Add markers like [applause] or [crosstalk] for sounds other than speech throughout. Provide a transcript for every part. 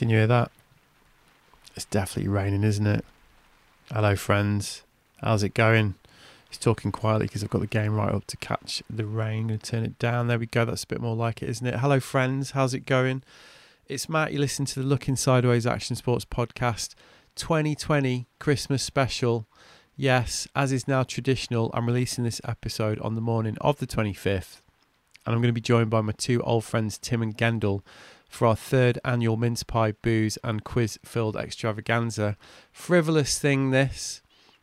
Can you hear that? It's definitely raining, isn't it? Hello, friends. How's it going? He's talking quietly because I've got the game right up to catch the rain. Gonna turn it down. There we go. That's a bit more like it, isn't it? Hello, friends. How's it going? It's Matt. You listen to the Looking Sideways Action Sports podcast 2020 Christmas special. Yes, as is now traditional, I'm releasing this episode on the morning of the 25th, and I'm going to be joined by my two old friends, Tim and Gendel, for our third annual mince pie, booze, and quiz filled extravaganza. Frivolous thing, this.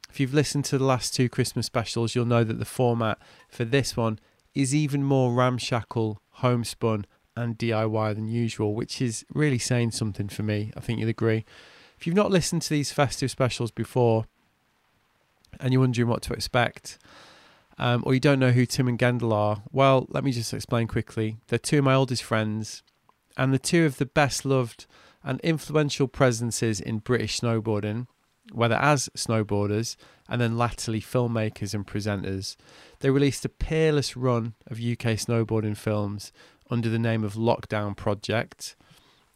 If you've listened to the last two Christmas specials, you'll know that the format for this one is even more ramshackle, homespun, and DIY than usual, which is really saying something for me. I think you'll agree. If you've not listened to these festive specials before and you're wondering what to expect, um, or you don't know who Tim and Gendel are, well, let me just explain quickly. They're two of my oldest friends and the two of the best loved and influential presences in British snowboarding, whether as snowboarders and then latterly filmmakers and presenters. They released a peerless run of UK snowboarding films under the name of Lockdown Project.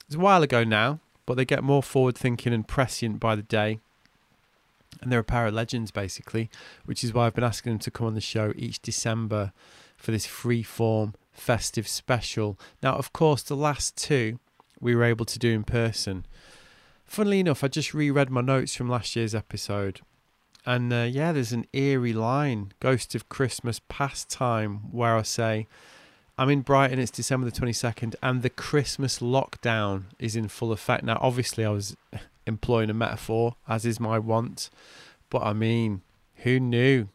It's a while ago now, but they get more forward thinking and prescient by the day. And they're a pair of legends, basically, which is why I've been asking them to come on the show each December for this free form festive special. Now, of course, the last two we were able to do in person. Funnily enough, I just reread my notes from last year's episode. And uh, yeah, there's an eerie line, Ghost of Christmas Pastime, where I say, I'm in Brighton, it's December the 22nd, and the Christmas lockdown is in full effect. Now, obviously, I was [laughs] employing a metaphor, as is my want, but I mean, who knew?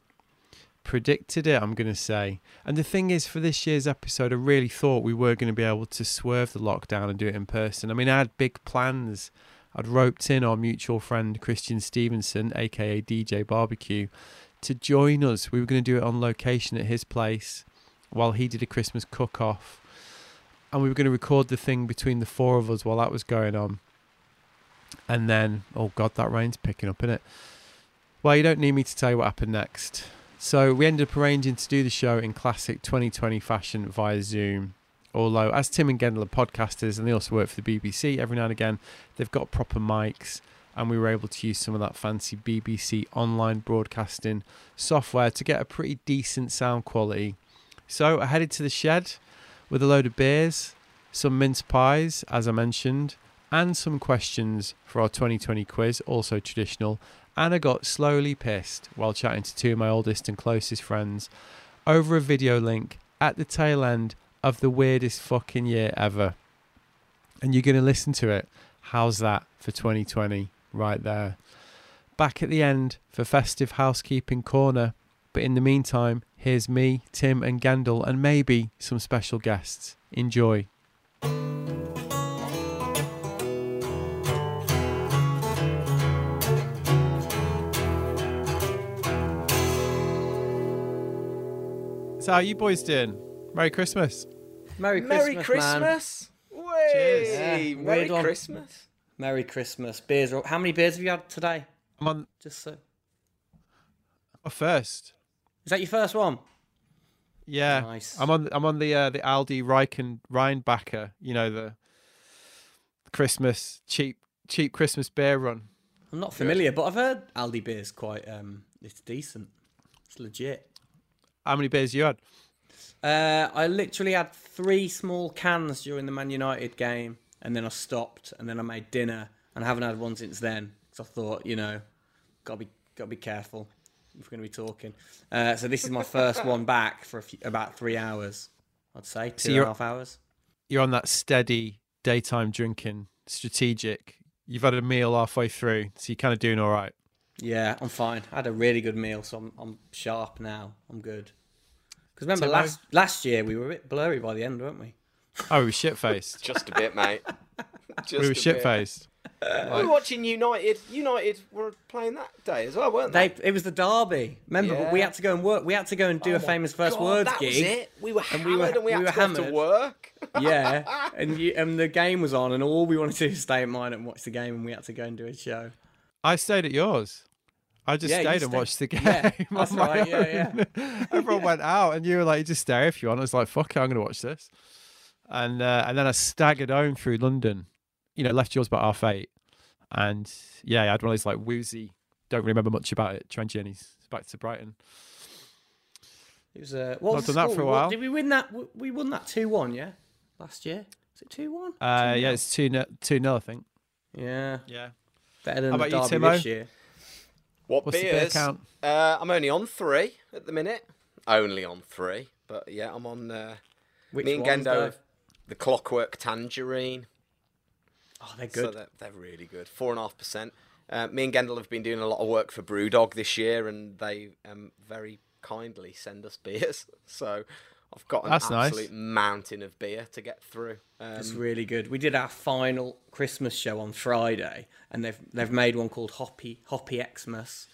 Predicted it, I'm going to say. And the thing is, for this year's episode, I really thought we were going to be able to swerve the lockdown and do it in person. I mean, I had big plans. I'd roped in our mutual friend Christian Stevenson, aka DJ Barbecue, to join us. We were going to do it on location at his place while he did a Christmas cook off. And we were going to record the thing between the four of us while that was going on. And then, oh God, that rain's picking up, isn't it? Well, you don't need me to tell you what happened next. So we ended up arranging to do the show in classic 2020 fashion via Zoom. Although, as Tim and Gendel are podcasters and they also work for the BBC every now and again, they've got proper mics and we were able to use some of that fancy BBC online broadcasting software to get a pretty decent sound quality. So I headed to the shed with a load of beers, some mince pies, as I mentioned, and some questions for our 2020 quiz, also traditional, and I got slowly pissed while chatting to two of my oldest and closest friends over a video link at the tail end of the weirdest fucking year ever. And you're going to listen to it. How's that for 2020? Right there. Back at the end for Festive Housekeeping Corner. But in the meantime, here's me, Tim, and Gendel, and maybe some special guests. Enjoy. So how you boys doing? Merry Christmas. Merry Christmas, Merry man. Christmas. Cheers. Way. Yeah, Merry weird one. Christmas. Merry Christmas. Beers. are- How many beers have you had today? I'm on Just so. my first. Is that your first one? Yeah, Nice. I'm on. I'm on the uh, the Aldi Reichen Rheinbacher. You know the Christmas cheap cheap Christmas beer run. I'm not familiar, but I've heard Aldi beers quite. Um, it's decent. It's legit. How many beers you had? Uh, I literally had three small cans during the Man United game, and then I stopped, and then I made dinner, and I haven't had one since then. Because I thought, you know, gotta be gotta be careful if we're gonna be talking. Uh, so this is my first one back for a few, about three hours. I'd say two and a half hours. You're on that steady daytime drinking, strategic. You've had a meal halfway through, so you're kind of doing all right. Yeah, I'm fine. I had a really good meal, so I'm I'm sharp now. I'm good. Because remember Timo? last last year we were a bit blurry by the end, weren't we? [laughs] Oh, we were shit faced. Just a bit, mate. [laughs] Just we were a shit bit. faced. We were watching United. United were playing that day as well, weren't they? They it was the derby. Remember, but we had to go and work. We had to go and do Oh a famous first God, words that gig. Was it. We were And hammered we were- and we, we had were to go off to work. [laughs] yeah, and you, and the game was on, and all we wanted to do was stay at mine and watch the game, and we had to go and do a show. I stayed at yours. I just Yeah, stayed and stayed- watched the [laughs] game. yeah, that's right, yeah, own. [laughs] Everyone went out, and you were like, "Just stay if you want." I was like, "Fuck it, I'm going to watch this." And uh, and then I staggered home through London you know, left yours about half eight, and yeah, I had one of those like woozy. Don't remember much about it. Train journeys back to Brighton. It was uh, what was the done that for a while. Did we win that? We won that two one, yeah, last year. Was it two one? Uh, yeah, it's two nil, two nil, I think. yeah, Yeah. better than How the about you, derby Timo? this year. What What's the beer beers? count? Uh, I'm only on three at the minute. Only on three, but yeah, I'm on. Uh, Which me and ones, Gendo, have the Clockwork Tangerine. Oh, they're So good. they're, they're really good. Four and a half percent. Uh, me and Gendel have been doing a lot of work for Brewdog this year, and they um, very kindly send us [laughs] beers. So I've got an That's nice. absolute mountain of beer to get through. Um, It's really good. We did our final Christmas show on Friday, and they've they've made one called Hoppy Hoppy Xmas.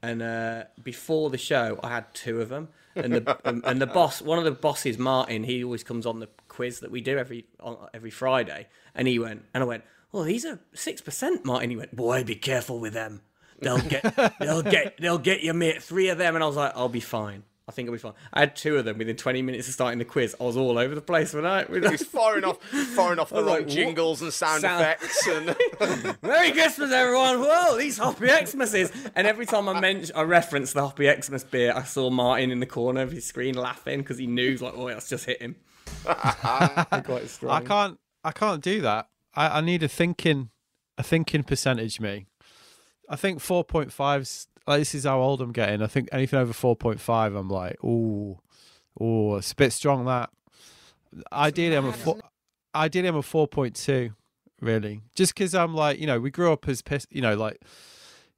And uh, before the show, I had two of them. And the and, [laughs] and the boss, one of the bosses, Martin, he always comes on the quiz that we do every on, every Friday. And he went, and I went, "Oh, these are six percent, Martin." He went, "Boy, be careful with them. They'll get [laughs] they'll get they'll get you, mate. Three of them." And I was like, "I'll be fine." I think it'll be fine. I had two of them within 20 minutes of starting the quiz. I was all over the place when I. When I He's firing off, firing off [laughs] the was wrong like, jingles and sound, Sound- effects, and [laughs] Merry Christmas, everyone! Whoa, these Hoppy Xmas's! And every time I mention, I reference the Hoppy Xmas beer, I saw Martin in the corner of his screen laughing because he knew, like, oh, that's just hit him. [laughs] Quite strong. I can't. I can't do that. I, I need a thinking, a thinking percentage. Me, I think four point five's. Like, this is how old I'm getting. I think anything over four point five, I'm like, ooh, ooh, it's a bit strong. That ideally, I'm a four. Ideally, I'm a four point two. Really, just because I'm like, you know, we grew up as piss. You know, like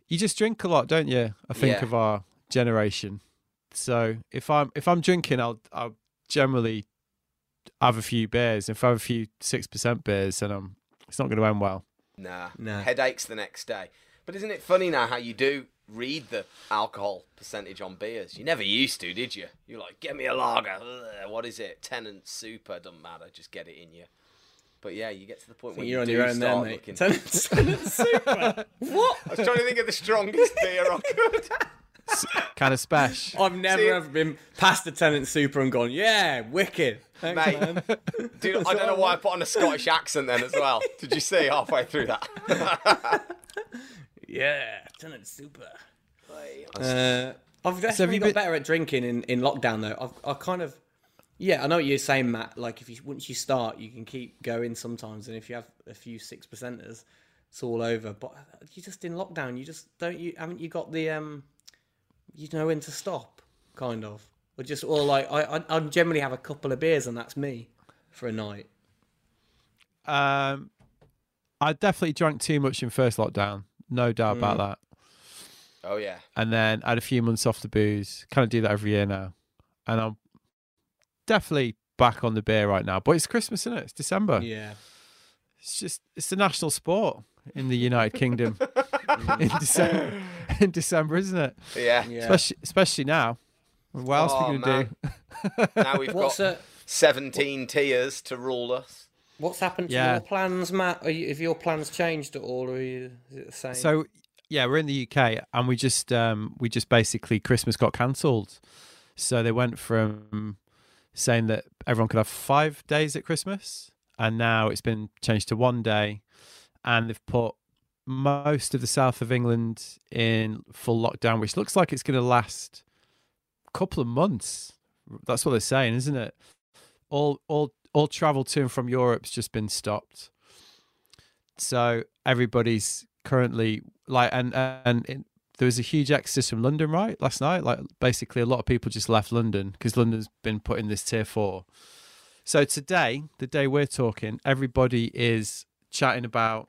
you just drink a lot, don't you? I think Yeah. of our generation. So if I'm if I'm drinking, I'll I'll generally have a few beers. If I have a few six percent beers, then I'm it's not going to end well. nah, No. headaches the next day. But isn't it funny now how you do read the alcohol percentage on beers? You never used to, did you? You're like, get me a lager. Ugh, what is it? Tennent super. Doesn't matter. Just get it in you. But yeah, you get to the point where You're you on your own there, start mate. looking. Tennent- [laughs] Tennent Super. what? I was trying to think of the strongest beer I could. Kind of special. I've never See- ever been past the Tennent Super and gone, yeah, wicked. Thanks, Mate. man. [laughs] Dude, I don't know why I put on a Scottish accent then as well. Did you see halfway through that? [laughs] Yeah, Tennent Super. Uh, I've definitely you got been- better at drinking in, in lockdown though. I've I kind of yeah, I know what you're saying, Matt. Like if you once you start, you can keep going sometimes, and if you have a few six percenters, it's all over. But you just in lockdown, you just don't you haven't you got the um, you know when to stop, kind of, or just or like I I, I generally have a couple of beers and that's me for a night. Um, I definitely drank too much in first lockdown, no doubt about that. Oh yeah. And then I had a few months off the booze. Kind of do that every year now, and I'm definitely back on the beer right now. But it's Christmas, isn't it? It's December. Yeah, It's just it's the national sport in the United Kingdom [laughs] in December. In December, isn't it? Yeah. yeah. Especially especially now. What else Oh, are we gonna do? Now we've What's got uh, 17 tiers to rule us. What's happened to Yeah. your plans, Matt? Are you, have your plans changed at all, or are you, is it the same? So yeah, we're in the UK, and we just um, we just basically Christmas got cancelled. So they went from saying that everyone could have five days at Christmas, and now it's been changed to one day, and they've put most of the south of England in full lockdown, which looks like it's going to last a couple of months. That's what they're saying, isn't it? All all all travel to and from Europe's just been stopped. So everybody's currently like, and and it, there was a huge exodus from London, right, last night. Like basically, a lot of people just left London because London's been put in this tier four. So today, the day we're talking, everybody is chatting about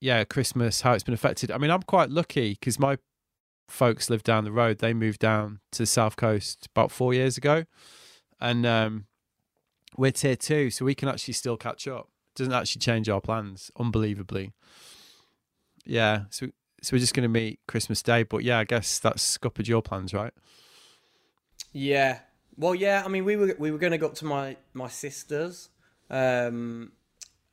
yeah Christmas, how it's been affected. I mean, I'm quite lucky because my folks live down the road. They moved down to the south coast about four years ago, and um, we're tier two, so we can actually still catch up. Doesn't actually change our plans, unbelievably. Yeah, so so we're just going to meet Christmas Day, but yeah, I guess that's scuppered your plans, right? yeah, well, yeah. I mean, we were we were going to go up to my my sister's, um,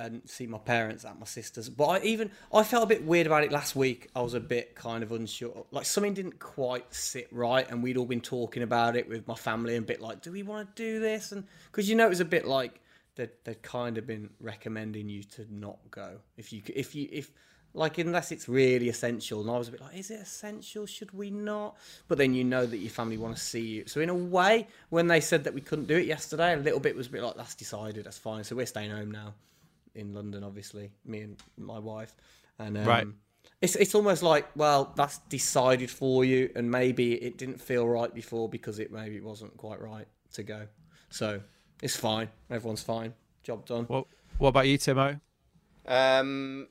and see my parents at my sister's. But I even I felt a bit weird about it last week. I was a bit kind of unsure. Like something didn't quite sit right, and we'd all been talking about it with my family, and a bit like, do we want to do this? And because you know, it was a bit like they'd, they'd kind of been recommending you to not go if you if you if like unless it's really essential. And I was a bit like, is it essential? Should we not? But then you know that your family want to see you. So in a way, when they said that we couldn't do it yesterday, a little bit was a bit like that's decided. That's fine. So we're staying home now in London, obviously, me and my wife, and um, Right. It's it's almost like well that's decided for you, and maybe it didn't feel right before because it maybe wasn't quite right to go. So it's fine. Everyone's fine. Job done. What What about you, Timo? Um,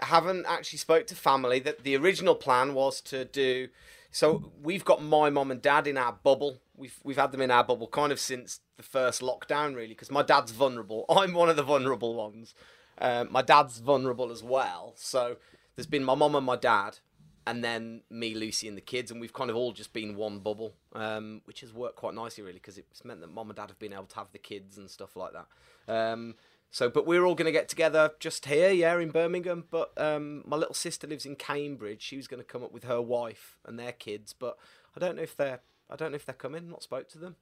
haven't actually spoke to family. That the original plan was to do. So we've got my mom and dad in our bubble. We've we've had them in our bubble kind of since the first lockdown, really, because my dad's vulnerable. [laughs] I'm one of the vulnerable ones. Um, my dad's vulnerable as well. So there's been my mom and my dad, and then me, Lucy, and the kids, and we've kind of all just been one bubble, um, which has worked quite nicely, really, because it's meant that mom and dad have been able to have the kids and stuff like that. Um, so, but we're all going to get together just here, yeah, in Birmingham. But um, my little sister lives in Cambridge. She was going to come up with her wife and their kids, but I don't know if they're, I don't know if they're coming. Not spoke to them.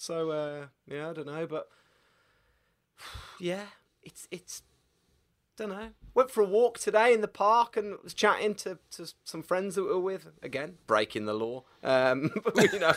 So, uh, yeah, I don't know, but [sighs] yeah, it's it's don't know. Went for a walk today in the park and was chatting to, to some friends that we were with. Again, breaking the law. Um, [laughs] but, you know,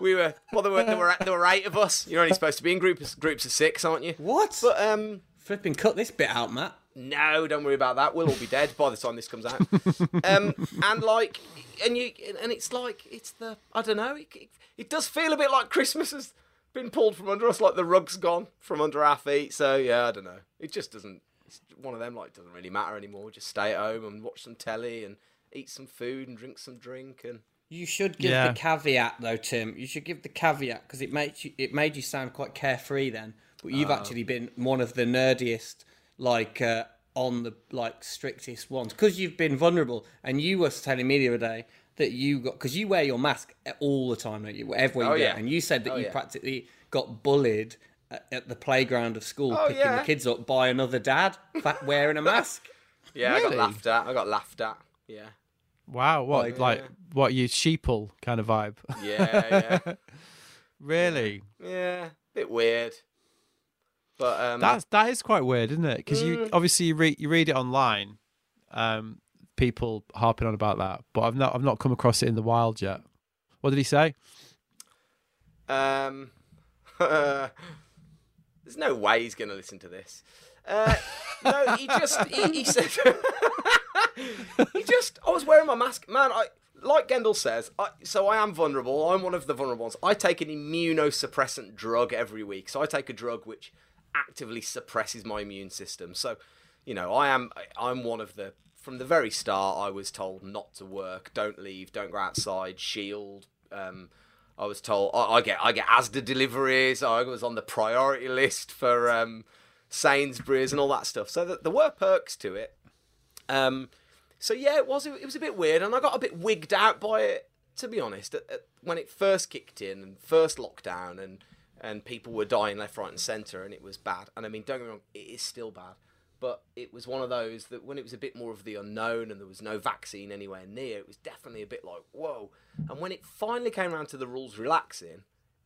we were well. There were there were there were eight of us. You're only supposed to be in groups groups of six, aren't you? What? But um, Flipping cut this bit out, Matt. No, don't worry about that. We'll all be dead by the time this comes out. [laughs] um, and like, and you, and it's like it's the I don't know. It, it, it does feel a bit like Christmas has been pulled from under us, like the rug's gone from under our feet. So yeah, I don't know. It just doesn't. It's one of them. Like, doesn't really matter anymore. Just stay at home and watch some telly and eat some food and drink some drink and. You should give Yeah. the caveat though, Tim. You should give the caveat because it made you it made you sound quite carefree then. But you've actually been one of the nerdiest, like uh, on the like strictest ones because you've been vulnerable. And you were telling me the other day that you got because you wear your mask all the time, don't you? Wherever you Oh, go. yeah. And you said that Oh, you yeah. practically got bullied at, at the playground of school, Oh, picking yeah. the kids up by another dad fa- wearing a mask. [laughs] Yeah, I got laughed at. I got laughed at. Yeah. Wow, what Like- like what you sheeple kind of vibe? Yeah, yeah. [laughs] really? yeah. A bit weird. But um That's that is quite weird, isn't it? Because you Mm. obviously you read you read it online, um, people harping on about that, but I've not I've not come across it in the wild yet. What did he say? Um, [laughs] there's no way he's going to listen to this. Uh, no, he just he, he [laughs] said [laughs] he just I was wearing my mask, man. I like Gendel says. I, so I am vulnerable. I'm one of the vulnerable ones. I take an immunosuppressant drug every week. So I take a drug which actively suppresses my immune system. So you know I am I'm one of the from the very start. I was told not to work, don't leave, don't go outside, shield. Um, I was told I, I get I get ASDA deliveries. I was on the priority list for um, Sainsbury's and all that stuff. So there were perks to it. Um, so yeah, it was it was a bit weird, and I got a bit wigged out by it. To be honest, when it first kicked in and first lockdown, and and people were dying left, right, and centre, and it was bad. And I mean, don't get me wrong, it is still bad. But it was one of those that when it was a bit more of the unknown and there was no vaccine anywhere near, it was definitely a bit like, whoa. And when it finally came around to the rules relaxing,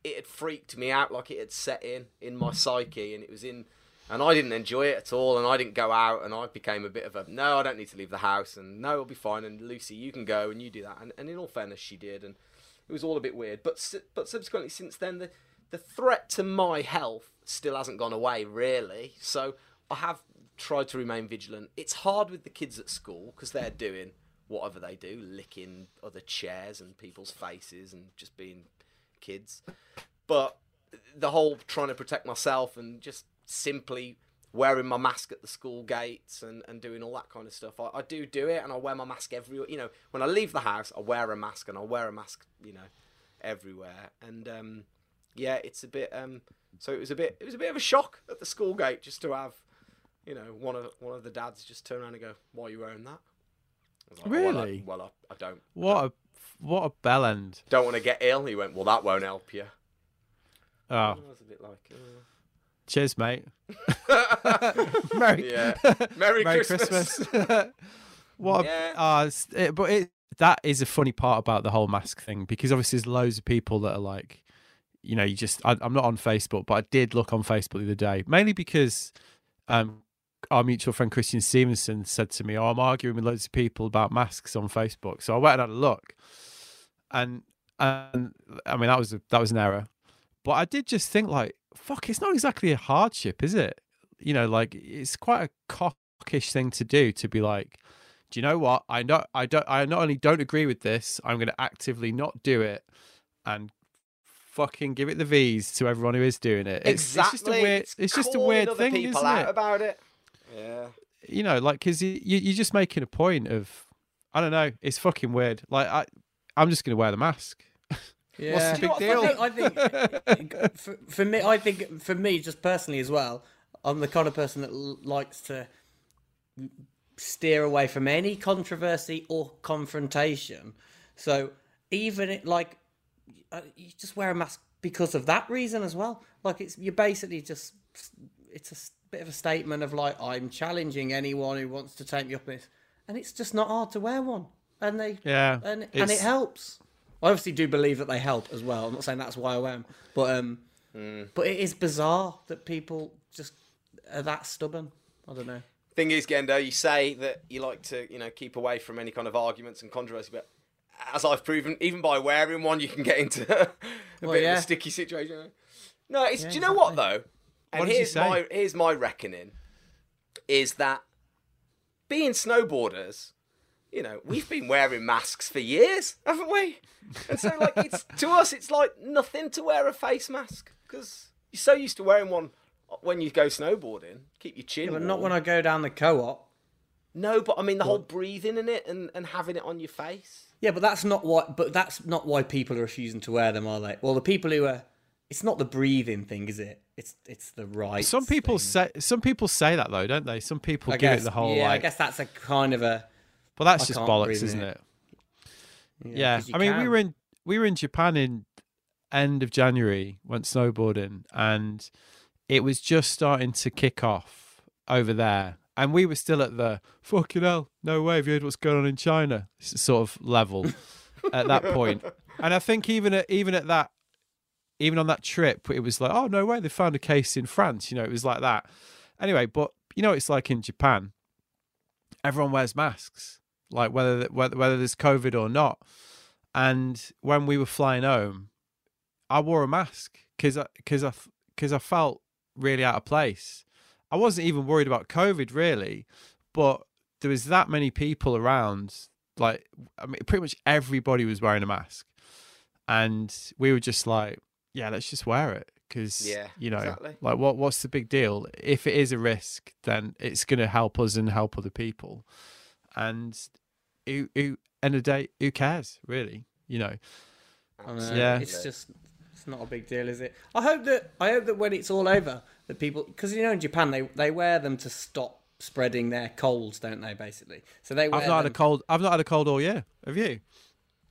it had freaked me out like it had set in in my psyche and it was in and I didn't enjoy it at all and I didn't go out and I became a bit of a no I don't need to leave the house and no it'll be fine and Lucy you can go and you do that and, and in all fairness she did and it was all a bit weird but but subsequently since then the the threat to my health still hasn't gone away really so I have tried to remain vigilant it's hard with the kids at school because they're doing whatever they do licking other chairs and people's faces and just being kids but the whole trying to protect myself and just simply wearing my mask at the school gates and, and doing all that kind of stuff. I, I do do it and I wear my mask everywhere. You know, when I leave the house, I wear a mask and I wear a mask, you know, everywhere. And um, yeah, it's a bit. Um, so it was a bit. It was a bit of a shock at the school gate just to have, you know, one of one of the dads just turn around and go, "Why are you wearing that?" Like, "Oh, well, I- Really? Well, I, I don't. What a what a bell end. Don't want to get ill. He went, "Well, that won't help you." Oh, was a bit like. Uh... cheers, mate. [laughs] Merry, Yeah. [laughs] Merry, Merry Christmas. Christmas. [laughs] what? Yeah. A, uh, it, but it that is a funny part about the whole mask thing because obviously there's loads of people that are like, you know, you just I, I'm not on Facebook, but I did look on Facebook the other day, mainly because um, our mutual friend Christian Stevenson said to me, "Oh, I'm arguing with loads of people about masks on Facebook." So I went and had a look, and and I mean that was a, that was an error, but I did just think like, fuck, it's not exactly a hardship, is it? You know, like it's quite a cockish thing to do to be like, do you know what? I not I don't I not only don't agree with this, I'm going to actively not do it, and fucking give it the V's to everyone who is doing it. It's, exactly. It's just a weird. It's, just a weird thing, people isn't out it? about it. Yeah. you know, like because you, you're just making a point of, I don't know, it's fucking weird. Like I, I'm just gonna wear the mask. [laughs] Yeah. the big Do deal? I think, I [laughs] think for, for me, I think for me, just personally as well, I'm the kind of person that l- likes to steer away from any controversy or confrontation. So even it like you just wear a mask because of that reason as well. Like it's you're basically just it's a bit of a statement of like I'm challenging anyone who wants to take me up this, and it's just not hard to wear one, and they Yeah, and and it helps. I obviously do believe that they help as well. I'm not saying that's why I wear them, but um, but it is bizarre that people just are that stubborn. I don't know. Thing is, Gendo, you say that you like to, you know, keep away from any kind of arguments and controversy, but as I've proven, even by wearing one, you can get into [laughs] a Well, bit of a sticky situation. No, it's. Yeah, do you know what though? And What here's my here's my reckoning, is that being snowboarders, you know, we've been wearing masks for years, haven't we? And so, like, it's [laughs] to us, it's like nothing to wear a face mask because you're so used to wearing one when you go snowboarding. Keep your chin. But not when I go down the co-op. No, but I mean the whole breathing in it and, and having it on your face. Yeah, but that's not what. But that's not why people are refusing to wear them, are they? Well, the people who are. It's not the breathing thing, is it? It's it's the right. Some people thing. say some people say that though, don't they? Some people I give guess, it the whole yeah, I guess that's a kind of a. Well, that's I just bollocks, isn't it. it? Yeah, you I mean, we were in we were in Japan in end of January, went snowboarding, and it was just starting to kick off over there, and we were still at the fucking hell, no way, have you heard what's going on in China? Sort of level at that point. [laughs] and I think even at even at that, even on that trip, it was like, oh no way, they found a case in France. You know, it was like that. Anyway, but you know, it's like in Japan, everyone wears masks, like whether whether whether there's COVID or not. And when we were flying home, I wore a mask because because I because I felt really out of place. I wasn't even worried about COVID really, but there was that many people around. Like I mean, pretty much everybody was wearing a mask, and we were just like, yeah, let's just wear it because Yeah, you know, exactly. like what what's the big deal? If it is a risk, then it's going to help us and help other people, and who who end of the day, who cares really? You know, I know, Yeah. it's just it's not a big deal, is it? I hope that I hope that when it's all over, that people because you know in Japan they they wear them to stop spreading their colds, don't they? Basically, so they wear I've not had a cold. I've not had a cold all year. Have you?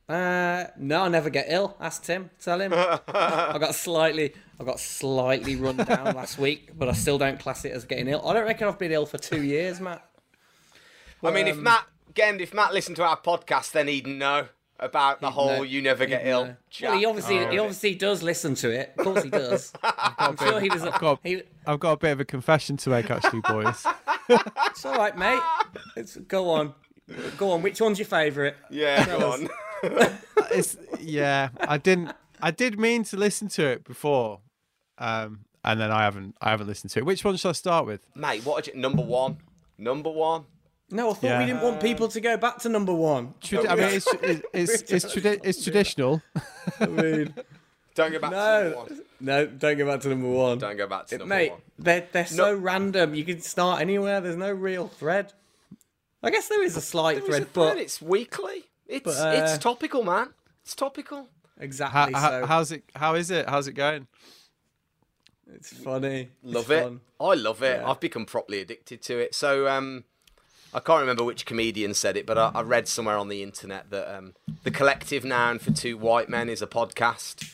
Uh, no, I never get ill. Ask Tim. Tell him. I got slightly, I got slightly run down [laughs] last week, but I still don't class it as getting ill. I don't reckon I've been ill for two years, Matt. I mean, if Um, Matt, again, if Matt listened to our podcast, then he'd know about the whole know. "you never get He'd ill." know. chat. Well, he obviously, Oh. he obviously does listen to it. Of course, he does. [laughs] I'm sure he was. got- He, I've got a bit of a confession to make, actually, boys. [laughs] it's all right, mate. It's, go on, go on. Which one's your favourite? Yeah, go on. [laughs] it's yeah. I didn't. I did mean to listen to it before, um, and then I haven't. I haven't listened to it. Which one should I start with? Mate, what? Is it? Number one. Number one. No, I thought Yeah. we didn't want people to go back to number one. Tradi- I mean, it's it's it's, it's, [laughs] tradi- it's traditional. I mean, Don't go back to number no, one. no, don't go back to number one. Don't go back to number Mate, one. they're they're so random. You can start anywhere. There's no real thread. I guess there is a slight There is thread, a but thread, it's weekly. It's but, uh, it's topical, man. It's topical. exactly. How, how, so how's it? How is it? How's it going? it's funny. Love It's it. fun. I love it. Yeah. I've become properly addicted to it. So um, I can't remember which comedian said it, but I, I read somewhere on the internet that um, the collective noun for two white men is a podcast.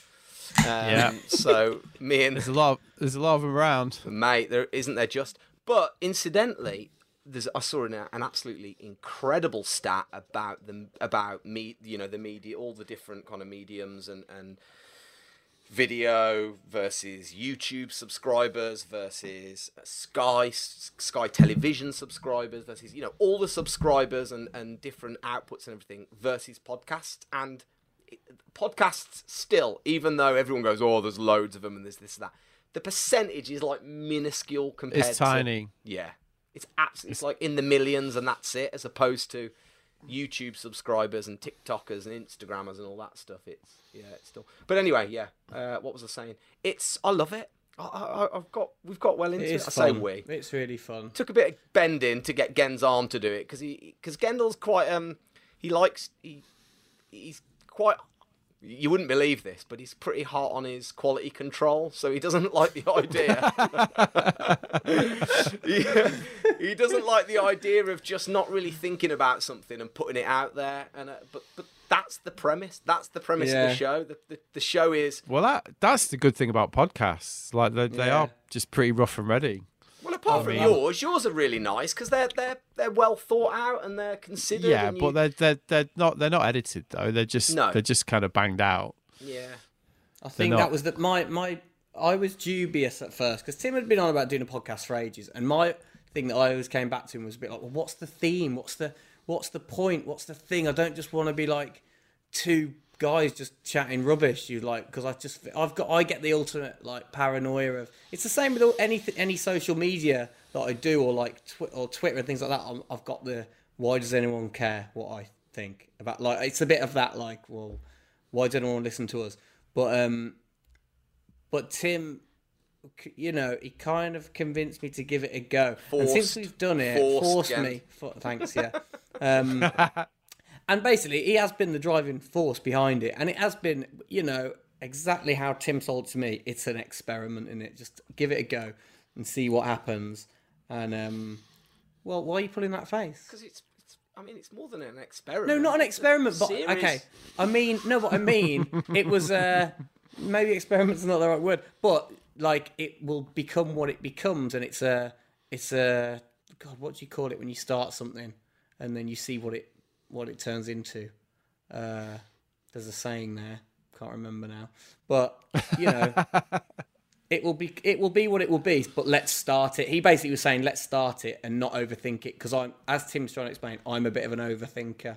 Um, Yeah. So me and There's a lot. Of, there's a lot of them around. mate, there isn't there just. But incidentally, there's I saw an, an absolutely incredible stat about them about me, you know, the media, all the different kind of mediums and and video versus YouTube subscribers versus Sky Sky Television subscribers versus you know all the subscribers and and different outputs and everything versus podcasts and podcasts still even though everyone goes oh there's loads of them and there's this and that the percentage is like minuscule compared It's to tiny. yeah it's absolutely it's like in the millions and that's it as opposed to YouTube subscribers and TikTokers and Instagrammers and all that stuff. It's yeah, it's still. But anyway, yeah. Uh, what was I saying? It's I love it. I, I, I've got we've got well into It it. is I say we It's really fun. took a bit of bending to get Gen's arm to do it because he because Gendel's quite um he likes he he's quite you wouldn't believe this, but he's pretty hot on his quality control, so he doesn't [laughs] like the idea. [laughs] he, he doesn't like the idea of just not really thinking about something and putting it out there. And uh, but but that's the premise. That's the premise of the show. The, the the show is Well, that that's the good thing about podcasts. Like they, they Yeah. are just pretty rough and ready. Well, apart I from mean- yours, yours are really nice because they're they're they're well thought out and they're considered. Yeah, and but you- they're they're they're not they're not edited though. They're just No. they're just kind of banged out. yeah. I think not. that was that my my I was dubious at first because Tim had been on about doing a podcast for ages, and my thing that I always came back to him was a bit like, well, what's the theme? What's the what's the point? What's the thing? I don't just want to be like two guys just chatting rubbish. You like because I just I've got I get the ultimate like paranoia of it's the same with all, any any social media that I do or like tw- or Twitter and things like that. I'm, I've got the why does anyone care what I think about like it's a bit of that like well why does anyone listen to us? But um, but Tim, you know, he kind of convinced me to give it a go. and since Forced. we've done it, Forced, forced, me. For, thanks, yeah. Um, [laughs] and basically, he has been the driving force behind it, and it has been, you know, exactly how Tim sold it to me. It's an experiment in it. Just give it a go and see what happens. And um, well, why are you pulling that face? Because it's, it's, I mean, it's more than an experiment. No, not an experiment, but series. okay. I mean, no, what I mean, it was uh, [laughs] maybe experiment's not the right word, but like it will become what it becomes, and it's a, it's a, God, what do you call it when you start something and then you see what it, what it turns into? Uh, there's a saying there, can't remember now, but you know. [laughs] It will be it will be what it will be, but let's start it. He basically was saying let's start it and not overthink it because I'm as Tim's trying to explain, I'm a bit of an overthinker,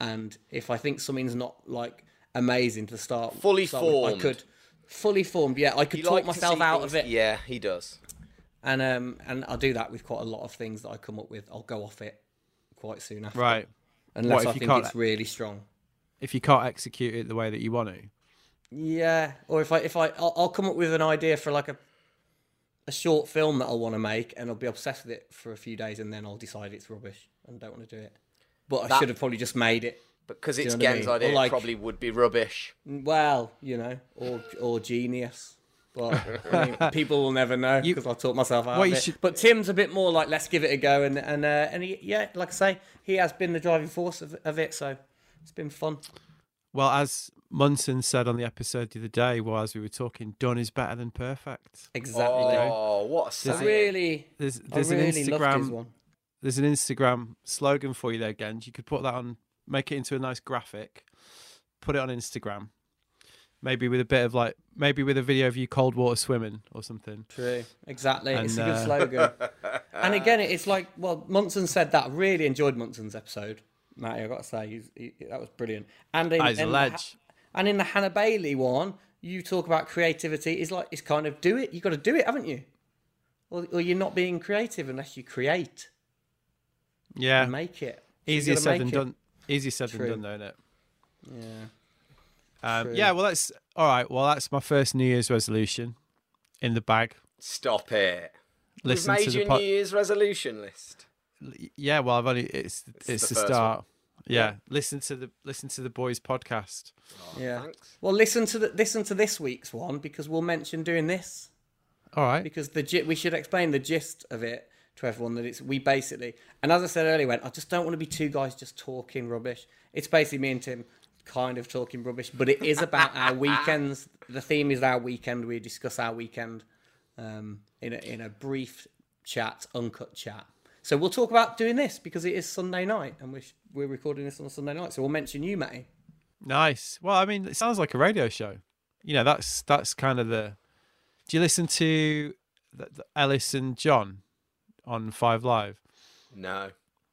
and if I think something's not like amazing to start Fully start with, I could fully formed. Yeah, I could You talk like myself out things- of it, Yeah, he does. and um and I do that with quite a lot of things that I come up with. I'll go off it quite soon after, Right. Unless if I you think can't- it's really strong. If you can't execute it the way that you want to. Yeah, or if I if I I'll, I'll come up with an idea for like a a short film that I want to make, and I'll be obsessed with it for a few days, and then I'll decide it's rubbish and don't want to do it. But I should have probably just made it. Because you it's know what I Gen's mean? Idea, like- it probably would be rubbish. Well, you know, or or genius. But I mean, [laughs] people will never know You- because I taught myself out What of it. should- But Tim's a bit more like, let's give it a go, and and uh, and he, yeah, like I say, he has been the driving force of, of it, so it's been fun. Well, as Munson said on the episode the other day, while as we were talking, done is better than perfect. Exactly. Oh, what a I saying. really, There's I there's really an loved Instagram one. there's an Instagram slogan for you there, Gens. You could put that on, make it into a nice graphic, put it on Instagram. Maybe with a bit of like, maybe with a video of you cold water swimming or something. True. Exactly. it's a good uh, slogan. [laughs] and again, it's like, well, Munson said that. I really enjoyed Munson's episode. Matty, i got to say, he's, he, that was brilliant. And in, a in the and in the Hannah Bailey one, you talk about creativity. It's like, it's kind of do it. you got to do it, haven't you? Or, or you're not being creative unless you create Yeah, make it. So easier gotta said than it. done. Easier said True. than done, though, isn't it? Yeah. Um, yeah, well, that's all right. Well, that's my first New Year's resolution in the bag. Stop it. Listen You've made the your po- New Year's resolution list. yeah. Well, I've only it's it's, the the, first start. Yeah. Yeah. listen to the listen to the boys podcast. Yeah. Thanks. Well, listen to the, listen to this week's one because we'll mention doing this. All right. because the gi- we should explain the gist of it to everyone that it's we basically and as I said earlier, went I just don't want to be two guys just talking rubbish. It's basically me and Tim kind of talking rubbish, but it is about our weekends. The theme is our weekend. We discuss our weekend um, in a, in a brief chat, uncut chat. So we'll talk about doing this because it is Sunday night and we're we're recording this on Sunday night. So we'll mention you, Matty. Nice. Well, I mean, it sounds like a radio show. you know that's that's kind of the. Do you listen to the, the Elis and John on Five Live? No.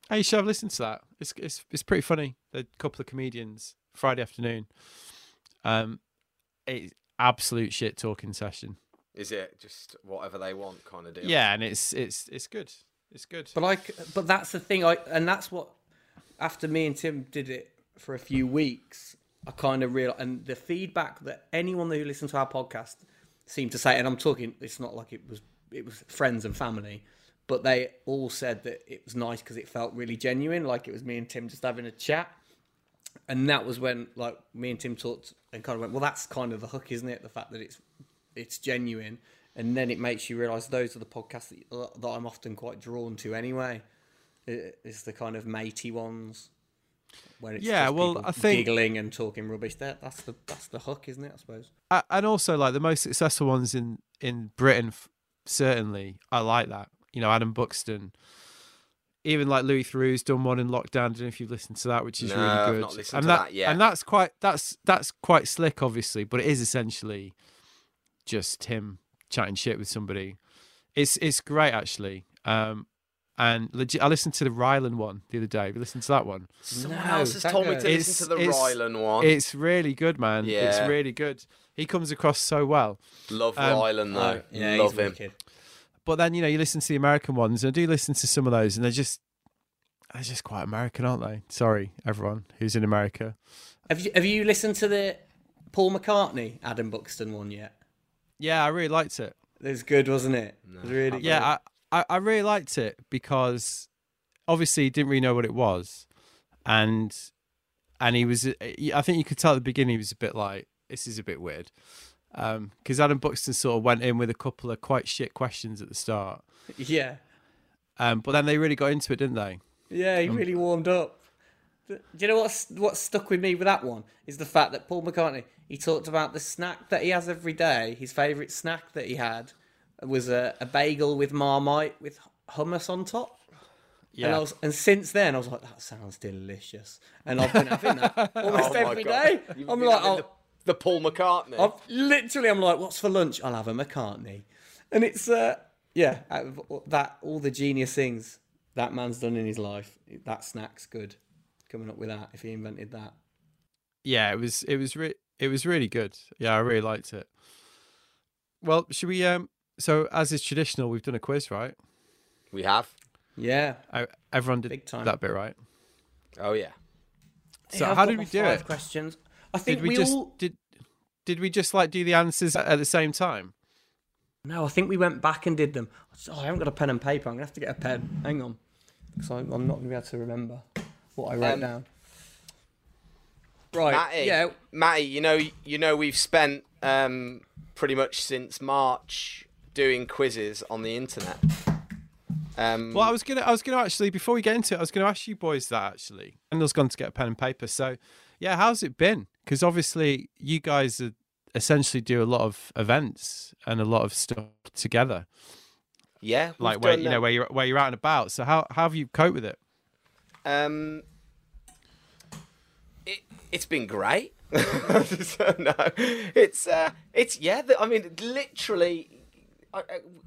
Hey, you should have listened to that. It's it's it's pretty funny. The couple of comedians Friday afternoon. Um, it's absolute shit talking session. Is it just whatever they want kind of deal? Yeah, and it's it's it's good. It's good. But like, but that's the thing. I and that's what after me and Tim did it for a few weeks, I kind of realized, and the feedback that anyone who listened to our podcast seemed to say, and I'm talking, it's not like it was it was friends and family, but they all said that it was nice because it felt really genuine, like it was me and Tim just having a chat. And that was when, like, me and Tim talked and kind of went, well, that's kind of the hook, isn't it? The fact that it's it's genuine, and then it makes you realise those are the podcasts that, uh, that I'm often quite drawn to anyway. It's the kind of matey ones where it's Yeah, just well, I think- giggling and talking rubbish. That that's the that's the hook, isn't it? I suppose. And also like the most successful ones in in Britain, certainly I like that. You know, Adam Buxton, even like Louis Theroux's done one in lockdown. I don't know if you've listened to that, which is No, really I've good. not listened and to that, that yet. And that's quite that's that's quite slick, obviously, but it is essentially just him chatting shit with somebody. It's it's great actually. Um, and legit, I listened to the Rylan one the other day. Have you listened to that one? Someone No, else has that told me to It's- listen to the it's- Rylan one. It's really good, man. It's really good. He comes across so well. Love um, Rylan though. yeah, Love he's him. wicked. But then you know you listen to the American ones, and I do listen to some of those, and they're just they're just quite American, aren't they? Sorry, everyone who's in America. Have you have you listened to the Paul McCartney Adam Buxton one yet? Yeah, I really liked it. It was good, wasn't it? it was really Yeah, I, I I really liked it because obviously he didn't really know what it was, and and he was. I think you could tell at the beginning he was a bit like this is a bit weird. Because Adam Buxton sort of went in with a couple of quite shit questions at the start. Yeah, um, but then they really got into it, didn't they? yeah, Um, he really warmed up. Do you know what's what stuck with me with that one is the fact that Paul McCartney he talked about the snack that he has every day. His favourite snack that he had was a, a bagel with Marmite with hummus on top. And, I was, and since then, I was like, that sounds delicious. And I've been having that [laughs] almost Oh every day. I'm like, oh, the, the Paul McCartney. I've literally, I'm like, what's for lunch? I'll have a McCartney, and it's uh, yeah, out of all- that all the genius things that man's done in his life, that snack's good. Coming up with that, if he invented that, yeah, it was it was re- it was really good. Yeah, I really liked it. Well, should we? Um, so as is traditional, we've done a quiz, right? we have. yeah. I, everyone did Big time. that bit right. Oh yeah. So Yeah, how did we do five it? Questions. I think Did we, we, just all. did? Did we just like do the answers at the same time? No, I think we went back and did them. Oh, I haven't got a pen and paper. I'm gonna have to get a pen. Hang on, because I'm, I'm not gonna be able to remember what I wrote Um, down. Right. Matty, Yeah. Matty, you know, you know, we've spent um, pretty much since March doing quizzes on the internet. Um, Well, I was gonna, I was gonna actually before we get into it, I was gonna ask you boys that actually. Gendel's gone to get a pen and paper. So, yeah, how's it been? Because obviously you guys are essentially do a lot of events and a lot of stuff together, yeah, like where you know where you're where you're out and about. So how how have you coped with it? Um, it it's been great. [laughs] no, it's uh, it's yeah. I mean, literally, I, I,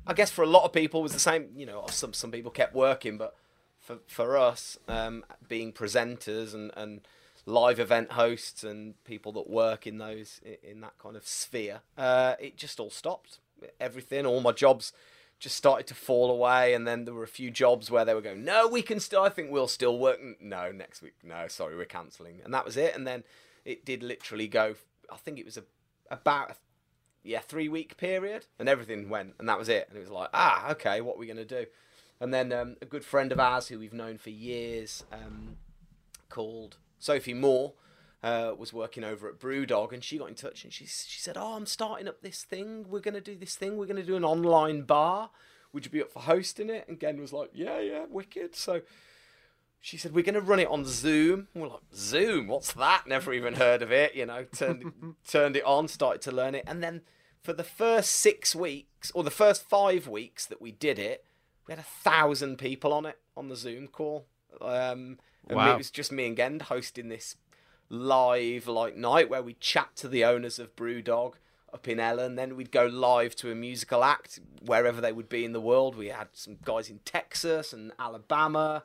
I guess for a lot of people it was the same. You know, some some people kept working, but for for us, um, being presenters and and live event hosts and people that work in those in that kind of sphere, uh, it just all stopped. Everything, all my jobs just started to fall away and then there were a few jobs where they were going no we can still i think we'll still work. No next week no sorry we're cancelling. And that was it. And then it did literally go i think it was a, about a, yeah three week period and everything went and that was it. And it was like ah okay what are we going to do? And then um, a good friend of ours who we've known for years um, called sophie moore uh, was working over at Brewdog, and she got in touch and she she said, "Oh, I'm starting up this thing. We're gonna do this thing. We're gonna do an online bar. Would you be up for hosting it?" And Gen was like, "Yeah, yeah, wicked." So she said, "We're gonna run it on Zoom." And we're like, "Zoom? What's that? Never even heard of it." You know, turned [laughs] turned it on, started to learn it, and then for the first six weeks or the first five weeks that we did it, we had a thousand people on it on the Zoom call. Um, and Wow. it was just me and Gend hosting this live like night where we chat to the owners of Brewdog up in Ellon. Then we'd go live to a musical act wherever they would be in the world. We had some guys in Texas and Alabama,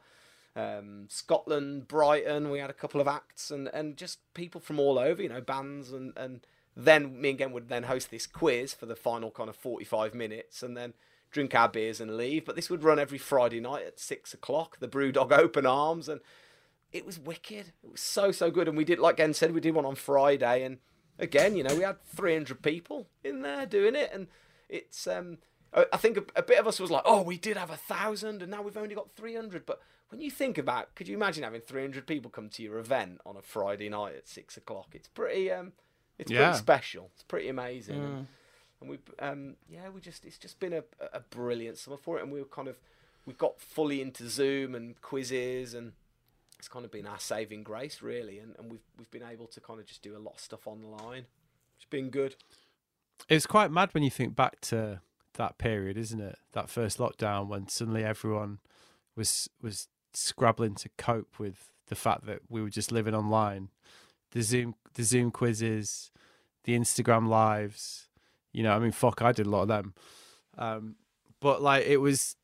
um, Scotland, Brighton. We had a couple of acts and, and just people from all over, you know, bands. And, and then me and Gen would then host this quiz for the final kind of 45 minutes and then drink our beers and leave. But this would run every Friday night at six o'clock, the Brewdog [laughs] Open Arms. And it was wicked. It was so, so good. And we did, like Gen said, we did one on Friday. And again, you know, we had 300 people in there doing it, and it's um, I think a, a, bit of us was like, oh, we did have a thousand, and now we've only got 300. But when you think about, could you imagine having 300 people come to your event on a Friday night at six o'clock? It's pretty um, it's yeah. pretty special. It's pretty amazing. Mm. And, and we um, yeah, we just it's just been a, a brilliant summer for it, and we were kind of we got fully into Zoom and quizzes and it's kind of been our saving grace, really, and, and we've we've been able to kind of just do a lot of stuff online. It's been good. It's quite mad when you think back to that period, isn't it? That first lockdown when suddenly everyone was was scrabbling to cope with the fact that we were just living online. The Zoom the Zoom quizzes, the Instagram lives, you know, I mean fuck I did a lot of them. Um, but like it was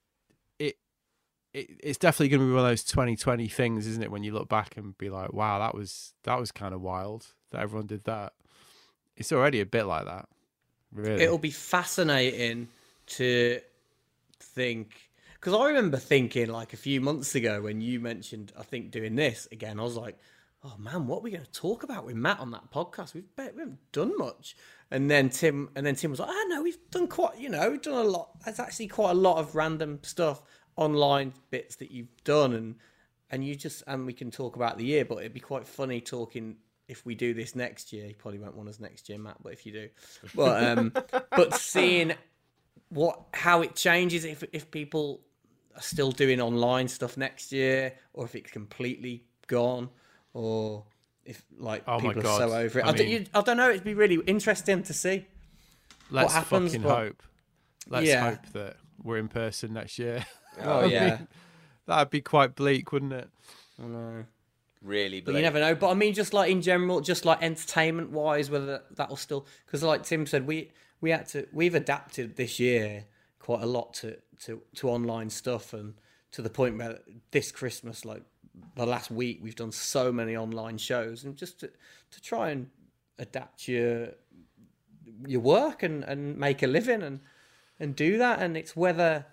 it, it's definitely going to be one of those 2020 things, isn't it? When you look back and be like, wow, that was that was kind of wild that everyone did that. It's already a bit like that. Really, it'll be fascinating to think because I remember thinking like a few months ago when you mentioned I think doing this again. I was like, oh man, what are we going to talk about with Matt on that podcast? We've bet we haven't done much. And then Tim and then Tim was like, oh no, we've done quite, you know, we've done a lot. There's actually quite a lot of random stuff online bits that you've done and and you just and we can talk about the year but it'd be quite funny talking if we do this next year. You probably won't want us next year matt but if you do. But um [laughs] but seeing what how it changes if if people are still doing online stuff next year or if it's completely gone or if like oh people are so over it. I, I, mean, don't, you, I, don't, know. It'd be really interesting to see let's what happens fucking but, hope. Let's yeah. hope that we're in person next year [laughs] Oh yeah, [laughs] that'd be quite bleak, wouldn't it? I know. Really, but you never know. But I mean, just like in general, just like entertainment wise, whether that'll still because, like Tim said, we we had to we've adapted this year quite a lot to to to online stuff, and to the point where this Christmas, like the last week, we've done so many online shows, and just to to try and adapt your your work and and make a living and and do that, and it's whether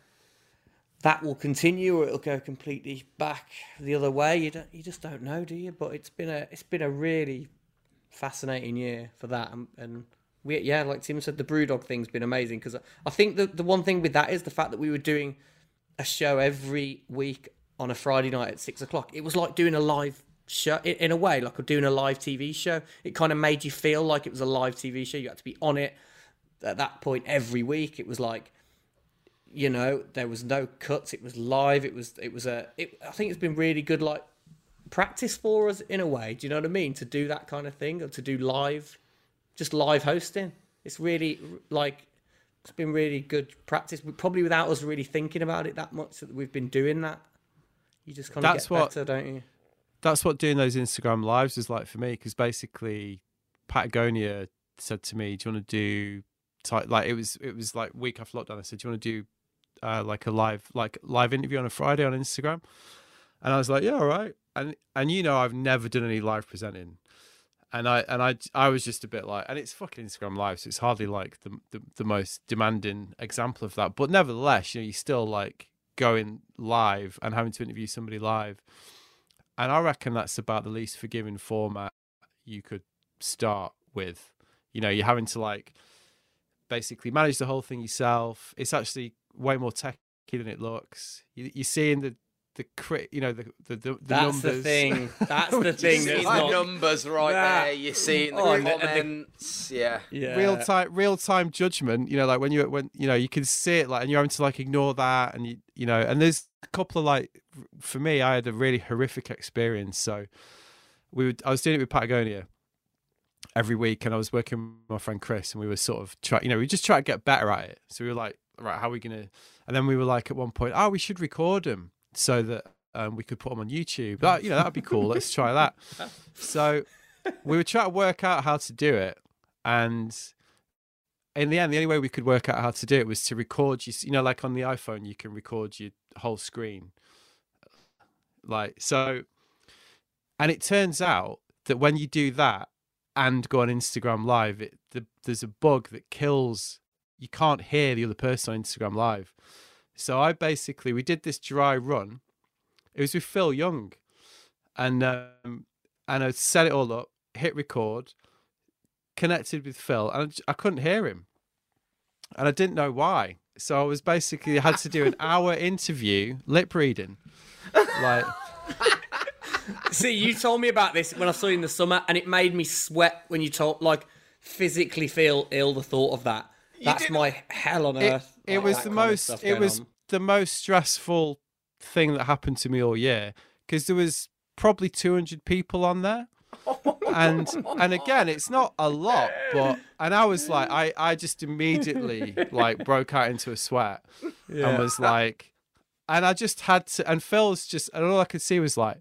that will continue or it'll go completely back the other way. You don't, you just don't know, do you? But it's been a it's been a really fascinating year for that, and, and we yeah, like Tim said, the BrewDog thing's been amazing because I think the the one thing with that is the fact that we were doing a show every week on a Friday night at six o'clock. It was like doing a live show in a way, like doing a live TV show. It kind of made you feel like it was a live TV show. You had to be on it at that point every week. It was like you know there was no cuts it was live it was it was a it, i think it's been really good like practice for us in a way do you know what i mean? To do that kind of thing or to do live just live hosting. It's really like it's been really good practice probably without us really thinking about it that much that we've been doing that. You just kind of that's get what, better don't you? that's what doing those instagram lives is like for me because basically patagonia said to me do you want to do like it was it was like week after lockdown i said do you want to do uh, like a live like live interview on a Friday on Instagram, and I was like, yeah, all right. And and you know, I've never done any live presenting, and I and I I was just a bit like, and it's fucking Instagram live, so it's hardly like the the, the most demanding example of that. But nevertheless, you know, you still like going live and having to interview somebody live, and I reckon that's about the least forgiving format you could start with. You know, you're having to like basically manage the whole thing yourself. It's actually way more techy than it looks. You, you're seeing the the crit, you know, the the, the, the That's numbers. the thing. [laughs] That's the thing. That's not... numbers right that... there. You're seeing the oh, comments. The... Yeah. yeah. Real time, real time judgment. You know, like when you when you know you can see it, like, and you're having to like ignore that, and you you know, and there's a couple of like, for me, I had a really horrific experience. So we would, I was doing it with Patagonia every week, and I was working with my friend Chris, and we were sort of try, you know, we just try to get better at it. So we were like right, how are we to? And then we were like, at one point, oh, we should record them so that um, we could put them on YouTube. That, you know, that'd be cool. Let's try that. So we were trying to work out how to do it. And in the end, the only way we could work out how to do it was to record you. You know, like on the iPhone, you can record your whole screen. Like so, and it turns out that when you do that and go on Instagram Live, it the, there's a bug that kills. You can't hear the other person on Instagram Live. So I basically we did this dry run. It was with Phil Young, and um, and I set it all up, hit record, connected with Phil, and I couldn't hear him, and I didn't know why. So I was basically had to do an [laughs] hour interview, lip reading, like [laughs] See, you told me about this when I saw you in the summer, and it made me sweat when you told, like, physically feel ill the thought of that. That's my hell on it, earth. it like, was the most it was on. the most stressful thing that happened to me all year because there was probably 200 people on there [laughs] oh and and again it's not a lot but [laughs] and i was like i i just immediately like broke out into a sweat and was like and i just had to and phil's just and all i could see was like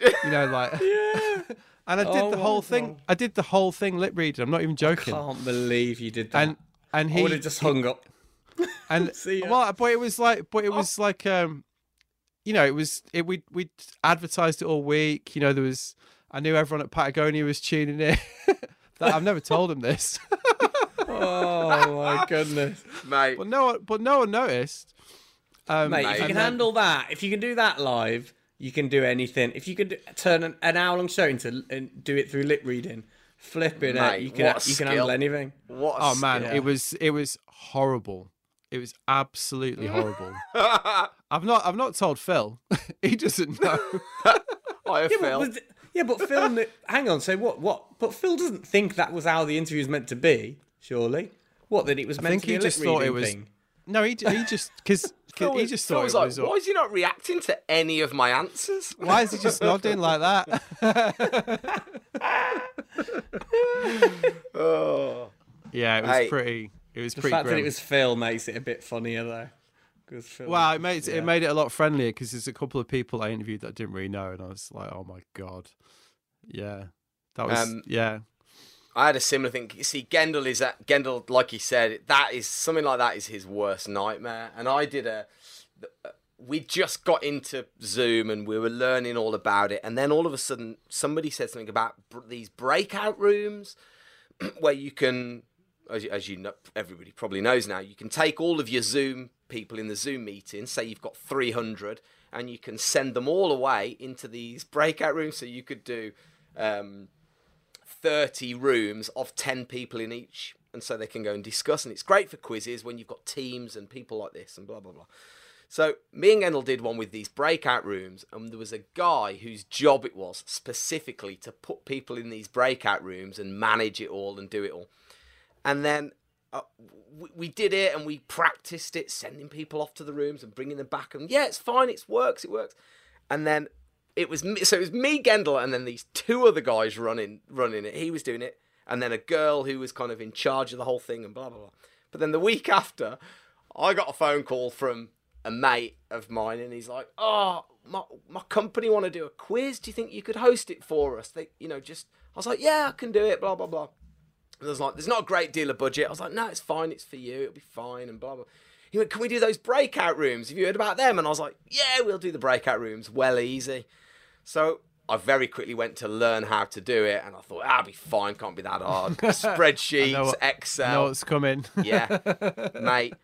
you know like [laughs] and i did Oh the my whole thing God. i did the whole thing lip reading i'm not even joking I Can't believe you did that. and and I he would have just hung up. [laughs] and [laughs] See ya. well, but it was like, but it Oh. was like, um, you know, it was it we we advertised it all week. You know, there was I knew everyone at Patagonia was tuning in. [laughs] that I've never told him this, Oh my goodness, mate. but no one, but no one noticed. Um, mate! If you can then- handle that, if you can do that live, you can do anything. If you could turn an, an hour-long show into and do it through lip reading, flipping uh, Mate, it, you can you can handle anything. What? a oh man, Yeah. it was it was horrible. It was absolutely horrible. [laughs] I've not I've not told Phil. [laughs] he doesn't know. [laughs] I Yeah, but, feel. yeah, but Phil. kn- hang on. So what? What? But Phil doesn't think that was how the interview was meant to be. Surely. What? That it was meant to be he a just lip thought it reading was- thing. No, he he just because Phil he was- just Phil thought was it like, was. why is he not reacting to any of my answers? [laughs] Why is he just nodding like that? [laughs] Oh. Yeah, it was Hey. pretty. It was The pretty fact that it was Phil makes it a bit funnier though. 'Cause Phil- Well, it made yeah. it made it a lot friendlier because there's a couple of people I interviewed that I didn't really know, and I was like, "Oh my god, yeah, that was Um, yeah, I had a similar thing. You see, Gendel is that Gendel, like he said, that is something like that is his worst nightmare. And I did a. We just got into Zoom and we were learning all about it, and then all of a sudden somebody said something about these breakout rooms [clears throat] where you can, as you, as you know, everybody probably knows now, you can take all of your Zoom people in the Zoom meeting, say you've got 300, and you can send them all away into these breakout rooms. So you could do. Um, 30 rooms of 10 people in each and so they can go and discuss and it's great for quizzes when you've got teams and people like this and blah blah blah. So me and Gendel did one with these breakout rooms and there was a guy whose job it was specifically to put people in these breakout rooms and manage it all and do it all. And then uh, we, we did it and we practiced it sending people off to the rooms and bringing them back and yeah it's fine it works it works. And then it was me, so it was me, Gendel, and then these two other guys running running it. He was doing it, and then a girl who was kind of in charge of the whole thing, and blah blah blah. But then the week after, I got a phone call from a mate of mine, and he's like, "Oh, my my company want to do a quiz. Do you think you could host it for us? They, you know, just." I was like, "Yeah, I can do it." Blah blah blah. And I was like, "There's not a great deal of budget." I was like, "No, it's fine. It's for you. It'll be fine." And blah blah. He went, "Can we do those breakout rooms? Have you heard about them?" And I was like, "Yeah, we'll do the breakout rooms. Well, easy." So I very quickly went to learn how to do it, and I thought, "I'll be fine. Can't be that hard." [laughs] Spreadsheets, what- Excel. what's coming." Yeah, [laughs] mate.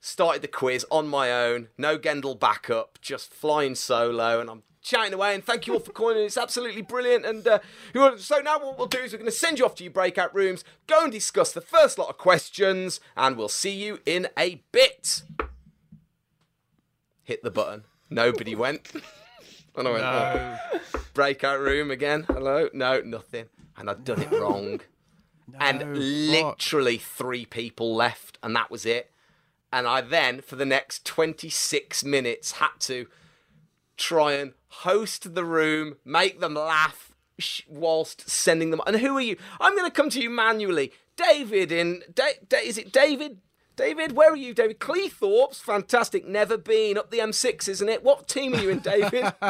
Started the quiz on my own, no Gendel backup, just flying solo, and I'm chatting away. And thank you all for [laughs] calling. It's absolutely brilliant. And uh, so now what we'll do is we're going to send you off to your breakout rooms, go and discuss the first lot of questions, and we'll see you in a bit. Hit the button. Nobody went. [laughs] And I went, oh. breakout room again. Hello? No, nothing. And I'd done it [laughs] wrong No, and fuck. literally three people left, and that was it. And I then, for the next 26 minutes, had to try and host the room, make them laugh, whilst sending them. And who are you? I'm going to come to you manually. David in. Da- Da- is it David? David, where are you, David? Cleethorpes, fantastic. Never been up the M6, isn't it? What team are you in, David? [laughs]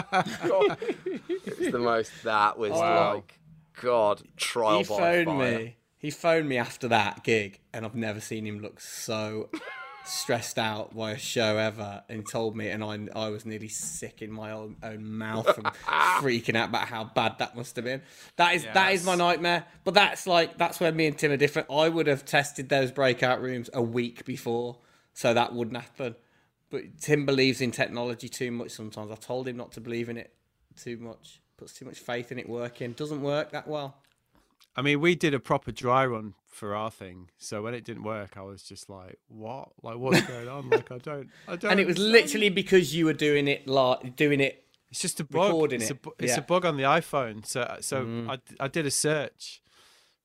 It's the most. That was Wow. like, God, trial he by phoned fire. me. he phoned me after that gig, and I've never seen him look so stressed out by a show ever. And told me, and I, I was nearly sick in my own, own mouth from [laughs] freaking out about how bad that must have been. That is that is my nightmare. But that's like that's where me and Tim are different. I would have tested those breakout rooms a week before, so that wouldn't happen. But Tim believes in technology too much sometimes. I told him not to believe in it too much. Puts too much faith in it working. Doesn't work that well. I mean, we did a proper dry run for our thing, so when it didn't work, I was just like, "What? Like, what's [laughs] going on? Like, I don't, I don't." And it was understand." literally because you were doing it like doing it. It's just a bug. it's it. A, it's Yeah. a bug on the iPhone. So, so Mm. I, I did a search,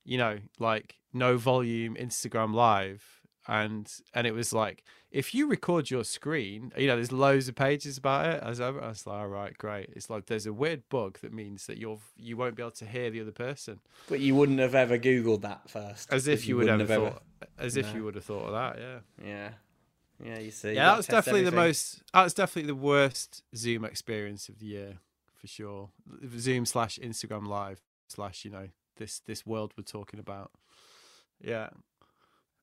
you know, like no volume Instagram live, and and it was like if you record your screen, you know, there's loads of pages about it. I was, I was like, all right, great. It's like there's a weird bug that means that you're you won't be able to hear the other person, But you wouldn't have ever googled that first. as if you, would have thought, as if No. you would have thought of that. Yeah. Yeah. Yeah, you see. Yeah, gotta that was definitely the most. That was definitely the worst Zoom experience of the year, for sure. Zoom slash Instagram Live slash you know this this world we're talking about. Yeah.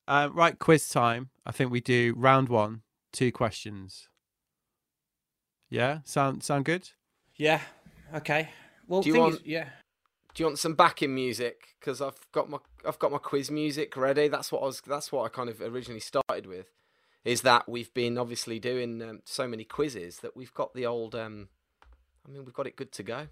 Um, right, quiz time. I think we do round one, two questions. Yeah, sound sound good. Yeah. Okay. Well, Do you want- is, yeah. Do you want some backing music? Because I've got my I've got my quiz music ready. That's what I was. That's what I kind of originally started with. Is that we've been obviously doing um, so many quizzes that we've got the old. Um, I mean, we've got it good to go.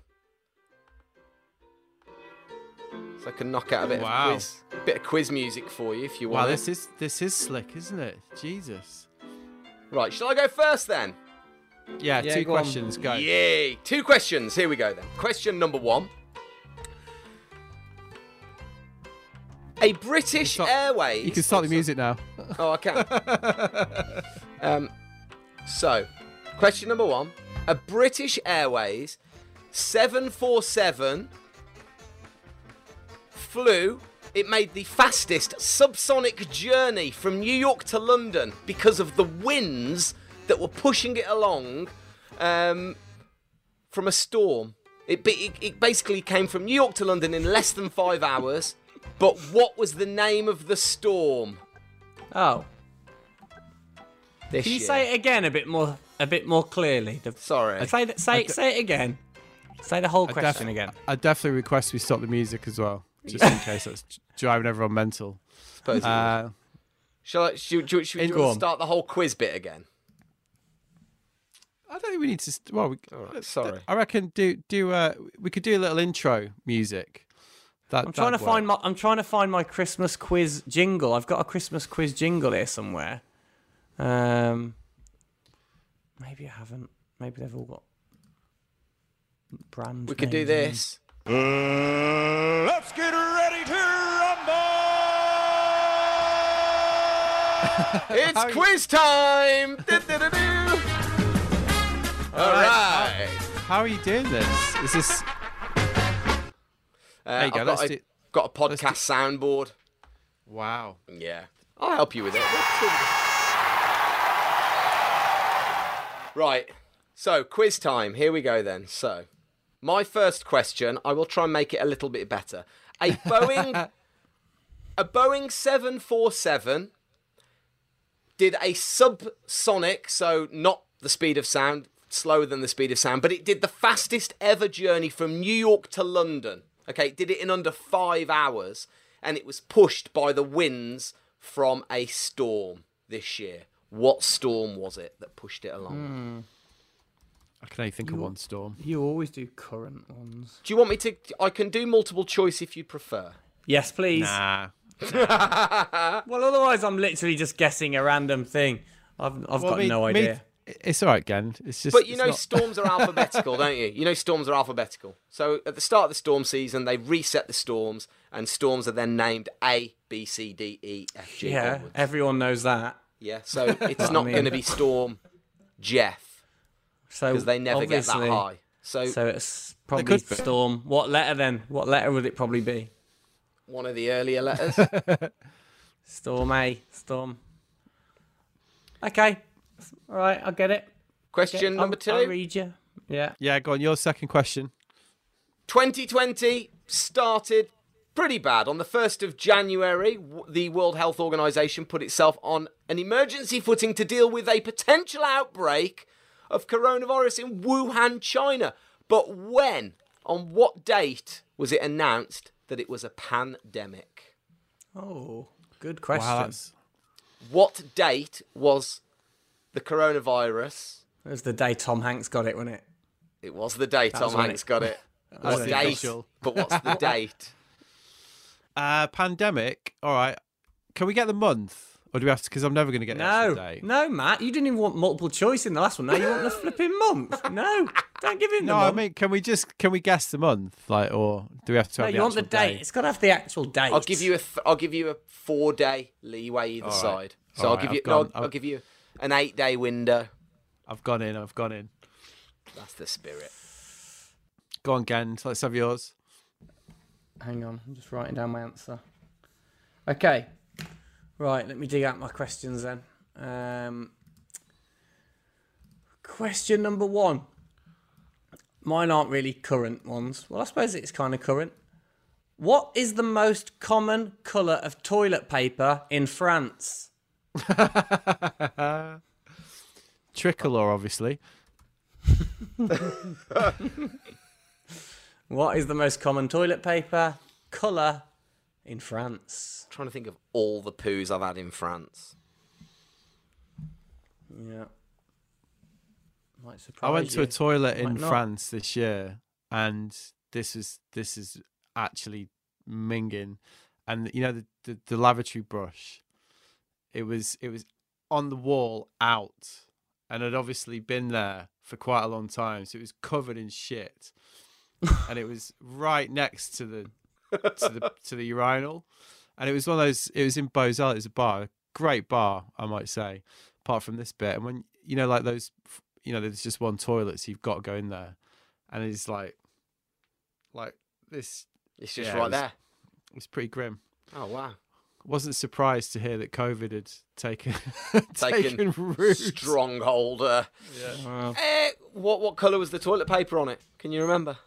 So I can knock out a bit Wow. of quiz, bit of quiz music for you if you want. Wow, want. this is this is slick, isn't it? Jesus. Right, shall I go first then? Yeah, Yeah, two go on. questions. Go. Yay! Two questions. Here we go then. Question number one. A British start- Airways. You can start the music now. [laughs] Oh, I can. [laughs] um, so, question number one: A British Airways 747 flew. It made the fastest subsonic journey from New York to London because of the winds that were pushing it along um, from a storm. It, ba- it, it basically came from New York to London in less than five hours. But what was the name of the storm Oh. this Can you year? say it again a bit more a bit more clearly? The, Sorry. Say that say say it again. Say the whole question def- again. I definitely request we stop the music as well, just in case that's driving everyone mental. Suppose. Uh, Shall I, should, should, should, in- you go want on. to start the whole quiz bit again? I don't think we need to. St- well, we, Alright, sorry. I reckon do do uh we could do a little intro music. That I'm trying to that'd find my I'm trying to find my Christmas quiz jingle. I've got a Christmas quiz jingle here somewhere. Um maybe I haven't. Maybe they've all got brand We could do names on Let's get ready to rumble! [laughs] It's quiz time! [laughs] All right. How are you doing this? Is this? Uh, There you go, I've let's got, a, do- got a let's podcast soundboard. Wow. Yeah. I'll help you with it. Right. So, quiz time. Here we go then. So, my first question, I will try and make it a little bit better. A Boeing [laughs] a Boeing 747 did a subsonic, so not the speed of sound, slower than the speed of sound, but it did the fastest ever journey from New York to London. Okay, it did it in under 5 hours and it was pushed by the winds from a storm this year. What storm was it that pushed it along? Hmm. I can only think of one storm. You always do current ones. Do you want me to? I can do multiple choice if you prefer. Yes, please. Nah. [laughs] Well, otherwise I'm literally just guessing a random thing. I've I've Well, got me- no me- idea. it's all right, Gen. It's just. But you know, not- storms are [laughs] alphabetical, don't you? You know, storms are alphabetical. So at the start of the storm season, they reset the storms, and storms are then named A, B, C, D, E, F, G. yeah, onwards. everyone knows that. yeah. So [laughs] it's I not mean- going to be Storm Jeff So because they never get that high. So, So it's probably could be. storm. What letter then? What letter would it probably be? one of the earlier letters. [laughs] Storm A. Storm. Okay. All right, I get it. Question I'll- number 2 I'll read you. Yeah. Yeah, go on. Your second question. 2020 started pretty bad. On the 1st of January, the World Health Organization put itself on an emergency footing to deal with a potential outbreak of coronavirus in Wuhan, China. But when, on what date was it announced that it was a pandemic? Oh, good question. Wow, What date was the coronavirus? It was the day Tom Hanks got it, wasn't it? It was the date was Tom Hanks it- got it. [laughs] was What date? official. But what's the [laughs] date? uh, pandemic. All right. Can we get the month, or do we have to? Because I'm never going to get the No, actual no, Matt, you didn't even want multiple choice in the last one. Now you want the flipping month. [laughs] No, don't give him the No, I mean, can we just can we guess the month, like, or do we have to? no, Have you want the actual date. It's got to have the actual date. I'll give you a th- I'll give you a four day leeway either All right. side. So All I'll right, give I've you gone- no, I'll, I've- give you an eight day window. I've gone in. I've gone in. That's the spirit. Go on, Gen. Let's have yours. Hang on, I'm just writing down my answer. Okay, right. Let me dig out my questions then. Um, question number one. Mine aren't really current ones. Well, I suppose it's kind of current. What is the most common colour of toilet paper in France? [laughs] Tricolor, obviously. [laughs] What is the most common toilet paper colour in France? trying to think of all the poos I've had in France. Yeah. Might surprise I went to a toilet in not. France this year, and this is this is actually minging, and you know the, the the lavatory brush. It was it was on the wall out, and had obviously been there for quite a long time, so it was covered in shit, [laughs] and it was right next to the to the to the urinal, and it was one of those. It was in Bozell. It was a bar, a great bar, I might say. Apart from this bit, and when you know, like those, you know, there's just one toilet, so you've got to go in there, and it's like, like this. It's just Yeah, it right was- there. It was pretty grim. Oh wow. Wasn't surprised to hear that COVID had taken [laughs] Taken taken root. Stronghold. Uh, Wow. eh, what what colour was the toilet paper on it? Can you remember?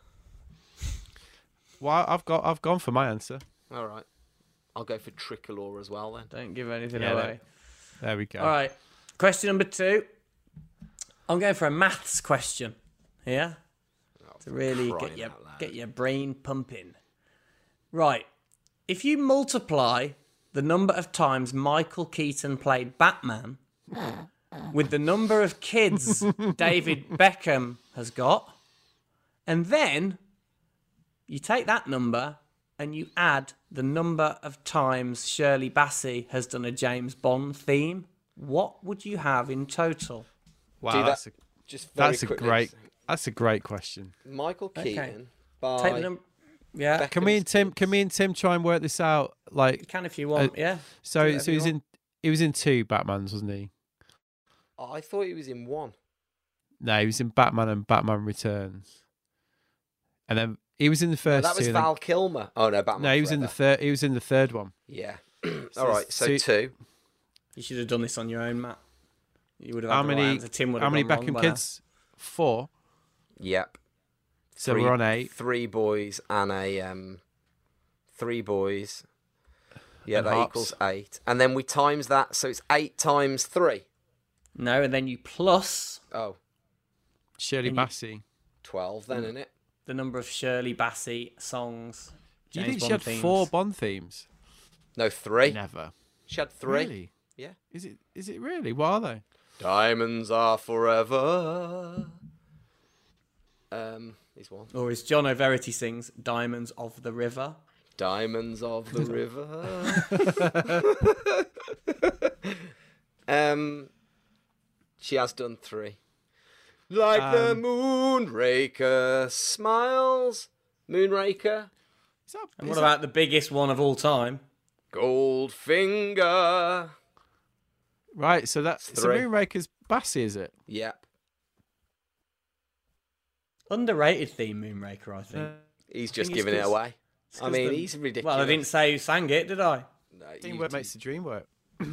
Well, I've got I've gone for my answer. All right. I'll go for tricolor as well then. Don't give anything Yeah, away. There we go. All right. Question number two. I'm going for a maths question here oh, to really get your out loud. get your brain pumping. Right. If you multiply the number of times Michael Keaton played Batman [laughs] with the number of kids [laughs] David Beckham has got, and then you take that number and you add the number of times Shirley Bassey has done a James Bond theme, what would you have in total? Wow, Do that- that's a Just very that's a quickly. great that's a great question. Michael Okay. Keaton by Take the number. Yeah, Can me and Tim can me and Tim try and work this out? Like, you can if you want. Uh, yeah. so whatever so you he was in he was in two Batmans, wasn't he? I thought he was in one. No, he was in Batman and Batman Returns, and then he was in the No, first. that was two, and then- Val Kilmer. Oh no, Batman. No, he was in the third. He was in the third one. Yeah. So [clears throat] All right. So two- two. You should have done this on your own, Matt. You would have. How had right many? answer. Tim would How have many Beckham by now. kids? Four. Yep. So Three- we're on eight. Three boys and a um. Three boys. Yeah, And that Hops. equals eight, and then we times that, so it's eight times three. No, and then you plus Oh, Shirley And Bassey. 12 then, isn't it? The number of Shirley Bassey songs. Do you James think she had themes. four Bond themes? No, three. Never. She had three. Really? Yeah. Is it? Is it really? What are they? Diamonds are forever. Um, is one. Or as John O'Verity sings, "Diamonds of the River." Diamonds of the [laughs] river. [laughs] um, she has done three. Like the Um, Moonraker smiles. Moonraker. Is that, And is what that- about the biggest one of all time? Goldfinger. right? So that's so Moonraker's Bassey, is it? Yep. Underrated theme, Moonraker. I think. He's just it's giving it away. I mean, the- he's ridiculous. Well, I didn't say who sang it, did I? No, you- Teamwork makes the dream work. [clears throat]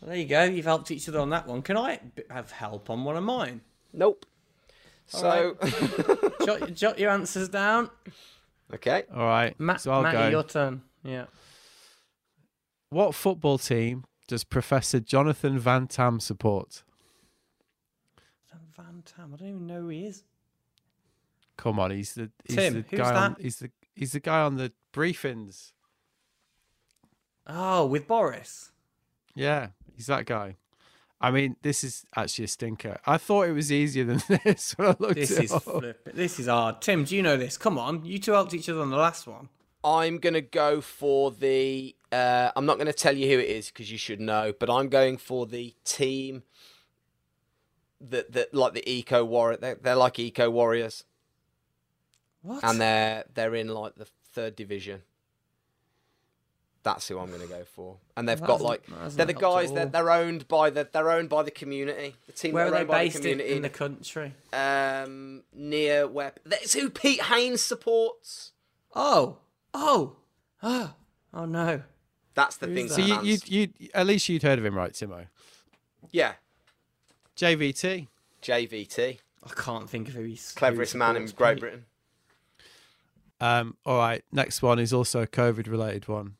Well, there you go. You've helped each other on that one. Can I have help on one of mine? Nope. All So, [laughs] jot, jot your answers down. Okay. All right. Matt, so I'll Matty, go. your turn. Yeah. What football team does Professor Jonathan Van Tam support? Van Tam. I don't even know who he is. Come on, he's the he's Tim, the guy on that? he's the he's the guy on the briefings. Oh, with Boris. Yeah, he's that guy. I mean, this is actually a stinker. I thought it was easier than [laughs] this when I looked This it is up. This is hard. Tim, do you know this? Come on, you two helped each other on the last one. I'm gonna go for the. Uh, I'm not gonna tell you who it is because you should know, but I'm going for the team that that like the eco warrior. They're, they're like eco warriors, What? and they're they're in like the third division. That's who I'm gonna go for, and they've That got like they're the help at guys. They're, they're owned by the they're owned by the community. The team Where are they owned by the based in, in the country? um, near where that's who Pete Haynes supports. Oh, oh, oh, oh no. That's the Who's thing. that? So you, you you at least you'd heard of him, right, Timo? yeah, JVT. JVT, I can't think of who he's. cleverest man in Great Britain. Um, all right, next one is also a COVID related one.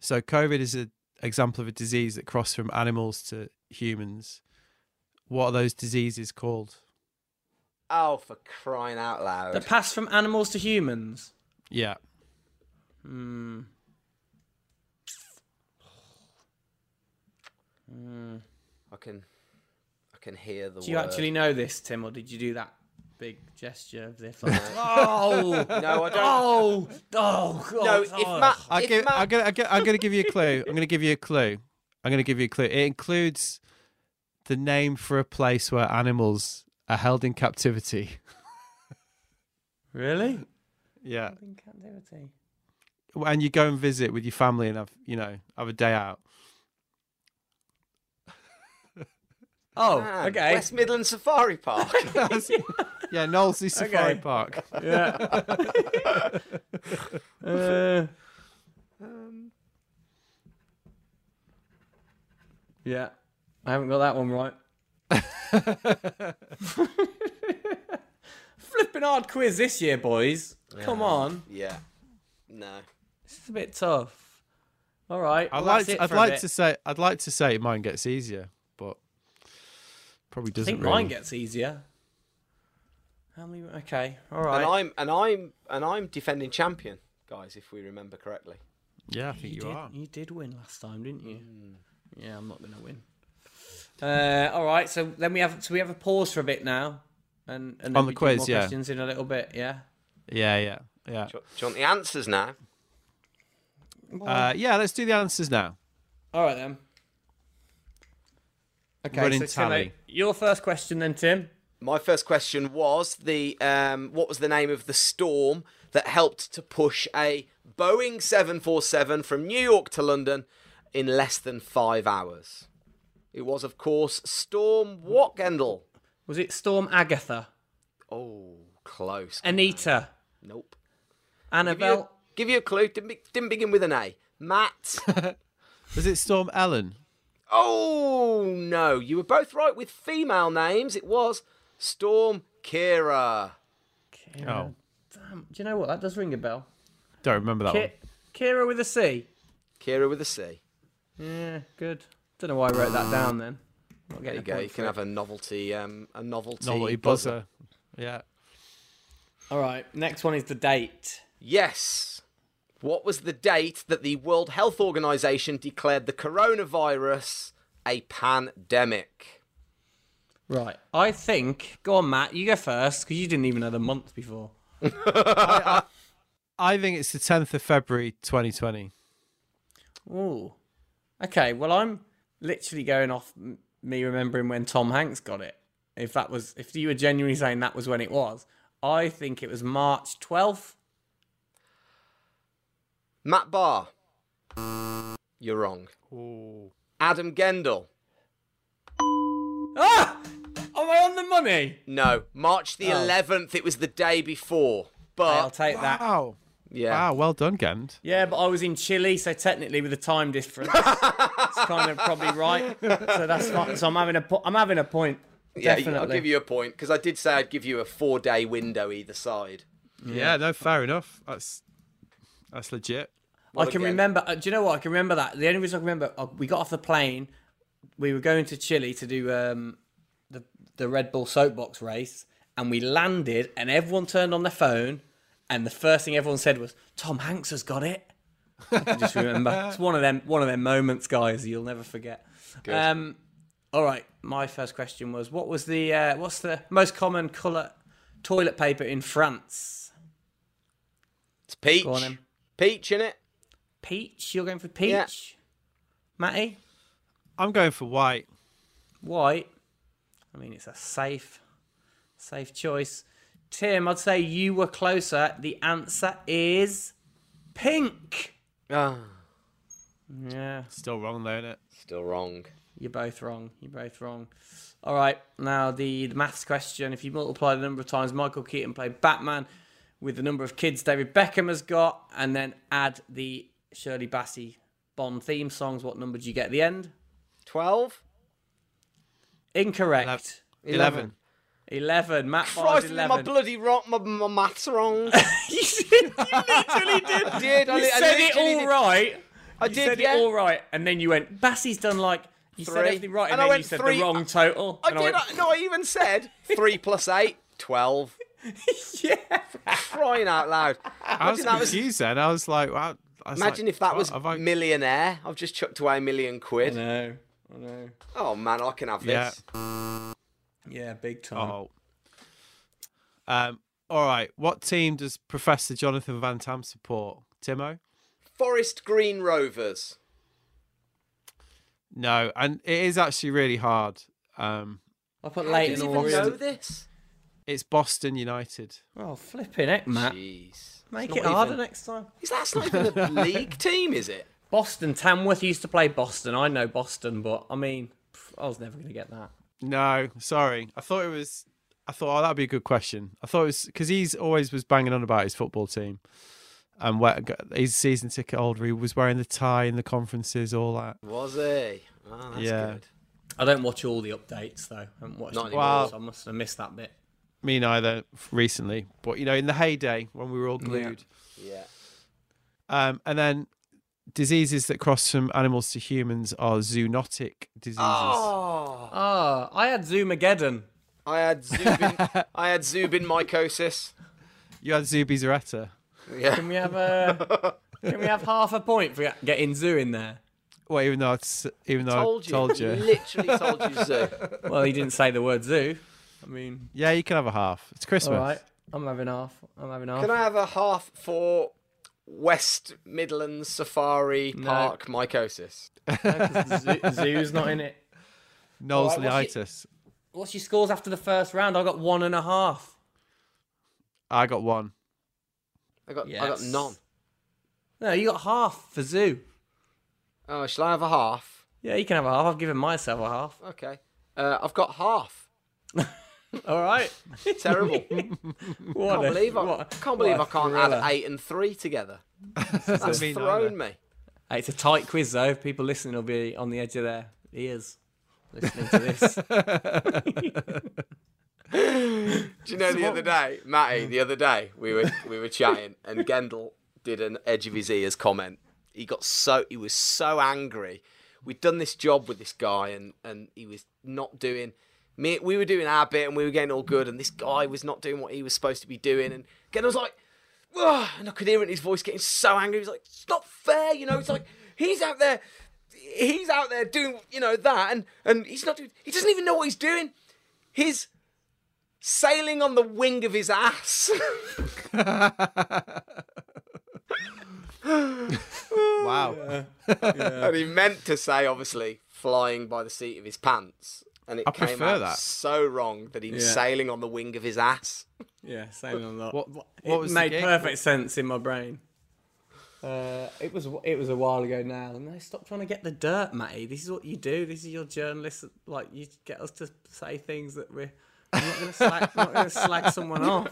So COVID is an example of a disease that crossed from animals to humans. What are those diseases called? Oh, for crying out loud! That passed from animals to humans. Yeah. Hmm. I can, I can hear the. Do you word. actually know this, Tim, or did you do that big gesture of this? [laughs] Like, [laughs] oh, No, I don't. oh, oh, God. no, if oh. Matt, I if give, Matt, I'm gonna, I'm gonna, I'm gonna give you a clue. I'm gonna give you a clue. I'm gonna give you a clue. It includes the name for a place where animals are held in captivity. [laughs] really? Yeah, In captivity. and you go and visit with your family and have, you know, have a day out. Oh, Man, okay. West Midland Safari Park. [laughs] yeah, Knowsley Safari Okay. Park. Yeah. [laughs] uh, yeah. I haven't got that one right. [laughs] Flipping hard quiz this year, boys. Come on. yeah, no. This is a bit tough. All right. I'd well, like, to, I'd like to say, I'd like to say mine gets easier, but probably I doesn't. think really. mine gets easier. How many? Okay. All right. And I'm and I'm and I'm defending champion, guys. If we remember correctly. Yeah, I think you, did, are. You did win last time, didn't you? Yeah, I'm not going to win. Uh, all right, so then we have so we have a pause for a bit now, and, and then On the quiz, more yeah. questions in a little bit. Yeah. Yeah, yeah, yeah. Do you, do you want the answers now? Uh, yeah, let's do the answers now. All right then. Okay, Running so Tim, tally. uh, your first question then, Tim. My first question was the um, what was the name of the storm that helped to push a Boeing 747 from New York to London in less than five hours? It was, of course, Storm what, Gendel? Was it Storm Agatha, Oh, close. Anita, Nope. Give you, a, Annabelle? give you a clue. Didn't, be, didn't begin with an A. Matt. [laughs] Was it Storm Ellen? Oh no, you were both right with female names. It was Storm Ciara. Oh, Damn, do you know what? That does ring a bell. don't remember that one. Ki- Kira with a C. Kira with a C. Yeah, good. Don't know why I wrote that down then. Not There you go. You can it. have a novelty, um, a novelty, Novelty buzzer. Yeah. All right, next one is the date. Yes. What was the date that the World Health Organization declared the coronavirus a pandemic? Right. I think. Go on, Matt. You go first because you didn't even know the month before. [laughs] I think it's the 10th of February 2020. Oh. Okay. Well, I'm literally going off me remembering when Tom Hanks got it. If that was, if you were genuinely saying that was when it was, I think it was March 12th. Matt Barr. You're wrong. Adam Gendel. Ah! Am I on the money? No, March the 11th. It was the day before. But I'll But take that. Wow. yeah, Wow, well done, Gend. Yeah, but I was in Chile, so technically with the time difference, it's kind of probably right. So that's fine. So I'm having a, po- I'm having a point. yeah. Definitely. I'll give you a point because I did say I'd give you a four-day window either side. Yeah, no, fair enough. That's that's legit. What I can again? remember. Uh, do you know what? I can remember that. The only reason I can remember, uh, we got off the plane. We were going to Chile to do um, the the Red Bull soapbox race, and we landed, and everyone turned on their phone, and the first thing everyone said was, "Tom Hanks has got it." I can just remember. [laughs] It's one of them one of them moments, guys. You'll never forget. Um, all right. My first question was, what was the uh, what's the most common color toilet paper in France? It's peach. Go on, then. Peach in it. Peach. You're going for peach, Yeah. Matty. I'm going for white. White. I mean, it's a safe, safe choice. Tim, I'd say you were closer. The answer is pink. Ah, Yeah, Still wrong though, isn't it? still wrong. you're both wrong. You're both wrong. All right, now the, the maths question. If you multiply the number of times Michael Keaton played Batman with the number of kids David Beckham has got, and then add the Shirley Bassey Bond theme songs, what number do you get at the end? Twelve. Incorrect. Eleven. 11. Matt Barnes, Christ, 11. my bloody wrong. My, my maths wrong. [laughs] you, did, you literally did. I did. I, You li- I said it literally all did. right. I You did. said yeah. it all right, and then you went. Bassey's done like you said everything right, and, And I then you said three- the wrong total. I and did. went, I, no, I even said three plus eight. Twelve. [laughs] yeah. Crying out loud. I was Imagine that was- then. I was like, wow. I was Imagine like, if that was I- millionaire. I've just chucked away a million I quid. know. I know. Oh man, I can have Yeah. this. Yeah, big time. Oh. Um. All right. What team does Professor Jonathan Van Tam support? Timo? Forest Green Rovers. No, and it is actually really hard. Um, I put How Leighton does he even know this? It's Boston United. Oh, flipping heck, Matt. Jeez. Make it harder even- next time. Is that not even a [laughs] league team? Is it? Boston. Tamworth used to play Boston. I know Boston, but I mean, I was never going to get that. No, sorry. I thought it was. I thought, oh, that'd be a good question. I thought it was because he's always was banging on about his football team, and where, he's season ticket holder. He was wearing the tie in the conferences, all that. Was he? Oh, that's Yeah. good. I don't watch all the updates though. I haven't watched Not them all, Wow. so I must have missed that bit. Me neither. Recently, but you know, in the heyday when we were all glued. Yeah. Um, and then diseases that cross from animals to humans are zoonotic diseases. Oh, Ah, I had Zoomageddon. I had Zubin. I had Zubin mycosis. You had Zubizarreta. Yeah. Can we have a? can we have half a point for getting Zoo in there? Well, even though it's, even though Told I you. told you, Literally told you zoo. Well, he didn't say the word zoo. I mean, yeah, you can have a half. It's Christmas. all right. I'm having half. I'm having half. Can I have a half for West Midlands Safari No. Park mycosis? Zoo, zoo's not in it. Knowles All right, what's Leitis. What's your scores after the first round? I got one and a half. I got one. I got I Yes. got none. No, you got half for zoo. Oh, shall I have a half? Yeah, you can have a half. I've given myself a half. Okay. Uh, I've got half. [laughs] [laughs] All right. Terrible. [laughs] What can't a- believe I what- can't believe I can't thriller. add eight and three together. [laughs] That's Me thrown me. Hey, it's a tight quiz though. People listening will be on the edge of their ears listening to this. Do you know the other day, Matty? The other day we were we were chatting, and Gendel did an edge of his ears comment. He got so he was so angry. We'd done this job with this guy, and and he was not doing. Me, we were doing our bit, and we were getting all good, and this guy was not doing what he was supposed to be doing. And again, I was like, "Ugh," and I could hear it in his voice getting so angry. He was like, "It's not fair," you know. It's like he's out there, he's out there doing, you know, that, and and he's not doing. He doesn't even know what he's doing. He's sailing on the wing of his ass. [laughs] Wow. and he meant to say, obviously, flying by the seat of his pants. And it I came prefer out that. so wrong that he was Yeah. sailing on the wing of his ass. yeah, same on that. What- it what was made gig? perfect sense in my brain. Uh, it was it was a while ago now. And they stop trying to get the dirt, Matty. This is what you do. This is your journalist. Like you get us to say things that we're. I'm not going to slag, not gonna slag someone [laughs] off.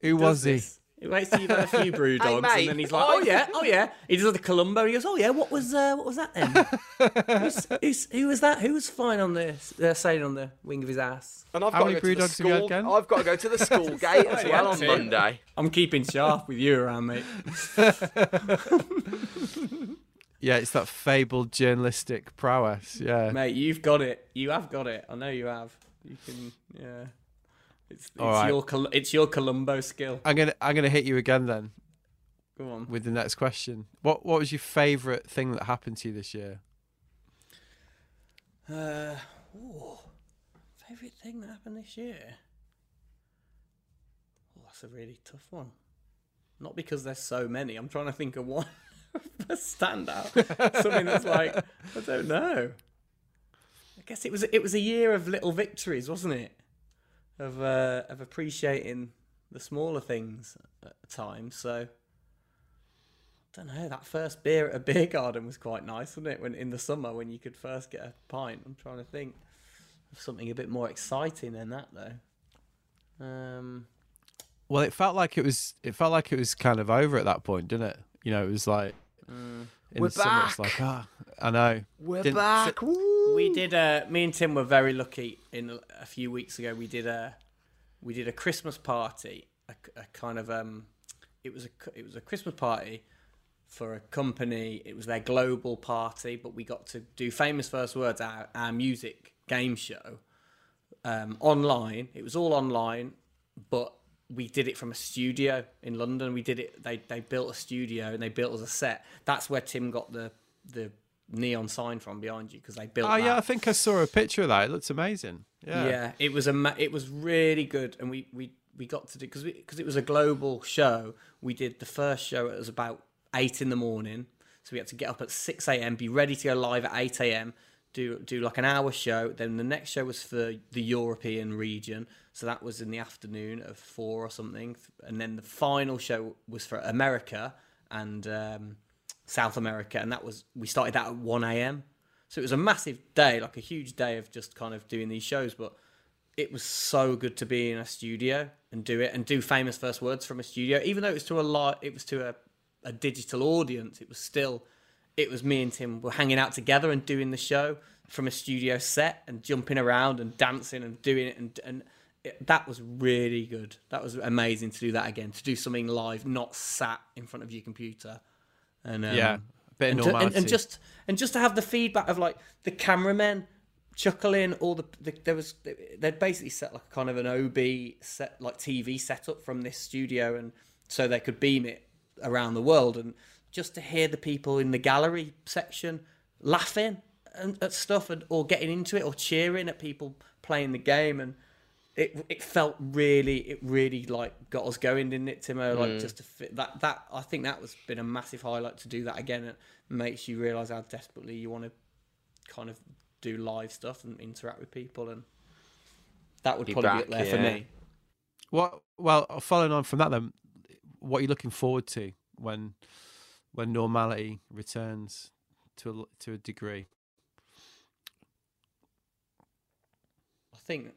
Who was he? Does this. He waits till you've had a few [laughs] brew Hey, dogs, mate, and then he's like, "Oh yeah, oh yeah." He does the Columbo. He goes, "Oh yeah, what was uh, what was that then? [laughs] who's, who's, who was that? Who was flying on the uh, sailing on the wing of his ass?" And I've How got many to go brew to the dogs have you had school. again? I've got to go to the school [laughs] gate as well on Monday. I'm keeping sharp with you around, mate. Yeah, it's that fabled journalistic prowess. Yeah. Mate, you've got it. You have got it. I know you have. You can, yeah. It's, it's right. your it's your Columbo skill. I'm gonna I'm gonna hit you again then Go on. with the next question. What what was your favourite thing that happened to you this year? Uh, ooh, favorite thing that happened this year. Oh, that's a really tough one. Not because there's so many. I'm trying to think of one [laughs] a standout. Something that's like I don't know. I guess it was it was a year of little victories, wasn't it? Of uh, of appreciating the smaller things at times. So I don't know. That first beer at a beer garden was quite nice, wasn't it? When in the summer when you could first get a pint. I'm trying to think of something a bit more exciting than that though. Um, Well, it felt like it was it felt like it was kind of over at that point, didn't it? You know, it was like Mm. in We're the summer it's like ah, I know. We're Didn't- back. Woo. We did. Uh, me and Tim were very lucky. In a- few weeks ago, we did a we did a Christmas party. A, a kind of um, it was a it was a Christmas party for a company. It was their global party, but we got to do famous first words our, our music game show um, online. It was all online, but we did it from a studio in London. We did it. They they built a studio and they built us a set. That's where Tim got the the neon sign from behind you because they built. Oh yeah, I think I saw a picture of that. It looks amazing. Yeah. Yeah. it was a it was really good, and we we we got to do because because it was a global show. We did the first show. It was about eight in the morning, so we had to get up at six a.m. Be ready to go live at eight a.m. Do do like an hour show. Then the next show was for the European region, so that was in the afternoon of four or something. And then the final show was for America and um, South America, and that was we started that at one a.m. So it was a massive day, like a huge day of just kind of doing these shows. But it was so good to be in a studio and do it and do famous first words from a studio. Even though it was to a lot, it was to a, a digital audience. It was still, it was me and Tim were hanging out together and doing the show from a studio set and jumping around and dancing and doing it and and. It, that was really good. That was amazing to do that again. To do something live, not sat in front of your computer, and um, Yeah. Bit of and, to- and, and just and just to have the feedback of like the cameramen chuckling all the, the there was they'd basically set like kind of an ob set like tv setup from this studio and so they could beam it around the world and just to hear the people in the gallery section laughing and, at stuff and or getting into it or cheering at people playing the game and it it felt really it really like got us going didn't it Timo like mm. just to fit that that I think that was been a massive highlight to do that again it makes you realize how desperately you want to kind of do live stuff and interact with people and that would Be probably back, be up there for me What? Well, following on from that, then, what are you looking forward to when when normality returns to a, to a degree? I think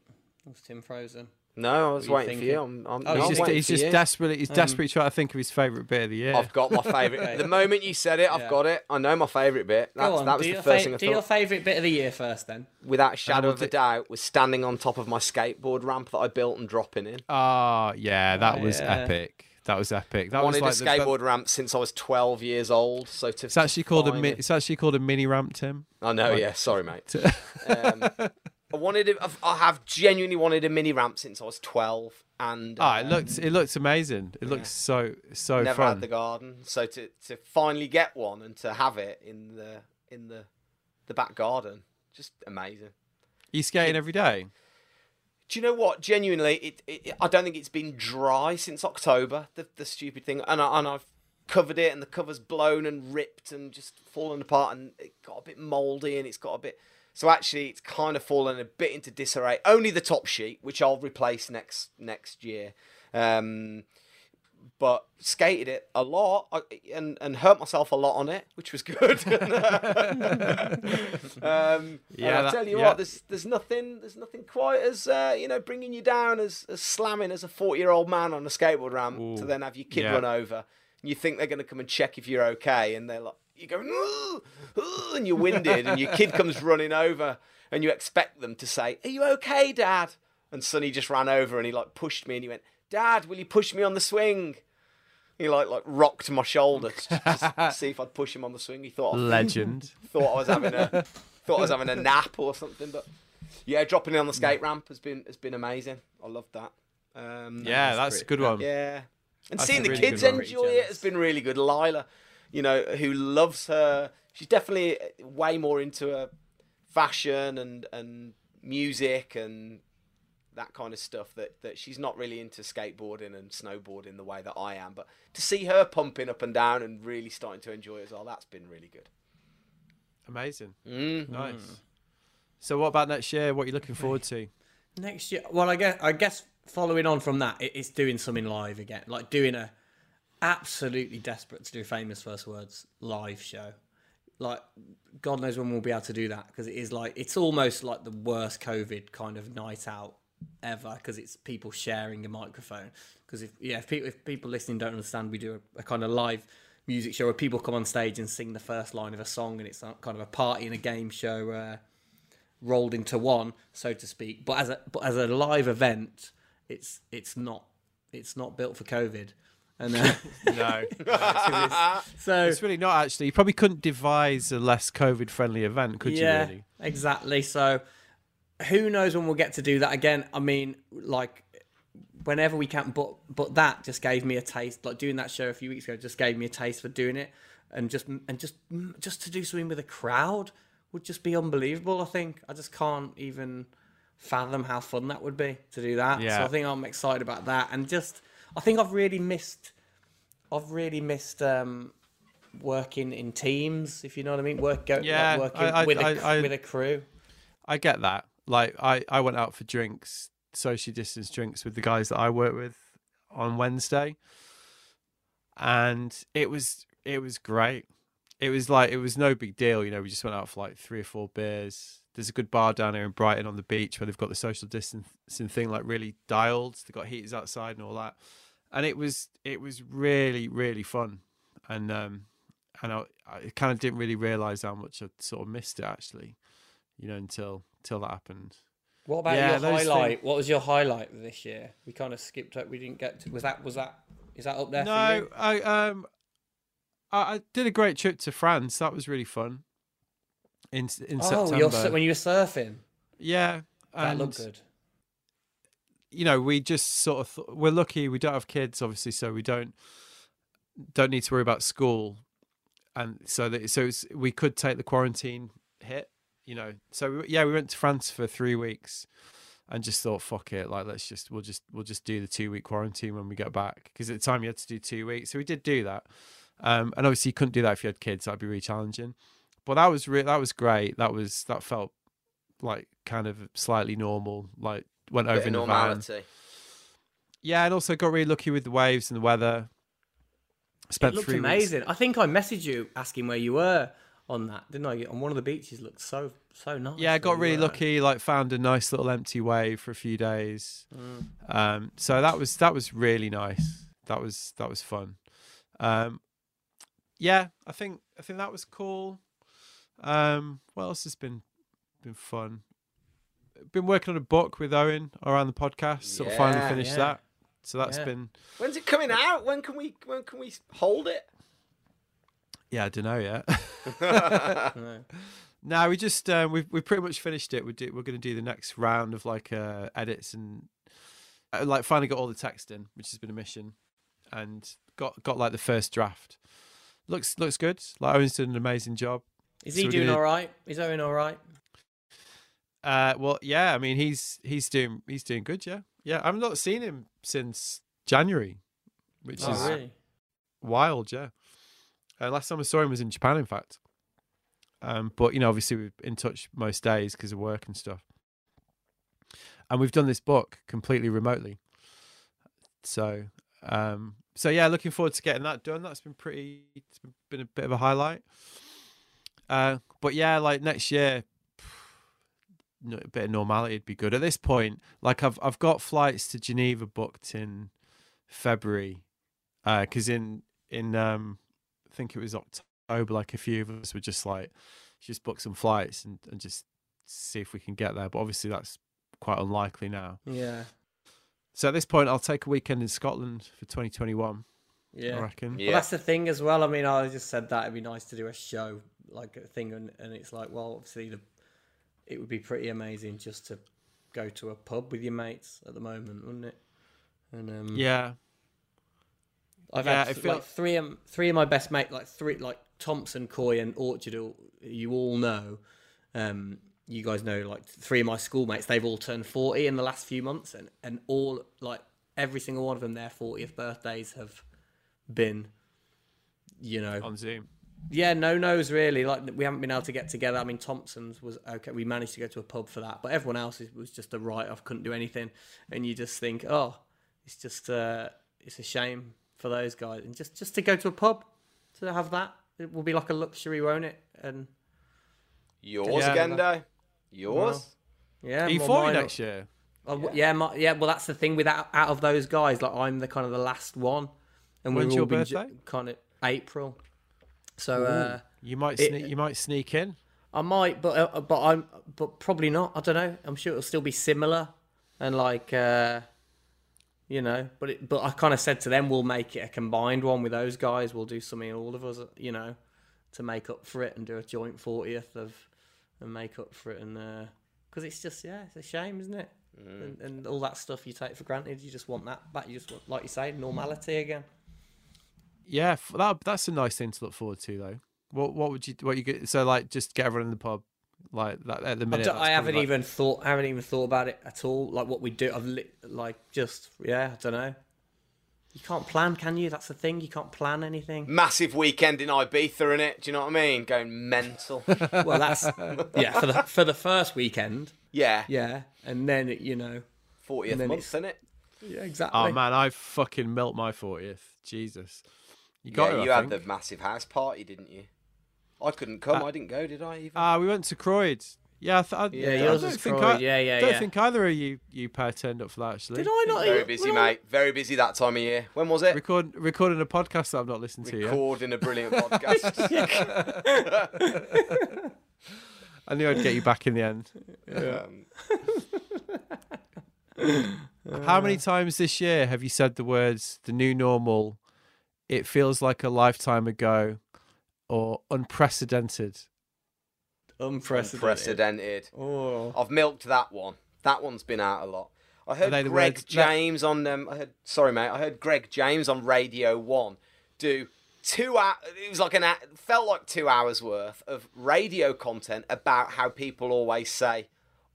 was Tim Frozen No, I was What are you waiting for you. I'm, I'm, Oh, no, he's just, he's just desperately he's Um, desperately trying to think of his favourite bit of the year. I've got my favourite. [laughs] The moment you said it, I've Yeah. got it. I know my favourite bit. That's, Go on, that was do, the first thing I do your favourite bit of the year first then Without a shadow of a doubt, was standing on top of my skateboard ramp that I built and dropping in. Ah, yeah, that Oh, was yeah. epic. That was epic. That I wanted was a like the- skateboard ramp since I was 12 years old. So to it's actually called a mi- it's actually called a mini ramp, Tim. I know, like- yeah. Sorry, mate. um, [laughs] I wanted. A, I have genuinely wanted a mini ramp since I was 12, and Ah, it looks it looked amazing. It looks so so never fun. had the garden. So to to finally get one and to have it in the in the the back garden, just amazing. you skating every day? Do you know what? Genuinely, it, it I don't think it's been dry since October. The the stupid thing, and I, and I've covered it, and the cover's blown and ripped and just fallen apart, and it got a bit mouldy, and it's got a bit. So actually, it's kind of fallen a bit into disarray. Only the top sheet, which I'll replace next next year. Um, but skated it a lot and and hurt myself a lot on it, which was good. [laughs] um, Yeah, I tell you yeah. what, there's there's nothing there's nothing quite as uh, you know bringing you down as, as slamming as a 40 year old man on a skateboard ramp to then have your kid yeah. run over and you think they're going to come and check if you're okay and they're like you go "Ooh, ooh," and you're winded and your kid comes running over and you expect them to say are you okay dad and Sonny just ran over and he like pushed me and he went dad will you push me on the swing he like like rocked my shoulder to just [laughs] see if I'd push him on the swing. He thought Legend. [laughs] thought I was having a thought I was having a nap or something. But yeah, dropping it on the skate ramp has been has been amazing. I love that. Um, Yeah, that's a good one. yeah, and That's seeing a the kids enjoy it has been really good. Lila, you know, who loves her. She's definitely way more into uh, fashion and and music and that kind of stuff that, that she's not really into skateboarding and snowboarding the way that I am. But to see her pumping up and down and really starting to enjoy it as well, that's been really good. Amazing. Mm. Nice. So, what about next year? What are you looking forward to? Next year, well, I guess I guess following on from that, it's doing something live again, like doing a absolutely desperate to do famous first words live show. Like, God knows when we'll be able to do that because it is like it's almost like the worst COVID kind of night out ever because it's people sharing a microphone. Because if yeah, if people if people listening don't understand, we do a, a kind of live music show where people come on stage and sing the first line of a song, and it's kind of a party and a game show. Uh, rolled into one, so to speak. But as a but as a live event, it's it's not it's not built for COVID. And uh, [laughs] No, [laughs] so it's really not actually. You probably couldn't devise a less COVID-friendly event, could yeah, you? Really? exactly. So who knows when we'll get to do that again? I mean, like whenever we can. But but that just gave me a taste. Like doing that show a few weeks ago just gave me a taste for doing it, and just and just just to do something with a crowd would just be unbelievable. I think I just can't even fathom how fun that would be to do that. Yeah. So I think I'm excited about that, and just I think I've really missed. I've really missed um, working in teams, if you know what I mean. Work, go, like Yeah, working I- I- with, a, I- I- with a crew. I get that. Like, I I went out for drinks, social distance drinks with the guys that I work with on Wednesday, and it was it was great. It was like it was no big deal, you know. We just went out for like three or four beers. There's a good bar down here in Brighton on the beach where they've got the social distancing thing like really dialed. They've got heaters outside and all that, and it was it was really really fun, and um, and I, I kind of didn't really realize how much I sort of missed it actually, you know, until until that happened. What about Yeah, your highlight? What was your highlight this year? We kind of skipped it. We didn't get to. Was that was that is that up there? for No? I um, I, I did a great trip to France. That was really fun. In in Oh, September, when you were surfing, yeah, that looked good. you know we just sort of th- we're lucky we don't have kids obviously, so we don't don't need to worry about school, and so that so it's, we could take the quarantine hit, you know. So we, yeah, we went to France for three weeks. And just thought, fuck it, like let's just we'll just we'll just do the two week quarantine when we get back because at the time you had to do two weeks, so we did do that. Um, and obviously you couldn't do that if you had kids. That'd be really challenging. But that was re- that was great. That was that felt like kind of slightly normal. Like went over in the van. normality. Yeah, and also got really lucky with the waves and the weather. It Spent looked three amazing. Weeks. I think I messaged you asking where you were on that, didn't I? On one of the beaches, looked so so nice. Yeah, I got really were. lucky. Like found a nice little empty wave for a few days. Mm. Um, so that was that was really nice. That was that was fun. Um, yeah, I think I think that was cool. Um, what else has been been fun? Been working on a book with Owen around the podcast. Sort of finally finished yeah. that. So that's Yeah. been When's it coming out? When can we when can we hold it? yeah, I don't know yet. [laughs] No. No, we just uh, we've we pretty much finished it. We do, we're going to do the next round of like uh, edits and uh, like finally got all the text in, which has been a mission, and got got like the first draft. Looks looks good. Like Owen's doing an amazing job. Is he we're doing gonna- all right? Is Owen all right? Uh, well, yeah. I mean, he's he's doing he's doing good. Yeah, yeah. I've not seen him since January, which is Oh, really? wild. Yeah. Uh, last time I saw him was in Japan, in fact. Um, but you know, obviously we're in touch most days because of work and stuff. And we've done this book completely remotely. So Um, so yeah, looking forward to getting that done. That's been pretty. It's been a bit of a highlight. Uh, but yeah, like next year, [sighs] no- a bit of normality would be good. At this point, like I've I've got flights to Geneva booked in February, because in in um, I think it was October. Like a few of us were just like, just book some flights and and just see if we can get there. But obviously that's quite unlikely now. Yeah. So at this point, I'll take a weekend in Scotland for 2021. Yeah. I reckon. Yeah. Well, that's the thing as well. I mean, I just said that it'd be nice to do a show like a thing, and, and it's like, well, obviously, the, it would be pretty amazing just to go to a pub with your mates at the moment, wouldn't it? And um, Yeah, I've Yeah, had th- feel- like three of three of my best mates, like three, like Thompson, Coy, and Orchardal. You all know, um, you guys know, like three of my schoolmates. They've all turned forty in the last few months, and and all like every single one of them, their fortieth birthdays have been, you know, on Zoom. Yeah, no nos really. Like we haven't been able to get together. I mean, Thompson's was okay. We managed to go to a pub for that, but everyone else was just a write off. Couldn't do anything, and you just think, oh, it's just uh, it's a shame for those guys, and just just to go to a pub to have that, it will be like a luxury, won't it? And Yours Yeah. again, Day? Yours? yeah, Are you well, 40 next year? Oh, w- yeah, my, yeah. Well, that's the thing with out, out of those guys, like I'm the kind of the last one, and When's we've your all been ju- birthday? kind of April. So uh, You might It- sneak. you might sneak in. I might, but uh, but I'm but probably not. I don't know. I'm sure it'll still be similar, and like uh, you know. But it, but I kind of said to them, we'll make it a combined one with those guys. We'll do something all of us, you know, to make up for it and do a joint fortieth of and make up for it and because it's just yeah, it's a shame, isn't it? And, and all that stuff you take for granted, you just want that back. You just want, like you say, normality again. Yeah, that that's a nice thing to look forward to, though. What what would you what you get? So like, just get everyone in the pub, like that at the I, minute. I haven't like- even thought. I haven't even thought about it at all. Like what we do. I've li- like just yeah. I don't know. You can't plan, can you? That's the thing. You can't plan anything. Massive weekend in Ibiza, in it. Do you know what I mean? Going mental. [laughs] Well, that's yeah for the for the first weekend. yeah. Yeah, and then it, you know. 40th month, it's- isn't it? Yeah, exactly. Oh man, I fucking melt my fortieth. Jesus, you got Yeah, it. you I had think. the massive house party, didn't you? I couldn't come. I didn't go, did I? Even? Ah, we went to Croyd's. Yeah, I th- I, Yeah, I don't think I, Yeah, yeah, don't yeah. think either of you you pair turned up for that actually. Did I not? Very busy, well, mate. Very busy that time of year. When was it? Record, recording a podcast that I've not listened to. Recording a brilliant [laughs] podcast. I knew I'd get you back in the end. Um, [laughs] How many times this year have you said the words "the new normal"? It feels like a lifetime ago, or unprecedented. Unprecedented. unprecedented. Oh. I've milked that one. That one's been out a lot. I heard Greg words- that- James on um, I heard sorry mate, I heard Greg James on Radio 1 do two hours it was like an hou- felt like 2 hours worth of radio content about how people always say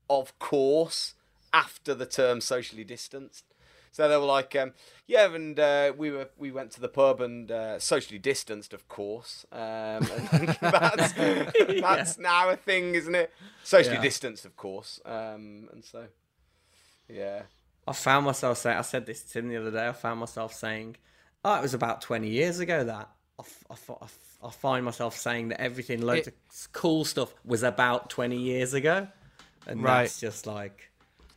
of course after the term socially distanced. So they were like, um, yeah, and uh, we were we went to the pub and uh, socially distanced, of course. Um, and [laughs] that's [laughs] that's now a thing, isn't it? Socially Yeah. distanced, of course. Um, and so, yeah, I found myself saying, I said this to Tim the other day. I found myself saying, "Oh, it was about twenty years ago that." I find myself saying that everything, loads It- of cool stuff, was about twenty years ago, and Right. that's just like,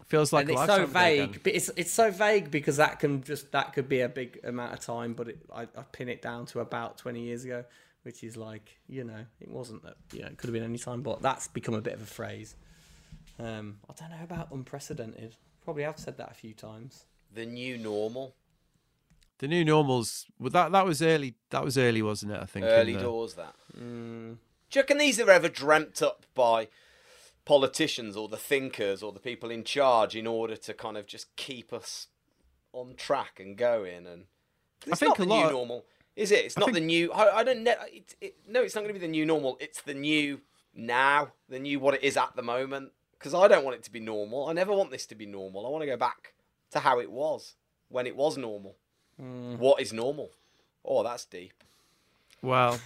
Feels like and a it's so vague. But it's it's so vague because that can just that could be a big amount of time, but it, I, I pin it down to about twenty years ago, which is like, you know, it wasn't that, you know, it could have been any time, but that's become a bit of a phrase. Um, I don't know about unprecedented. Probably I've said that a few times. the new normal, The new normals. Well, that that was early. That was early, wasn't it? I think. early the- doors. That. Mm. Do you reckon these are ever dreamt up by politicians or the thinkers or the people in charge in order to kind of just keep us on track and going? And it's think not a the lot new of- normal, is it? It's not think- the new. I, I don't know. It, it, no, it's not going to be the new normal. It's the new now, the new what it is at the moment. Because I don't want it to be normal. I never want this to be normal. I want to go back to how it was when it was normal. Hmm. What is normal? Oh, that's deep. Well,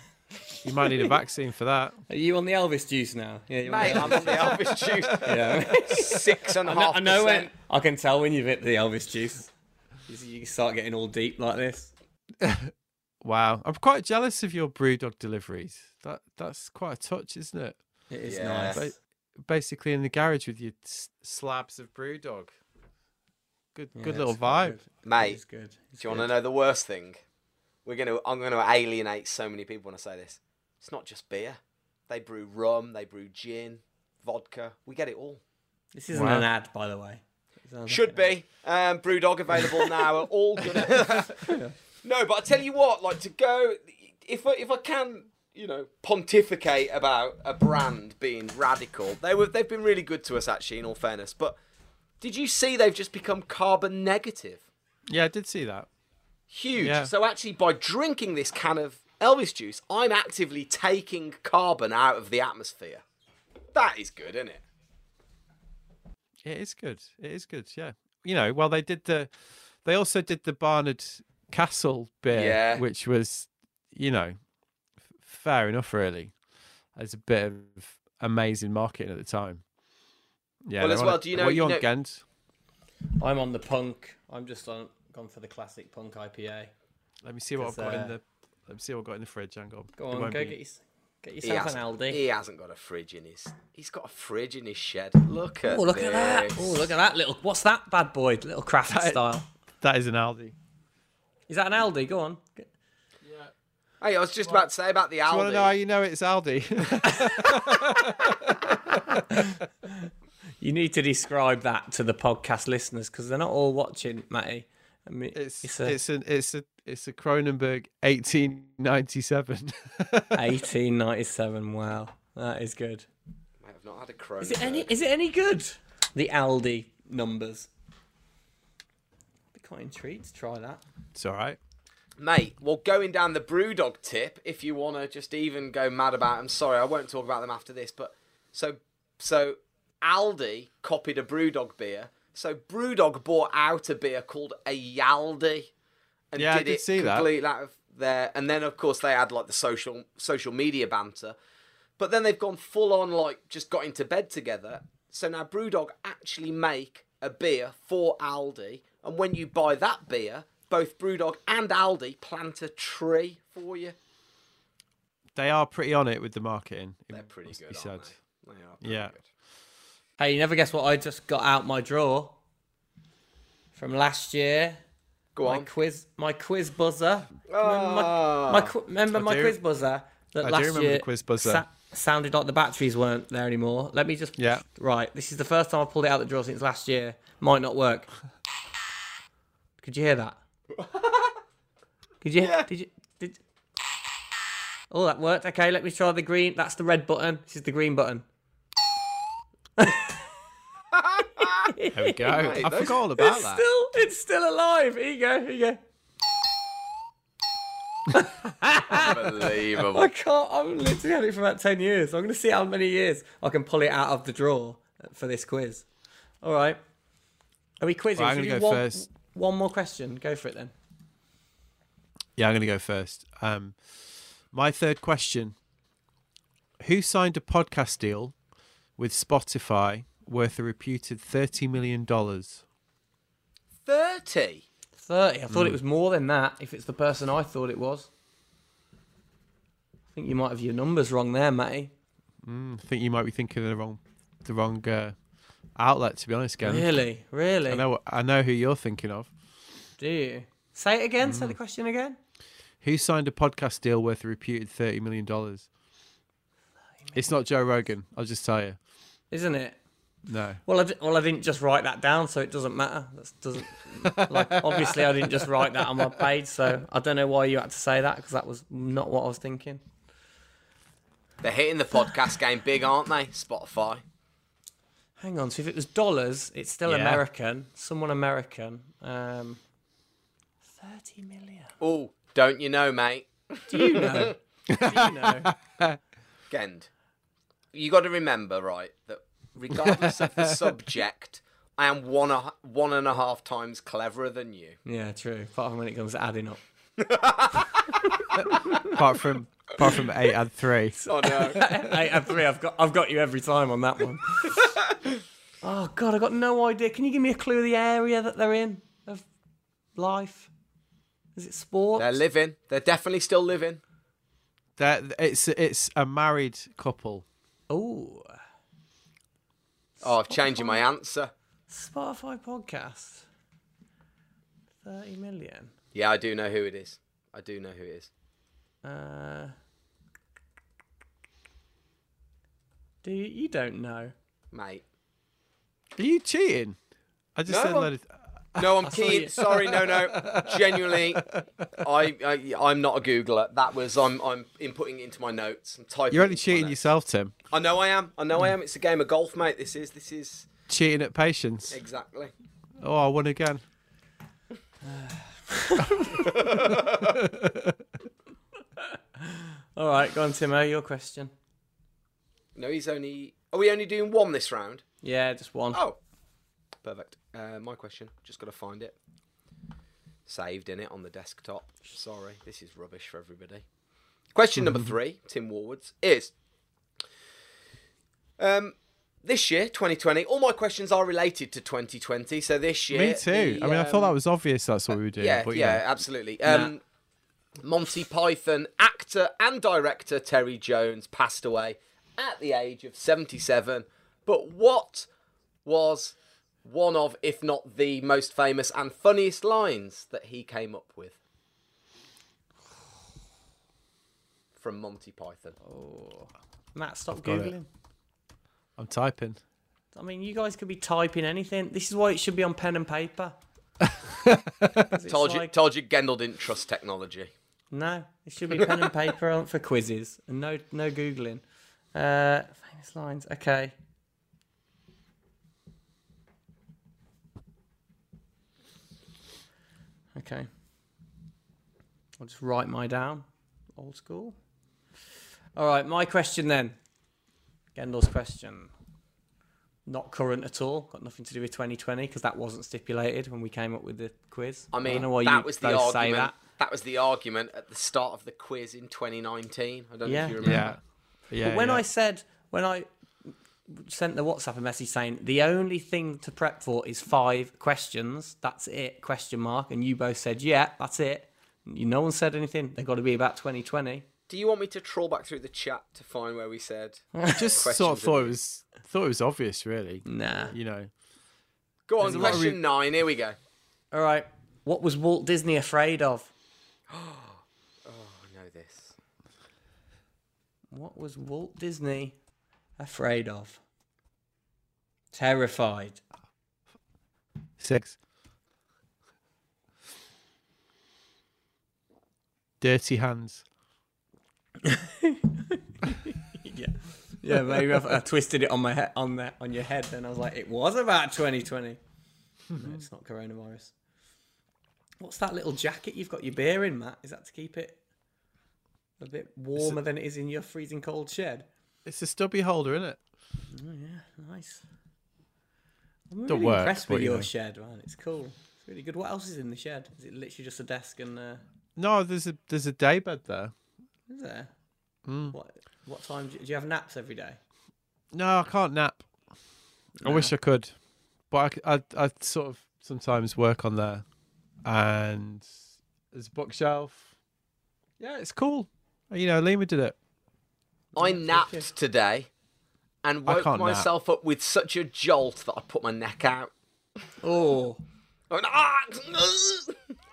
you might need a vaccine for that. Are you on the Elvis juice now? Yeah, you're on Mate, the I'm on the Elvis juice. [laughs] Yeah. Six and a I know, half I know when percent. I can tell when you've hit the Elvis juice. You start getting all deep like this. [laughs] Wow, I'm quite jealous of your BrewDog deliveries. That that's quite a touch, isn't it? It is Yeah. nice. Ba- basically in the garage with your s- slabs of BrewDog. Good, Yeah, good little it's vibe. good. Mate, It's good. It's Do you want to good. know the worst thing? We're gonna. I'm gonna alienate so many people when I say this. It's not just beer. They brew rum. They brew gin, vodka. We get it all. This isn't Wow. an ad, by the way. Should like be. Um, Brewdog available [laughs] now. Are All good. [laughs] no, but I tell you what, like to go. If I, if I can, you know, pontificate about a brand being radical, they were they've been really good to us actually. In all fairness, but did you see they've just become carbon negative? Yeah, I did see that. Huge. Yeah. So actually, by drinking this can of Elvis juice, I'm actively taking carbon out of the atmosphere. That is good, isn't it? It is good. It is good. Yeah. You know, well, they did the. They also did the Barnard Castle beer, Yeah. which was, you know, f- fair enough. Really, as a bit of amazing marketing at the time. Yeah. Well, as well, it. do you know- What are you you on, know- Gent? I'm on the punk. I'm just on gone for the classic punk IPA. Let me see what I've got in uh, the. Let me see what I've got in the fridge. Hang on. Go on, go be- get, your, get He yourself an hasn't, Aldi. he hasn't got a fridge in his. He's got a fridge in his shed. Look at Oh, look at that! Oh, look at that little. What's that bad boy? Little craft That- style. That is an Aldi. Is that an Aldi? Go on. Get- Hey, I was just about to say about the Do you want to know how you know it's Aldi? [laughs] You need to describe that to the podcast listeners because they're not all watching, Matty. I mean, it's it's, it's a an it's a it's a Cronenberg 1897. 1897. [laughs] Wow, that is good. Mate, I've not had a Cronenberg. Is it any? Is it any good? The Aldi numbers. Be quite intrigued to try that. it's all right. Mate, well, going down the Brewdog tip, if you want to just even go mad about them, sorry, I won't talk about them after this, but so so Aldi copied a Brewdog beer. So Brewdog bought out a beer called a Yaldi and Yeah, I did, did it see that. completely out of there. And then, of course, they had like the social social media banter. But then they've gone full on, like, just got into bed together. So now Brewdog actually make a beer for Aldi. And when you buy that beer, both Brewdog and Aldi plant a tree for you. They are pretty on it with the marketing. They're pretty must be good, said. they? They are pretty Yeah. good. Hey, you never guess what I just got out my drawer from last year. Go My on. quiz, my quiz buzzer. Remember my, Ah. my remember my quiz buzzer that I do last remember year the quiz buzzer. sa- sounded like the batteries weren't there anymore. Let me just Yeah. Right, this is the first time I pulled it out of the drawer since last year. Might not work. [laughs] Could you hear that? [laughs] Could you? Yeah. Did you? Did? Oh, that worked. Okay, let me try the green. That's the red button. This is the green button. There we go. Mate, I those- forgot all about it's that. still, it's still alive. Here you go. Here you go. Unbelievable. [laughs] I can't. I've literally had it for about ten years. I'm going to see how many years I can pull it out of the drawer for this quiz. All right. Are we quizzing? Right, I'm gonna go one, first. One more question. Go for it then. Yeah, I'm going to go first. Um, my third question: Who signed a podcast deal with Spotify worth a reputed thirty million dollars? 30. Thirty. I thought Hmm. it was more than that. If it's the person I thought it was. I think you might have your numbers wrong there, Matty. I think you might be thinking of the wrong, the wrong uh, outlet. To be honest, Gavin. Really, really. I know. I know who you're thinking of. Do you? Say it again. Hmm. Say the question again. Who signed a podcast deal worth a reputed thirty million dollars? It's not Joe Rogan. I'll just tell you. Isn't it? No. Well, I di- well, I didn't just write that down, so it doesn't matter. That doesn't [laughs] like obviously I didn't just write that on my page, so I don't know why you had to say that because that was not what I was thinking. They're hitting the podcast [laughs] game big, aren't they? Spotify. Hang on, so if it was dollars, it's still Yeah. American. Someone American. Um, Thirty million. Oh, don't you know, mate? Do you know? [laughs] Do you know? Gend, you got to remember, right, that regardless of the [laughs] subject, I am one, a, one and a half times cleverer than you. Yeah, true. Apart from when it comes to adding up. [laughs] apart from apart from eight and three. [laughs] Oh, no. Eight and three. I've got I've got you every time on that one. oh God, I got no idea. Can you give me a clue of the area that they're in? Of life? Is it sport? They're living. They're definitely still living. That it's it's a married couple. Oh, Oh, I've changed my answer. Spotify podcast. Thirty million. Yeah, I do know who it is. I do know who it is. Uh, do you, you don't know? Mate. Are you cheating? I just No, said I'm- let it, No, I'm [laughs] keen. Sorry, no, no. [laughs] Genuinely, I, I, I'm not a Googler. That was I'm, I'm inputting it into my notes. I'm typing. You're only cheating yourself, Tim. I know I am. I know I hmm. am. It's a game of golf, mate. This is. This is Cheating at patience. exactly. Oh, I won again. [sighs] All right, go on, Timo. Your question. No, he's only. Are we only doing one this round? Yeah, just one. Oh, perfect. Uh, my question. Just got to find it. Saved in it on the desktop. Sorry, this is rubbish for everybody. Question number [laughs] three, Tim Warwards, is um, this year, 2020. All my questions are related to 2020. So this year, Me too. the, I mean, I thought that um, was obvious. That's what we were doing. yeah, but, yeah, know. absolutely. Um, Monty Python actor and director Terry Jones passed away at the age of 77. But what was one of, if not the most famous and funniest lines that he came up with? From Monty Python. Oh. Matt, stop got it. googling. I'm typing. I mean, you guys could be typing anything. This is why it should be on pen and paper. [laughs] it's Told you, like- told you Gendel didn't trust technology. No, it should be pen and paper on- for quizzes and no no googling. Uh, famous lines. Okay. Okay. I'll just write my down. Old school. All right, my question then. Gendel's question. Not current at all. Got nothing to do with 2020 because that wasn't stipulated when we came up with the quiz. I mean, don't know why that you was the both say argument. that. That. was the argument at the start of the quiz in 2019. I don't know if you remember. Yeah. Yeah. But when yeah. I said when I sent the WhatsApp a message saying the only thing to prep for is five questions, that's it? Question mark, and you both said yeah, that's it. You, no one said anything. They got to be about 2020. Do you want me to trawl back through the chat to find where we said? [laughs] I just sort of thought it was thought it was obvious, really. Nah. You know, Go on, There's a lot of question re- nine. Here we go. All right. What was Walt Disney afraid of? [gasps] Oh, I know this. What was Walt Disney afraid of? Terrified. six. Dirty hands. [laughs] yeah. Yeah, maybe I, I twisted it on my head on that on your head. Then I was like, it was about 2020. [laughs] no, it's not coronavirus. What's that little jacket you've got your beer in, Matt? Is that to keep it a bit warmer than it is in your freezing cold shed? It's a stubby holder, isn't it? Oh yeah, nice. I'm Don't really work, impressed with you your know. shed, man. It's cool. It's really good. What else is in the shed? Is it literally just a desk and uh, No, there's a there's a daybed there. is there? Hmm. What what time do you, do you have naps every day? No, I can't nap. I wish I could, but I I sort of sometimes work on there, and there's a bookshelf. Yeah, it's cool. You know, Lima did it. I napped today and woke can't nap. myself up with such a jolt that I put my neck out. Oh, I went, "Ah!"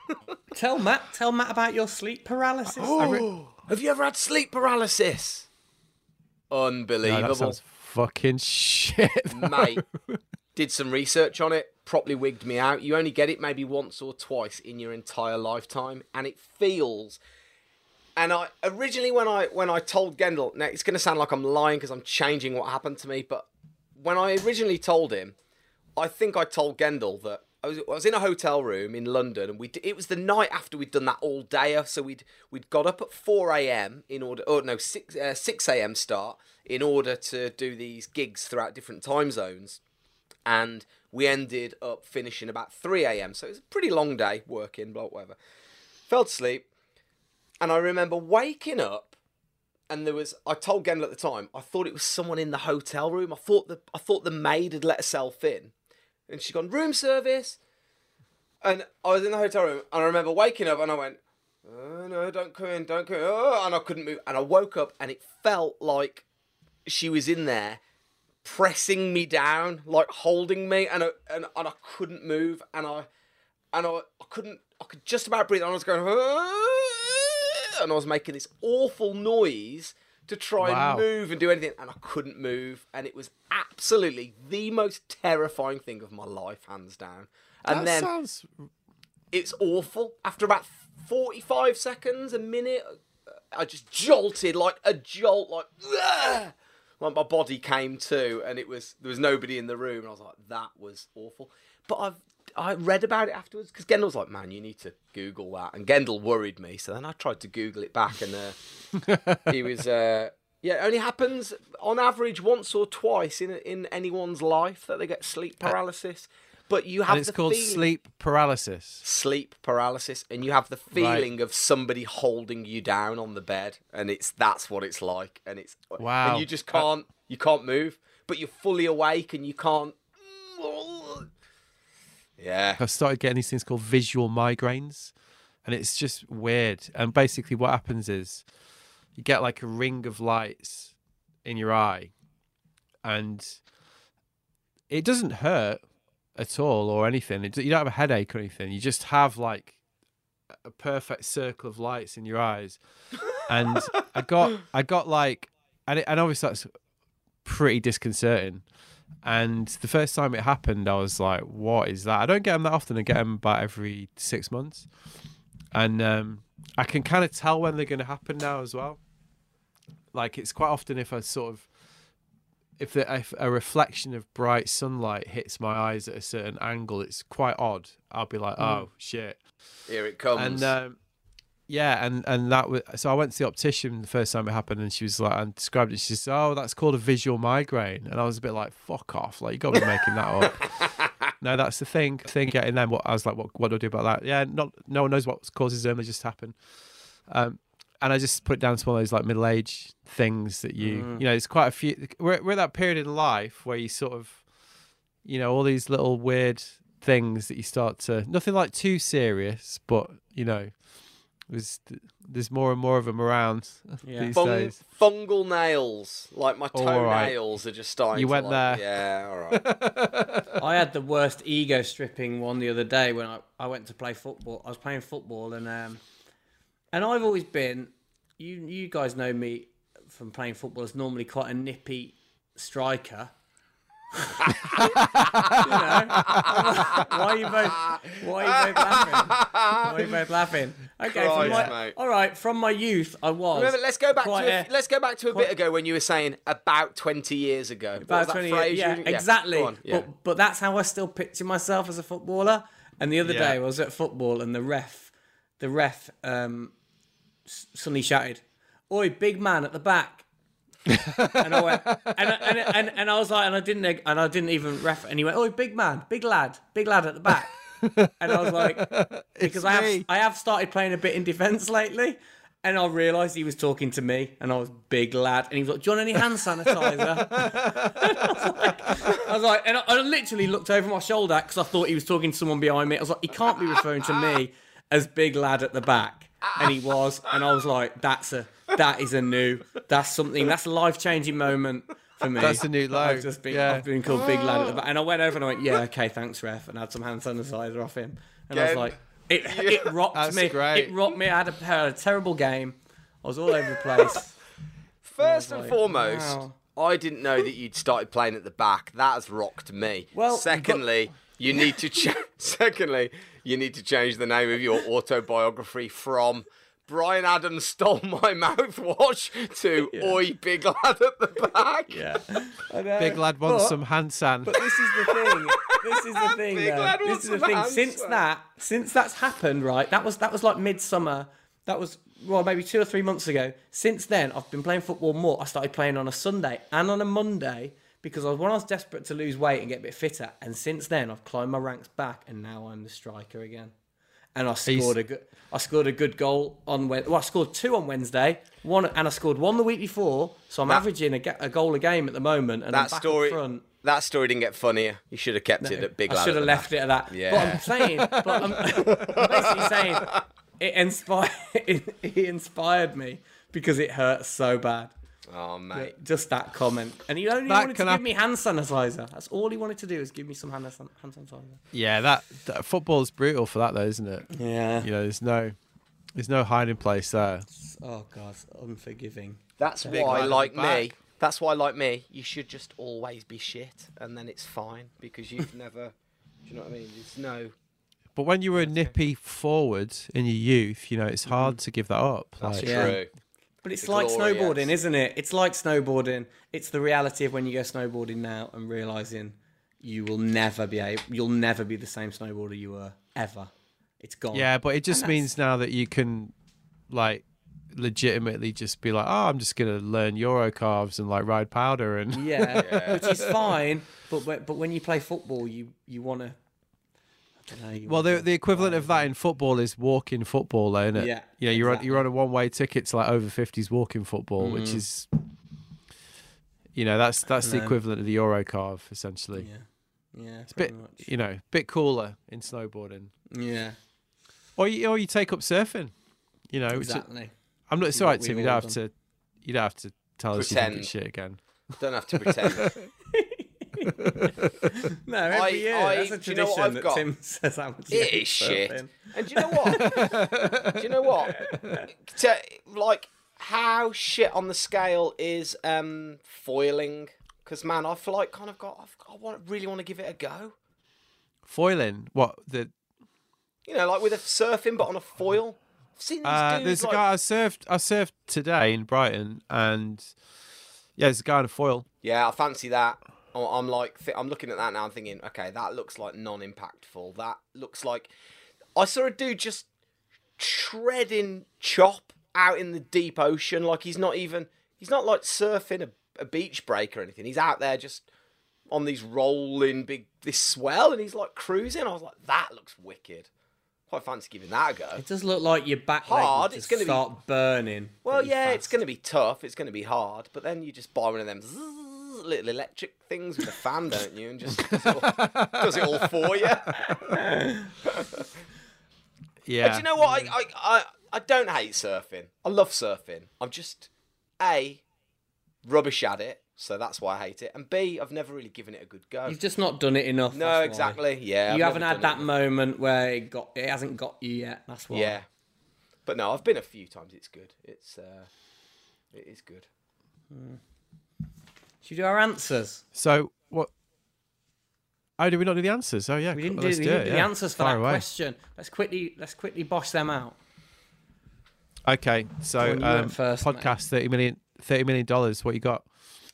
[laughs] tell Matt. Tell Matt about your sleep paralysis. Oh, have you ever had sleep paralysis? No, Unbelievable. that sounds fucking shit. mate. [laughs] Did some research on it, properly wigged me out. You only get it maybe once or twice in your entire lifetime, and it feels. And I originally when I when I told Gendel, now it's going to sound like I'm lying because I'm changing what happened to me, but when I originally told him, I think I told Gendel that I was, I was in a hotel room in London, and we it was the night after we'd done that all dayer, so we'd we'd got up at four a.m. in order, oh no, six uh, six a.m. start in order to do these gigs throughout different time zones, and we ended up finishing about three a.m. So it was a pretty long day working, blah whatever. Fell asleep, and I remember waking up and there was I told Gendel at the time I thought it was someone in the hotel room. I thought the I thought the maid had let herself in, and she'd gone room service. and I was in the hotel room, and I remember waking up, and I went, "Oh no, don't come in, don't come in," oh, and I couldn't move, and I woke up, and it felt like she was in there, pressing me down, like holding me, and I, and and I couldn't move, and I and I, I couldn't, I could just about breathe, and I was going, "Ah," and I was making this awful noise to try Wow. and move and do anything, and I couldn't move, and it was absolutely the most terrifying thing of my life, hands down. And that then sounds it's awful. After about 45 seconds, a minute, I just jolted like a jolt, like, "Ugh!" like my body came to, and it was there was nobody in the room, and I was like, that was awful. But I've I read about it afterwards because Gendel was like, man, you need to Google that, and Gendel worried me, so then I tried to Google it back, and uh, [laughs] he was. Uh, yeah, it only happens on average once or twice in in anyone's life that they get sleep paralysis. But you have and it's called feeling sleep paralysis. sleep paralysis and you have the feeling of somebody holding you down on the bed and it's that's what it's like and it's Wow. and you just can't you can't move but you're fully awake and you can't yeah I've started getting these things called visual migraines, and it's just weird. And basically, what happens is you get like a ring of lights in your eye, and it doesn't hurt at all or anything. You don't have a headache or anything. You just have like a perfect circle of lights in your eyes. And I got, I got like, and, it, and obviously that's pretty disconcerting. And the first time it happened, I was like, "What is that?" I don't get them that often. I get them about every six months, and um, I can kind of tell when they're going to happen now as well. Like it's quite often if I sort of if, the, if a reflection of bright sunlight hits my eyes at a certain angle, it's quite odd. I'll be like, "Oh shit!" here it comes and um, yeah, and and that was so I went to the optician the first time it happened, and she was like, and described it. She said, "Oh, that's called a visual migraine," and I was a bit like, "Fuck off!" Like you got to be making that up. [laughs] no, that's the thing. Thing getting them. What I was like, what what do I do about that? Yeah, not no one knows what causes them. They just happen. Um, and I just put it down to one of those like middle age things that you Mm. you know. It's quite a few. We're we're at that period in life where you sort of, you know, all these little weird things that you start to nothing like too serious, but you know, there's there's more and more of them around Yeah. these Fung- days. fungal nails like my All right. toenails are just starting You to, went like- there. yeah all right [laughs] I had the worst ego stripping one the other day when I, I went to play football. I was playing football and um and I've always been you you guys know me from playing football as normally quite a nippy striker. You know, why are you both why are you both laughing? Why are you both laughing? Okay, from Christ, my, mate. all right, from my youth I was Remember, let's go back to a, a- let's go back to a bit ago when you were saying about twenty years ago. About 20 years. Yeah, you- exactly. on, yeah. But but that's how I still picture myself as a footballer. And the other Yeah. day I was at football and the ref the ref um suddenly shouted, Oi, big man at the back. And I went and, and, and, and I was like and I didn't and I didn't even ref and he went, "Oh, big man, big lad, big lad at the back. and I was like [laughs] because I have me. I have started playing a bit in defence lately. And I realised he was talking to me, and I was big lad, and he was like, "Do you want any hand sanitizer?" [laughs] I was like, and I, I literally looked over my shoulder because I thought he was talking to someone behind me. I was like, he can't be referring to me as big lad at the back, and he was, and I was like, that's a that is a new, that's something, that's a life changing moment for me. That's a new low, I've just been, yeah. I've been called big lad at the oh. back, and I went over and I went, yeah, okay, thanks, ref, and had some hand sanitizer off him, and I was like, it [laughs] it rocked That's me, great. it rocked me. I had a, had a terrible game. I was all over the place. First and like, foremost, wow. I didn't know that you'd started playing at the back. That has rocked me. Well, secondly, you need to [laughs] ch- secondly you need to change the name of your autobiography from Bryan Adams stole [laughs] my mouthwash to [laughs] Oi Big Lad at the back. Yeah, I [laughs] know. Big lad wants But- some hand sand. But this is the thing. This is the thing. Big though. lad This wants is the thing. hands, Since man. that, since that's happened, right? That was that was like midsummer. That was well, maybe two or three months ago. Since then, I've been playing football more. I started playing on a Sunday and on a Monday because I was when I was desperate to lose weight and get a bit fitter. And since then, I've climbed my ranks back, and now I'm the striker again. And I scored a good. I scored a good goal on Wed. Well, I scored two on Wednesday. One, and I scored one the week before. So I'm That- averaging a, ga- a goal a game at the moment. And I'm That story that story didn't get funnier. You should have kept it at big. I should have left back. it at that. Yeah. But I'm saying, but I'm, I'm [laughs] basically saying it inspired. It, [laughs] it inspired me because it hurt so bad. Oh mate. Just that comment, and he only That wanted to give hap- me hand sanitizer. That's all he wanted to do is give me some hand, san- hand sanitizer. Yeah, that, that football's brutal for that though, isn't it? Yeah. You know, there's no there's no hiding place there. Oh god, unforgiving. That's Big why, like me, that's why, like me, you should just always be shit, and then it's fine because you've [laughs] never. Do you know what I mean? There's no. But when you were a nippy forward in your youth, you know, it's hard mm-hmm. to give that up. That's Like, Yeah. true. But it's like glory, snowboarding, yes. isn't it? It's like snowboarding. It's the reality of when you go snowboarding now and realizing you will never be able, you'll never be the same snowboarder you were ever. It's gone. Yeah, but it just means now that you can, like, legitimately just be like, oh, I'm just gonna learn Euro carves and like ride powder and Yeah, [laughs] Yeah. which is fine. But when- but when you play football, you you want to. Know, you Well, the the equivalent of that in football is walking football, though, isn't it? Yeah, You know, you're on you're on a one way ticket to like over fifties walking football, which Mm. is, you know, that's that's the know. equivalent of the Euro carve essentially. Yeah, yeah, It's a bit, you know, bit cooler in snowboarding, Yeah, or you or you take up surfing. You know, which. I'm not. It's What all right, Tim. You all don't have done. to. You don't have to tell us you think shit again. Don't have to pretend. [laughs] [laughs] No, every I- year I- that's a do you know tradition that got? Tim [laughs] says how much he It hates shit. surfing. And do you know what? [laughs] do you know what? To, like how shit on the scale is um foiling? Because man, I feel like kind of got. I've, I want really want to give it a go. Foiling, what the? You know, like with a surfing, but on a foil. I've seen these Uh, dudes. there's like, a guy I surfed. I surfed today in Brighton, and yeah, there's a guy on a foil. Yeah, I fancy that. I'm- I'm like, I'm looking at that now. I'm thinking, okay, that looks like non-impactful. That looks like I saw a dude just treading chop out in the deep ocean. Like he's not even, he's not like surfing a, a beach break or anything. He's out there just on these rolling big this swell, and he's like cruising. I was like, that looks wicked. Quite fancy giving that a go. It does look like your back Hard, it's just be- start burning. Well, yeah, it's going to be tough. It's going to be hard. But then you just buy one of them zzz, little electric things with a fan, don't you? And just [laughs] does it all, does it all for you. Yeah. And do you know what? I, I, I, I don't hate surfing. I love surfing. I'm just, A, rubbish at it. So that's why I hate it. And B, I've never really given it a good go. You've just not done it enough. no, that's why. exactly. Yeah. I've you haven't had that it. moment where it got it hasn't got you yet. That's why. Yeah. But no, I've been a few times. It's good. It's, uh, it is good. Should we do our answers? So what? Oh, did we not do the answers? Oh yeah, We didn't do, let's we do didn't it, do the yeah. answers for Fire that away. question. Let's quickly let's quickly bosh them out. Okay, so Go on, you um, went first, mate. podcast thirty million, thirty million dollars. What you got?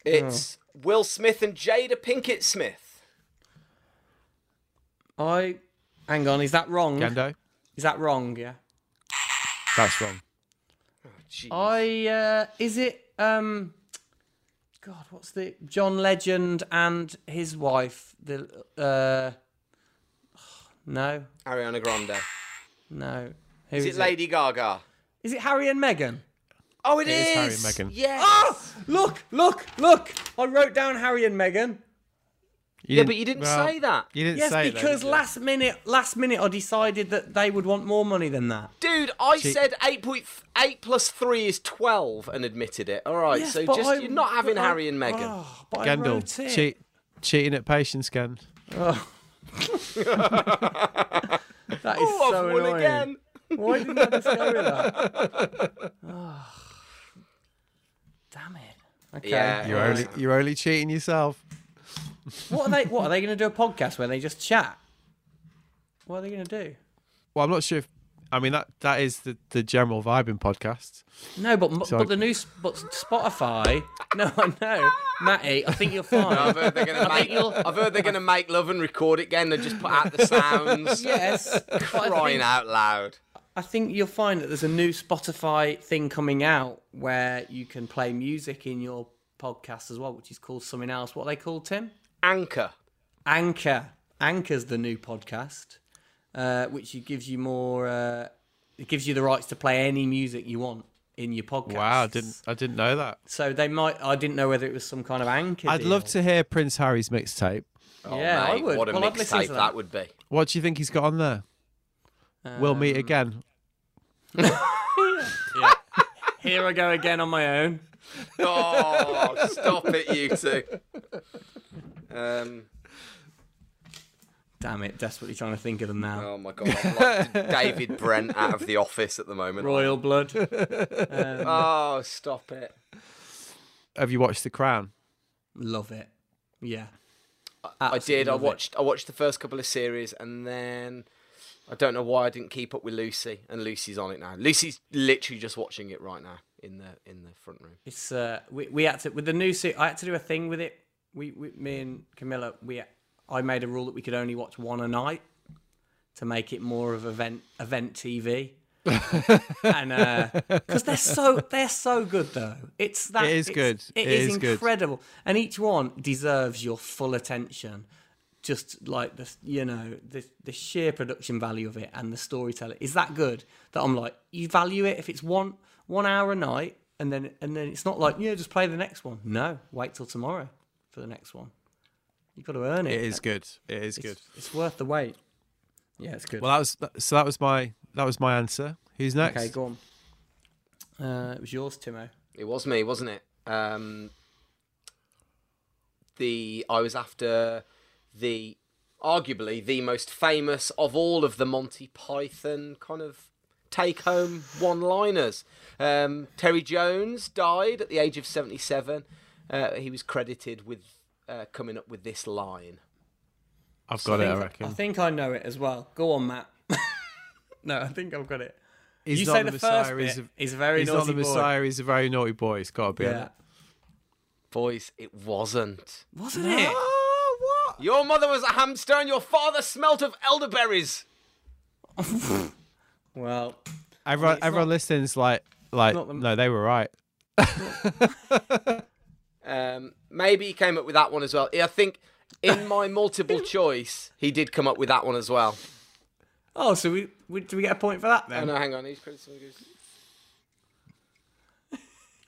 It's Will Smith and Jada Pinkett Smith. I hang on, is that wrong? Gendo? Is that wrong? Yeah. That's wrong. Jeez. I uh is it um God, what's the John Legend and his wife? The uh [sighs] no, Ariana Grande. [sighs] no. Who Is it Lady Gaga? Is it Harry and Meghan? Oh, it It is is. Harry and Meghan. Yes. Oh, look, look, look! I wrote down Harry and Meghan. You yeah, but you didn't well, say that. You didn't Yes, say it, though, because did last minute, last minute, I decided that they would want more money than that. Dude, I Che- said 8.8 8 plus 3 is 12 and admitted it. All right, Yes, so but just I- you're not having I- Harry and Meghan. Oh, but I wrote it. cheat, cheating at patience, Gen. Oh. [laughs] that is oh, so I've won annoying. again. Why didn't I discover go that? Oh. [laughs] Damn it. Okay. Yeah. You're only you're only cheating yourself. What are they? What are they going to do? A podcast where they just chat? What are they going to do? Well, I'm not sure if. I mean that that is the the general vibe in podcasts. No, but So- but the new but Spotify. [laughs] No, I know, Matty. I think you're fine. I've heard they're gonna make. I've heard they're gonna make love and record it again and just put out the sounds. [laughs] yes, Crying think, out loud. I think you'll find that there's a new Spotify thing coming out where you can play music in your podcast as well, which is called something else. What are they called, Tim? Anchor. Anchor. Anchor's the new podcast, uh, which gives you more. Uh, it gives you the rights to play any music you want in your podcast. Wow, I didn't I didn't know that. So they might. I didn't know whether it was some kind of anchor. I'd love to hear Prince Harry's mixtape. Oh, Yeah, I would. What a Well, mixtape that. that. would be. What do you think he's got on there? we'll meet Um, again. [laughs] yeah. Here I go again on my own. Oh, stop it, you two. Um, Damn it! Desperately trying to think of them now. oh my god, I'm like [laughs] David Brent out of the office at the moment. Royal blood. [laughs] Oh, stop it. Have you watched The Crown? Love it. Yeah. I did. I love it. watched. I watched the first couple of series, and then I don't know why I didn't keep up with Lucy. And Lucy's on it now. Lucy's literally just watching it right now in the in the front room. It's uh, we we had to with the new suit. I had to do a thing with it. We, we me and Camilla we I made a rule that we could only watch one a night to make it more of event event TV. [laughs] and uh, because they're so they're so good though, it's that It is good. It It is, is good. incredible, and each one deserves your full attention. Just like the you know the the sheer production value of it and the storytelling is that good that I'm like you value it if it's one one hour a night and then and then it's not like yeah just play the next one. No, wait till tomorrow for the next one. You've got to earn it. It is good. It is It's, good. it's worth the wait. Yeah, it's good. Well, that was so. That was my that was my answer. Who's next? okay, go on. Uh, it was yours, Timo. It was me, wasn't it? Um, the I was after the arguably the most famous of all of the Monty Python kind of take home one liners. Um, Terry Jones died at the age of 77. Uh, he was credited with uh, coming up with this line. I've got it. I think, reckon. I think I know it as well. Go on, Matt. [laughs] no, I think I've got it. He's you not say the the first he's bit. a, He's a very he's naughty not the boy. He's a very naughty boy. He's got to be. in Yeah. it. Boys, it wasn't. Wasn't it? Oh, what? Your mother was a hamster and your father smelt of elderberries. [laughs] Well, Everyone, it's everyone not- listening's like, like, the- no, they were right. [laughs] Um, maybe he came up with that one as well. I think in [laughs] my multiple choice, he did come up with that one as well. oh, so we, we do we get a point for that then? Oh no, hang on. He's credited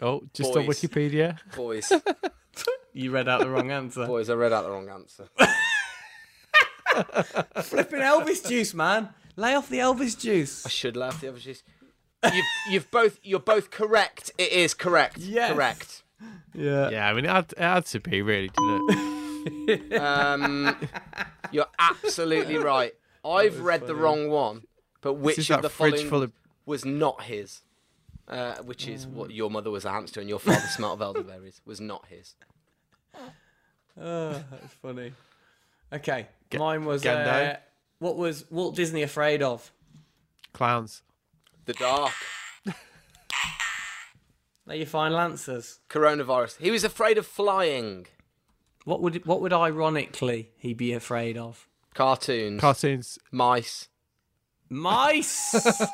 Oh, just on Wikipedia. boys. [laughs] You read out the wrong answer. Boys, I read out the wrong answer. [laughs] Flipping Elvis juice, man. Lay off the Elvis juice. I should laugh the other choice. You've, you've both, you're both correct. It is correct. Yes. Correct. Yeah. Yeah, I mean, it had, it had to be really, didn't it? [laughs] Um, you're absolutely right. I've read the wrong one, but which of the following full of- was not his? Uh, which is what your mother was a hamster and your father [laughs] smelt of elderberries was not his. Oh, that's funny. Okay, mine was uh, what was Walt Disney afraid of? Clowns. The dark. There you find Lancers. Coronavirus. He was afraid of flying. What would what would ironically he be afraid of? Cartoons. Cartoons. mice. Mice. [laughs]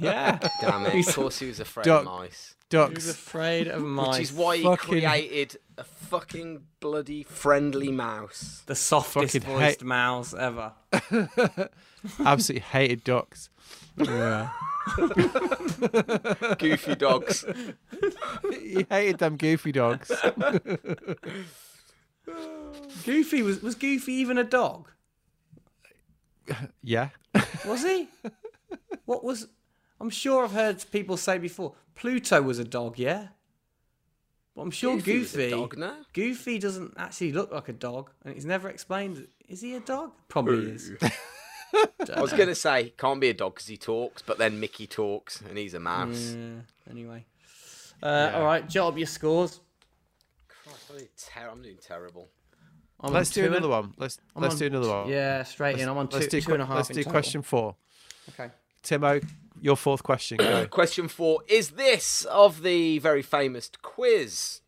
yeah. Damn it. He's- Of course he was afraid Duck. of mice. Ducks. He was afraid of mice. Which is why he Fucking- created a fucking bloody friendly mouse. the softest fucking voiced hate- mouse ever. [laughs] Absolutely hated ducks. Yeah. [laughs] Goofy dogs. he hated them goofy dogs. Goofy was was Goofy even a dog? Yeah. Was he? what was? I'm sure I've heard people say before. Pluto was a dog, yeah. But I'm sure Goofy was a Goofy. dog, no? Goofy doesn't actually look like a dog, and it's never explained. Is he a dog? Probably is. [laughs] I was going to say, can't be a dog because he talks, but then Mickey talks and he's a mouse. Yeah, anyway. Uh, All right, jot up your scores. Christ, I'm, doing ter- I'm doing terrible. I'm Let's on do another and- one. Let's I'm let's on do another one. Yeah, straight in. I'm on two, Let's do two and a half. let's do total. question four. Okay. Timo, your fourth question. Go. [clears throat] Question four is this of the very famous quiz.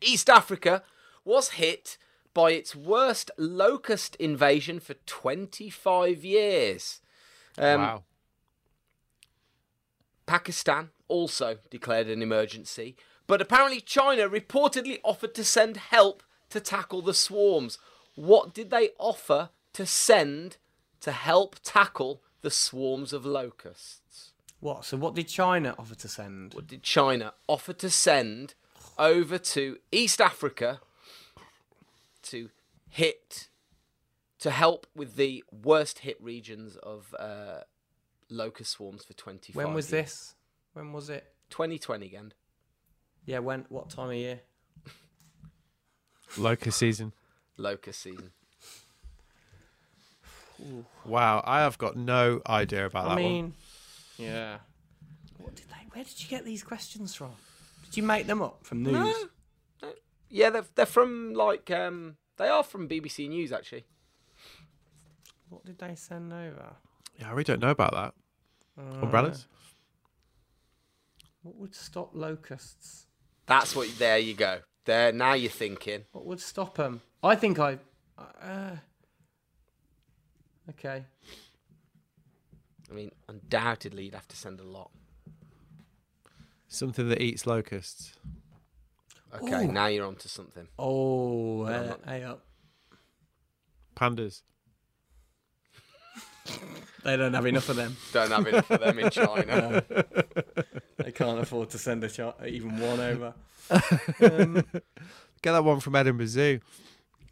East Africa was hit by its worst locust invasion for 25 years. Um, wow. Pakistan also declared an emergency, but apparently China reportedly offered to send help to tackle the swarms. What did they offer to send to help tackle the swarms of locusts? What? So what did China offer to send? What did China offer to send over to East Africa to hit, to help with the worst hit regions of uh, locust swarms for 25 When was years? this? When was it? 2020 again. Yeah, when? What time of year? Locust season. Locust season. Wow, I have got no idea about that I one. yeah. What did they? Where did you get these questions from? Did you make them up from news? No Yeah, they're, they're from like, um, they are from BBC News actually. What did they send over? Yeah, I really don't know about that. Umbrellas? What would stop locusts? That's what, there you go. There, now you're thinking. What would stop them? I think I. Uh, okay. I mean, undoubtedly you'd have to send a lot. Something that eats locusts. Okay, Ooh. now you're onto something. Oh, I'm uh, hey up. Pandas. They don't have enough of them. [laughs] Don't have enough of them in China. [laughs] They can't afford to send a char- even one over. [laughs] Get that one from Edinburgh Zoo.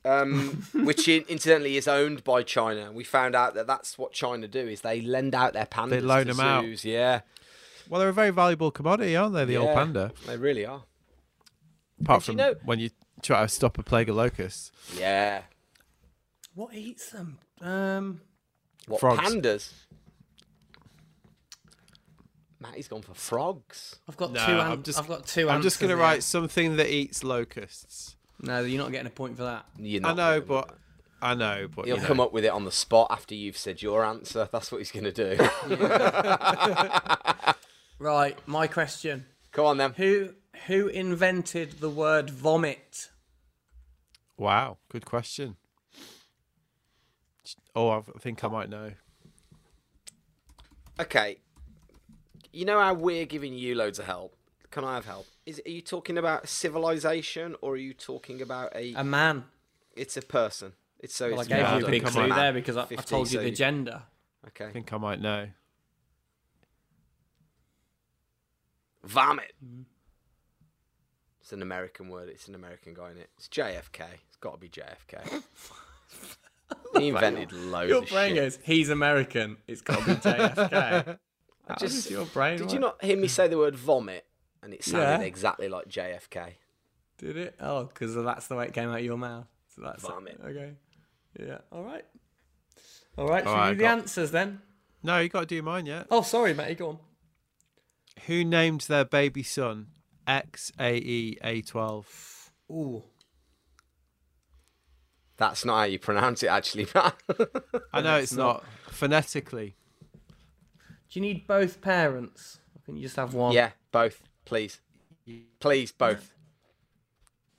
um, which in, incidentally is owned by China. We found out that that's what China do is they lend out their pandas. They loan to them out. zoos. Yeah, Well, they're a very valuable commodity, aren't they? The old Yeah. panda. they really are. Apart Did you from know- when you try to stop a plague of locusts. Yeah. What eats them? Um, What Frogs. pandas? Matty's gone for frogs. I've got No, two. I'm just, I've got two. I'm just going to answers write something that eats locusts. No, you're not getting a point for that. You're I know, gonna- but I know, but he'll you know. come up with it on the spot after you've said your answer. That's what he's going to do. [laughs] [laughs] Right, my question: Come on then. Who who invented the word vomit? Wow, good question. Oh, I think I might know. Okay. You know how we're giving you loads of help. Can I have help? Is are you talking about civilization or are you talking about a? A man. it's a person. It's so. Well, I gave Yeah, you a big clue there because I, I told you so the gender. Okay. I think I might know. Vomit. Mm-hmm. It's an American word. It's an American guy in [laughs] it. It's JFK. It's got to be JFK. he invented loads Your of brain shit. goes, he's American. It's got to be JFK. How [laughs] just- does your brain Did work? you not hear me say the word vomit? And it sounded Yeah. exactly like JFK. Did it? Oh, because that's the way it came out of your mouth. So that's Vomit. Okay. Yeah. All right. All right. Should All we right, do the got- answers then? No, you got to do mine yet. Oh, sorry, mate. Go on. Who named their baby son E XAE-A12? Ooh. That's not how you pronounce it, actually, [laughs] Matt. I know it's it's not. Phonetically. Do you need both parents? Or can you just have one? yeah, both, please. Please, both.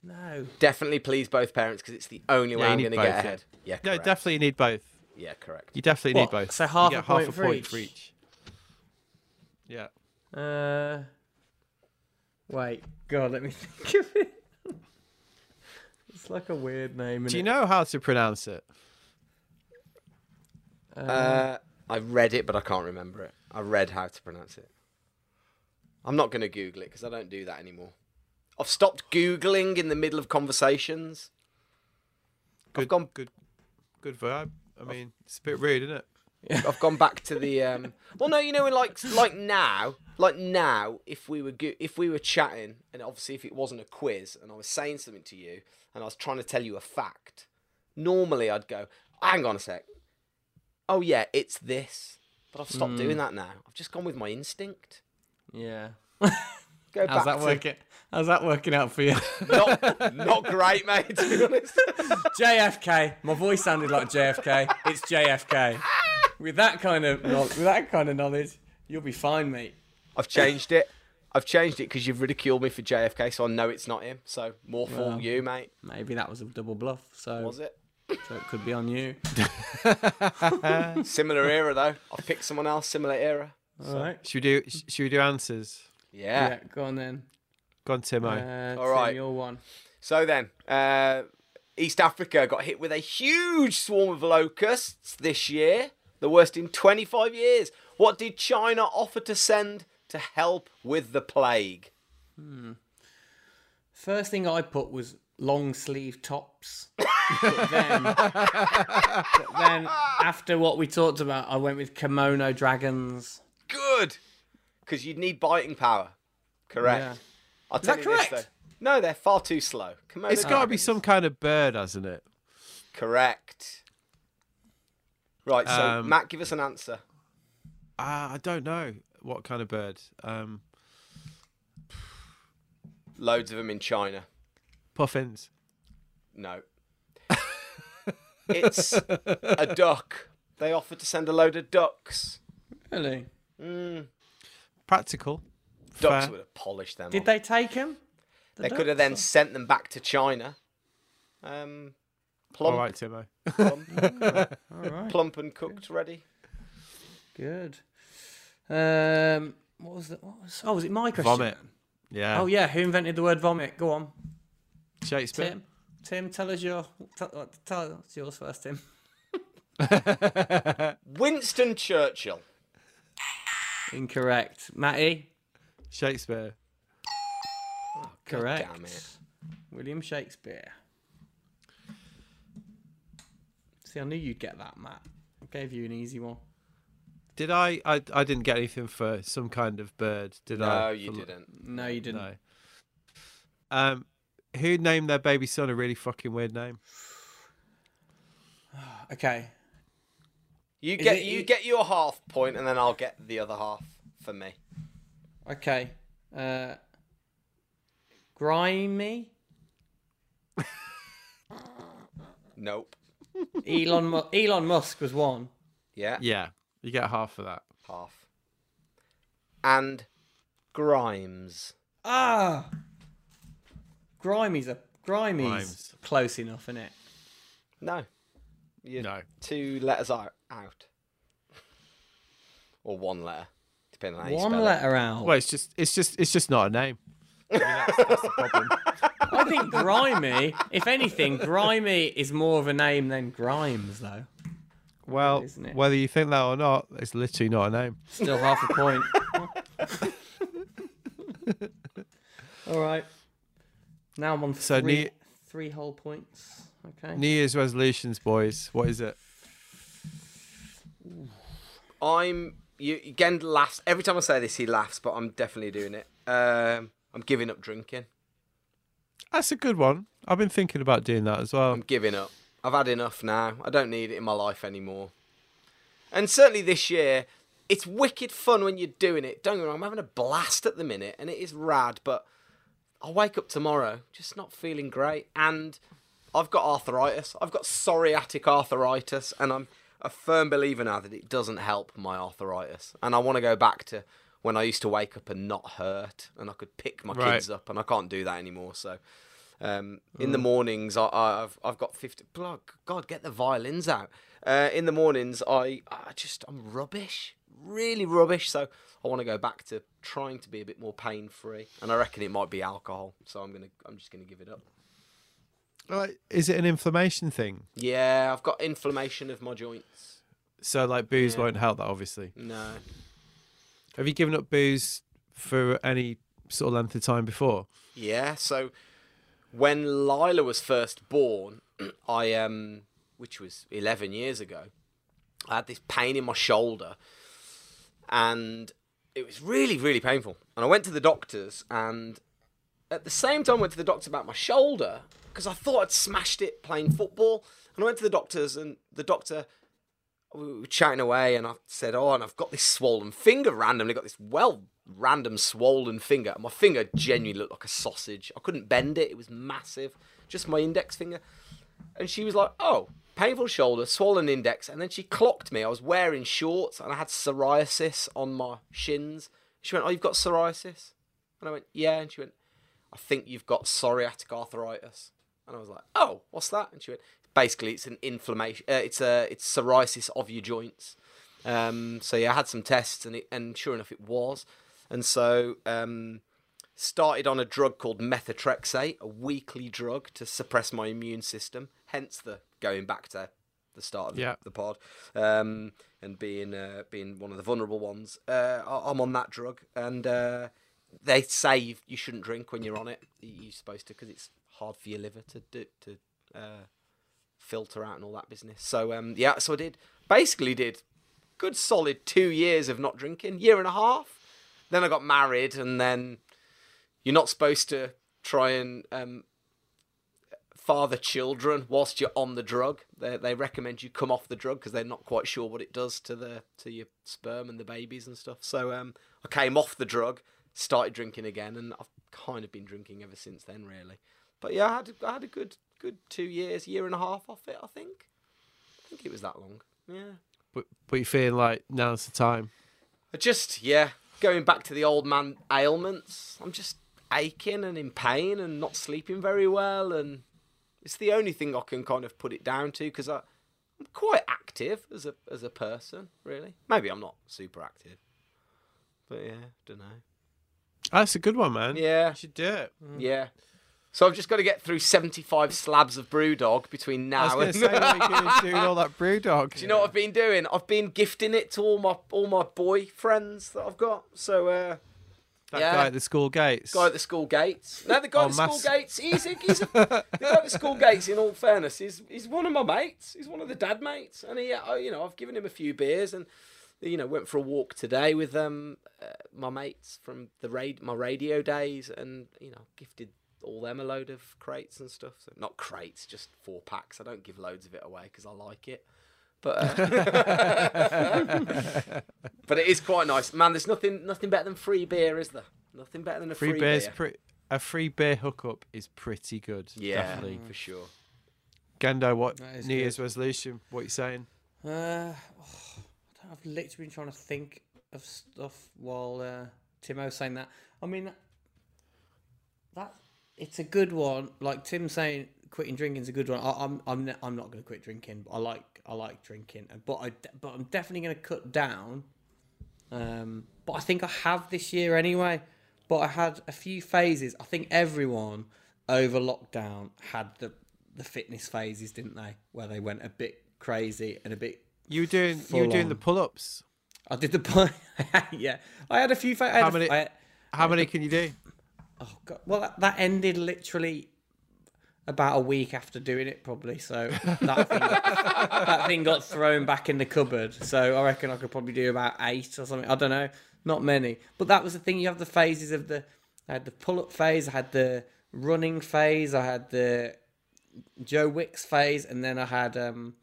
No. Definitely, please, both parents, because it's the only way Yeah, you I'm need going to both, get yeah. ahead. Yeah, No, correct. definitely you need both. Yeah, correct. You definitely What? need both. So half you a half point a for point each? for each. Yeah. Uh. Wait. God, let me [laughs] think of it. It's like a weird name. Do you innit? know how to pronounce it? Uh, I read it, but I can't remember it. I read how to pronounce it. I'm not going to Google it because I don't do that anymore. I've stopped Googling in the middle of conversations. Good, I've gone good, good vibe. I mean, it's a bit rude, isn't it? [laughs] I've gone back to the um. Well, no, you know, in like like now, like now, if we were go- if we were chatting, and obviously if it wasn't a quiz, and I was saying something to you, and I was trying to tell you a fact, normally I'd go, hang on a sec. Oh yeah, it's this. But I've stopped doing that now. I've just gone with my instinct. Yeah. Go How's that to working? How's that working out for you? not not great, mate. To be honest. [laughs] JFK. My voice sounded like JFK. It's JFK. With that kind of with that kind of knowledge, you'll be fine, mate. I've changed it. I've changed it because you've ridiculed me for JFK, so I know it's not him. So more for Well. you, mate. Maybe that was a double bluff. So, Was it? so it could be on you. [laughs] Similar era though. I've picked someone else. Similar era. All right. Should we do? sh- Should we do answers? Yeah. Yeah. Go on then. Go on, Timo. Uh, All Tim, right. Your one. So then, uh, East Africa got hit with a huge swarm of locusts this year, the worst in 25 years. What did China offer to send to help with the plague? Hmm. First thing I put was long sleeve tops. [laughs] but, then, but then after what we talked about, I went with kimono dragons. Good, because you'd need biting power. Correct. Yeah. I'll Is tell that you this, correct? though. No, they're far too slow. Komodo It's got to be some kind of bird, hasn't it? Correct. Right, so Um, Matt, give us an answer. Ah, I don't know what kind of bird. Um, Loads of them in China. puffins. No. [laughs] it's a duck. They offered to send a load of ducks. Really? Practical. Ducks Fair. would have polished them. Did off. they take him? They could have then sent them back to China. Um, plump, All right, Timo. plump, [laughs] All right. plump and cooked, ready. Good. Um, what was that? What was, oh, was it my question? Vomit. Yeah. Oh yeah, who invented the word vomit? Go on, Shakespeare. Tim. Tim, tell us your. Tell, tell us yours first, Tim. [laughs] Winston Churchill. Incorrect. Matty. Shakespeare. Correct. damn it. William Shakespeare. See, I knew you'd get that, Matt. I gave you an easy one. Did I, I? I didn't get anything for some kind of bird, did I? No, you For- didn't. No, you didn't. No. Um, who named their baby son a really fucking weird name? [sighs] Okay. You Is get it- you get your half point, and then I'll get the other half for me. Okay. Uh, grimy. Nope. Elon Mu- Elon Musk was one. Yeah, Yeah, you get half for that. half. And Grimes. Ah. Grimy's a Grimy's Grimes. close enough, isn't it? No. You No. two letters are out. Or one letter, depending on how you One spell it. letter out. Well, it's just, it's just, it's just not a name. I mean, that's, that's problem. [laughs] I think grimy. If anything, grimy is more of a name than Grimes, though. Well, Isn't it? whether you think that or not, it's literally not a name. Still half a point. [laughs] All right. Now I'm on So three, ne- three whole points. Okay. New Year's resolutions, boys. What is it? I'm you again laughs every time I say this he laughs, but I'm definitely doing it. Um, I'm giving up drinking. That's a good one. I've been thinking about doing that as well. I'm giving up. I've had enough now. I don't need it in my life anymore. And certainly this year, it's wicked fun when you're doing it. Don't get me wrong, I'm having a blast at the minute, and it is rad. But I'll wake up tomorrow just not feeling great, and I've got arthritis. I've got psoriatic arthritis, and I'm a firm believer now that it doesn't help my arthritis. And I want to go back to when I used to wake up and not hurt, and I could pick my Right. kids up, and I can't do that anymore. So. Um, in the mornings, I, I've I've got fifty. God, God, get the violins out. Uh, in the mornings, I I just I'm rubbish, really rubbish. So I want to go back to trying to be a bit more pain free, and I reckon it might be alcohol. So I'm gonna I'm just gonna give it up. Like, is it an inflammation thing? Yeah, I've got inflammation of my joints. So, like, booze Yeah. won't help that, obviously. No, Have you given up booze for any sort of length of time before? Yeah, so when Lila was first born, [clears throat] I um which was 11 years ago, I had this pain in my shoulder and it was really really painful. And I went to the doctors and at the same time went to the doctor about my shoulder because I thought I'd smashed it playing football. And I went to the doctors and the doctor we were chatting away and I said, Oh, and I've got this swollen finger randomly, got this well random swollen finger. My finger genuinely looked like a sausage. I couldn't bend it, it was massive. Just my index finger. And she was like, Oh, painful shoulder, swollen index. And then she clocked me. I was wearing shorts and I had psoriasis on my shins. She went, Oh, you've got psoriasis? And I went, Yeah. And she went, I think you've got psoriatic arthritis. And I was like, Oh, what's that? And she went, Basically, it's an inflammation. Uh, it's a it's psoriasis of your joints. Um, so yeah, I had some tests, and it, and sure enough, it was. And so um, started on a drug called methotrexate, a weekly drug to suppress my immune system. Hence the going back to the start of the, Yeah. the pod, um, and being uh, being one of the vulnerable ones. Uh, I'm on that drug, and uh, they say you, you shouldn't drink when you're on it. You- You're supposed to because it's hard for your liver to do, to uh, filter out and all that business. So um, yeah, so I did basically did good solid two years of not drinking, year and a half. Then I got married, and then you're not supposed to try and um, father children whilst you're on the drug. They they recommend you come off the drug because they're not quite sure what it does to the to your sperm and the babies and stuff. So um, I came off the drug, started drinking again, and I've kind of been drinking ever since then, really. But yeah, I had I had a good good two years, year and a half off it. I think. I think it was that long. Yeah. But, but you feel like now's the time. I just yeah, going back to the old man ailments. I'm just aching and in pain and not sleeping very well, and it's the only thing I can kind of put it down to because I'm quite active as a as a person. Really, maybe I'm not super active, but yeah, don't know. That's ah, a good one, man. Yeah, You should do it. Mm. yeah. So I've just got to get through 75 slabs of BrewDog between now and. say, what are you going to do with all that [laughs] BrewDog? Do you know what I've been doing? I've been gifting it to all my all my boy friends that I've got. So uh, that yeah. guy at the school gates. guy at the school gates. No, the guy Oh, at the school mass- gates. He's, a, he's a, the guy at the school gates. In all fairness, he's he's one of my mates. He's one of the dad mates, and he, uh, you know, I've given him a few beers, and you know, went for a walk today with um uh, my mates from the raid my radio days, and you know, gifted all them a load of crates and stuff. So not crates, just four packs. I don't give loads of it away because I like it. But uh, [laughs] but it is quite nice, man. There's nothing nothing better than free beer, is there? Nothing better than a free, free, beer's beer. pre- a free beer hookup is pretty good. Yeah, Definitely. for sure. Gendo, what New good. Year's resolution? What are you saying? Uh, oh, I don't- I've literally been trying to think of stuff while uh, Timo's saying that. I mean, that it's a good one. Like Tim saying, quitting drinking is a good one. I, I'm I'm I'm not going to quit drinking. But I like I like drinking, but I but I'm definitely going to cut down. Um, but I think I have this year anyway. But I had a few phases. I think everyone over lockdown had the the fitness phases, didn't they? Where they went a bit crazy and a bit You were doing you were doing on. the pull ups. I did the point. [laughs] yeah, I had a few. Fa- I had How many- I- How many can you do? Oh god! Well, that, that ended literally about a week after doing it, probably. So [laughs] that thing, got, that thing got thrown back in the cupboard. So I reckon I could probably do about eight or something. I don't know, not many. But that was the thing. You have the phases of the. I had the pull-up phase. I had the running phase. I had the Joe Wicks phase, and then I had um,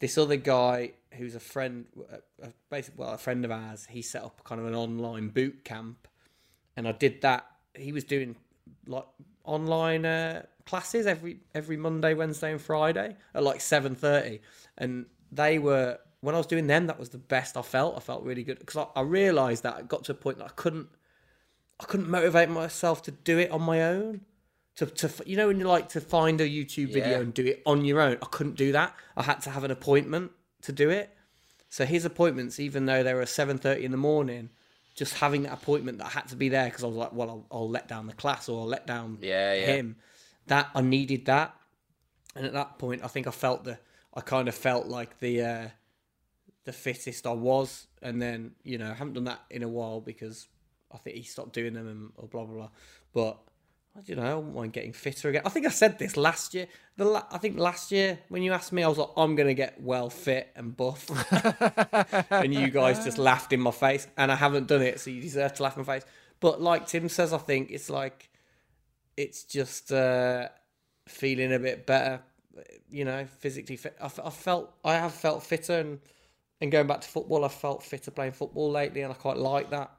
this other guy who's a friend, a, a, basically well, a friend of ours. He set up kind of an online boot camp, and I did that. He was doing like online uh, classes every every Monday, Wednesday, and Friday at like seven thirty, and they were when I was doing them. That was the best I felt. I felt really good because I, I realised that I got to a point that I couldn't I couldn't motivate myself to do it on my own. To, to you know when you like to find a YouTube video Yeah. and do it on your own. I couldn't do that. I had to have an appointment to do it. So his appointments, even though they were seven thirty in the morning, just having that appointment that I had to be there because I was like, well, I'll, I'll let down the class or I'll let down Yeah, yeah. him. That I needed that, and at that point, I think I felt the I kind of felt like the uh, the fittest I was, and then you know I haven't done that in a while because I think he stopped doing them and or blah blah blah. But I don't know, I wouldn't mind getting fitter again. I think I said this last year. The la- I think last year when you asked me, I was like, I'm gonna get well fit and buff, [laughs] and you guys just laughed in my face, and I haven't done it, so you deserve to laugh in my face. But like Tim says, I think it's like it's just uh, feeling a bit better, you know, physically fit. I, I felt I have felt fitter, and and going back to football, I felt fitter playing football lately, and I quite like that.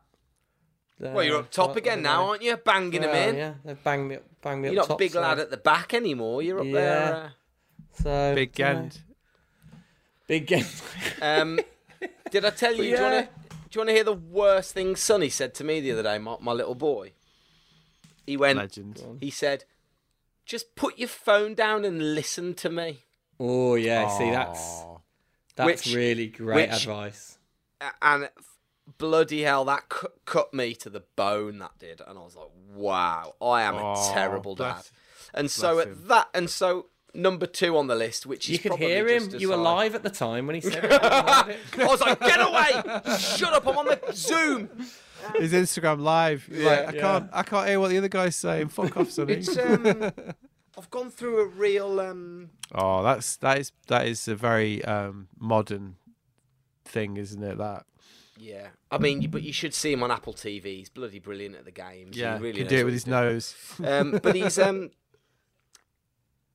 Well, you're up top again now, aren't you? Banging them in. Yeah, they bang me up, bang me You're up not top. big so, lad at the back anymore. You're up there. uh, so Big you know, end. big game. [laughs] Um, did I tell you? Do you Yeah. want to? Do you want to hear the worst thing Sonny said to me the other day? My, my little boy. He went. Legend. He said, "Just put your phone down and listen to me." oh yeah, see that's that's Which- really great which- advice. And bloody hell, that cut, cut me to the bone. That did, and I was like, "Wow, I am a Aw, terrible dad." And so at him. that, and so number two on the list, which You is could hear him. You were live at the time when he said it. [laughs] It. I was like, get away! Shut up! I'm on the Zoom. His Instagram live. Yeah. like, I Yeah. can't. I can't hear what the other guy's saying. Fuck off, Sonny. It's um, [laughs] I've gone through a real um. Oh, that's that is that is a very um, modern thing, isn't it? That Yeah, I mean, but you should see him on Apple TV. He's bloody brilliant at the games. He yeah, really can do it with his doing. nose. Um, but [laughs] he's um,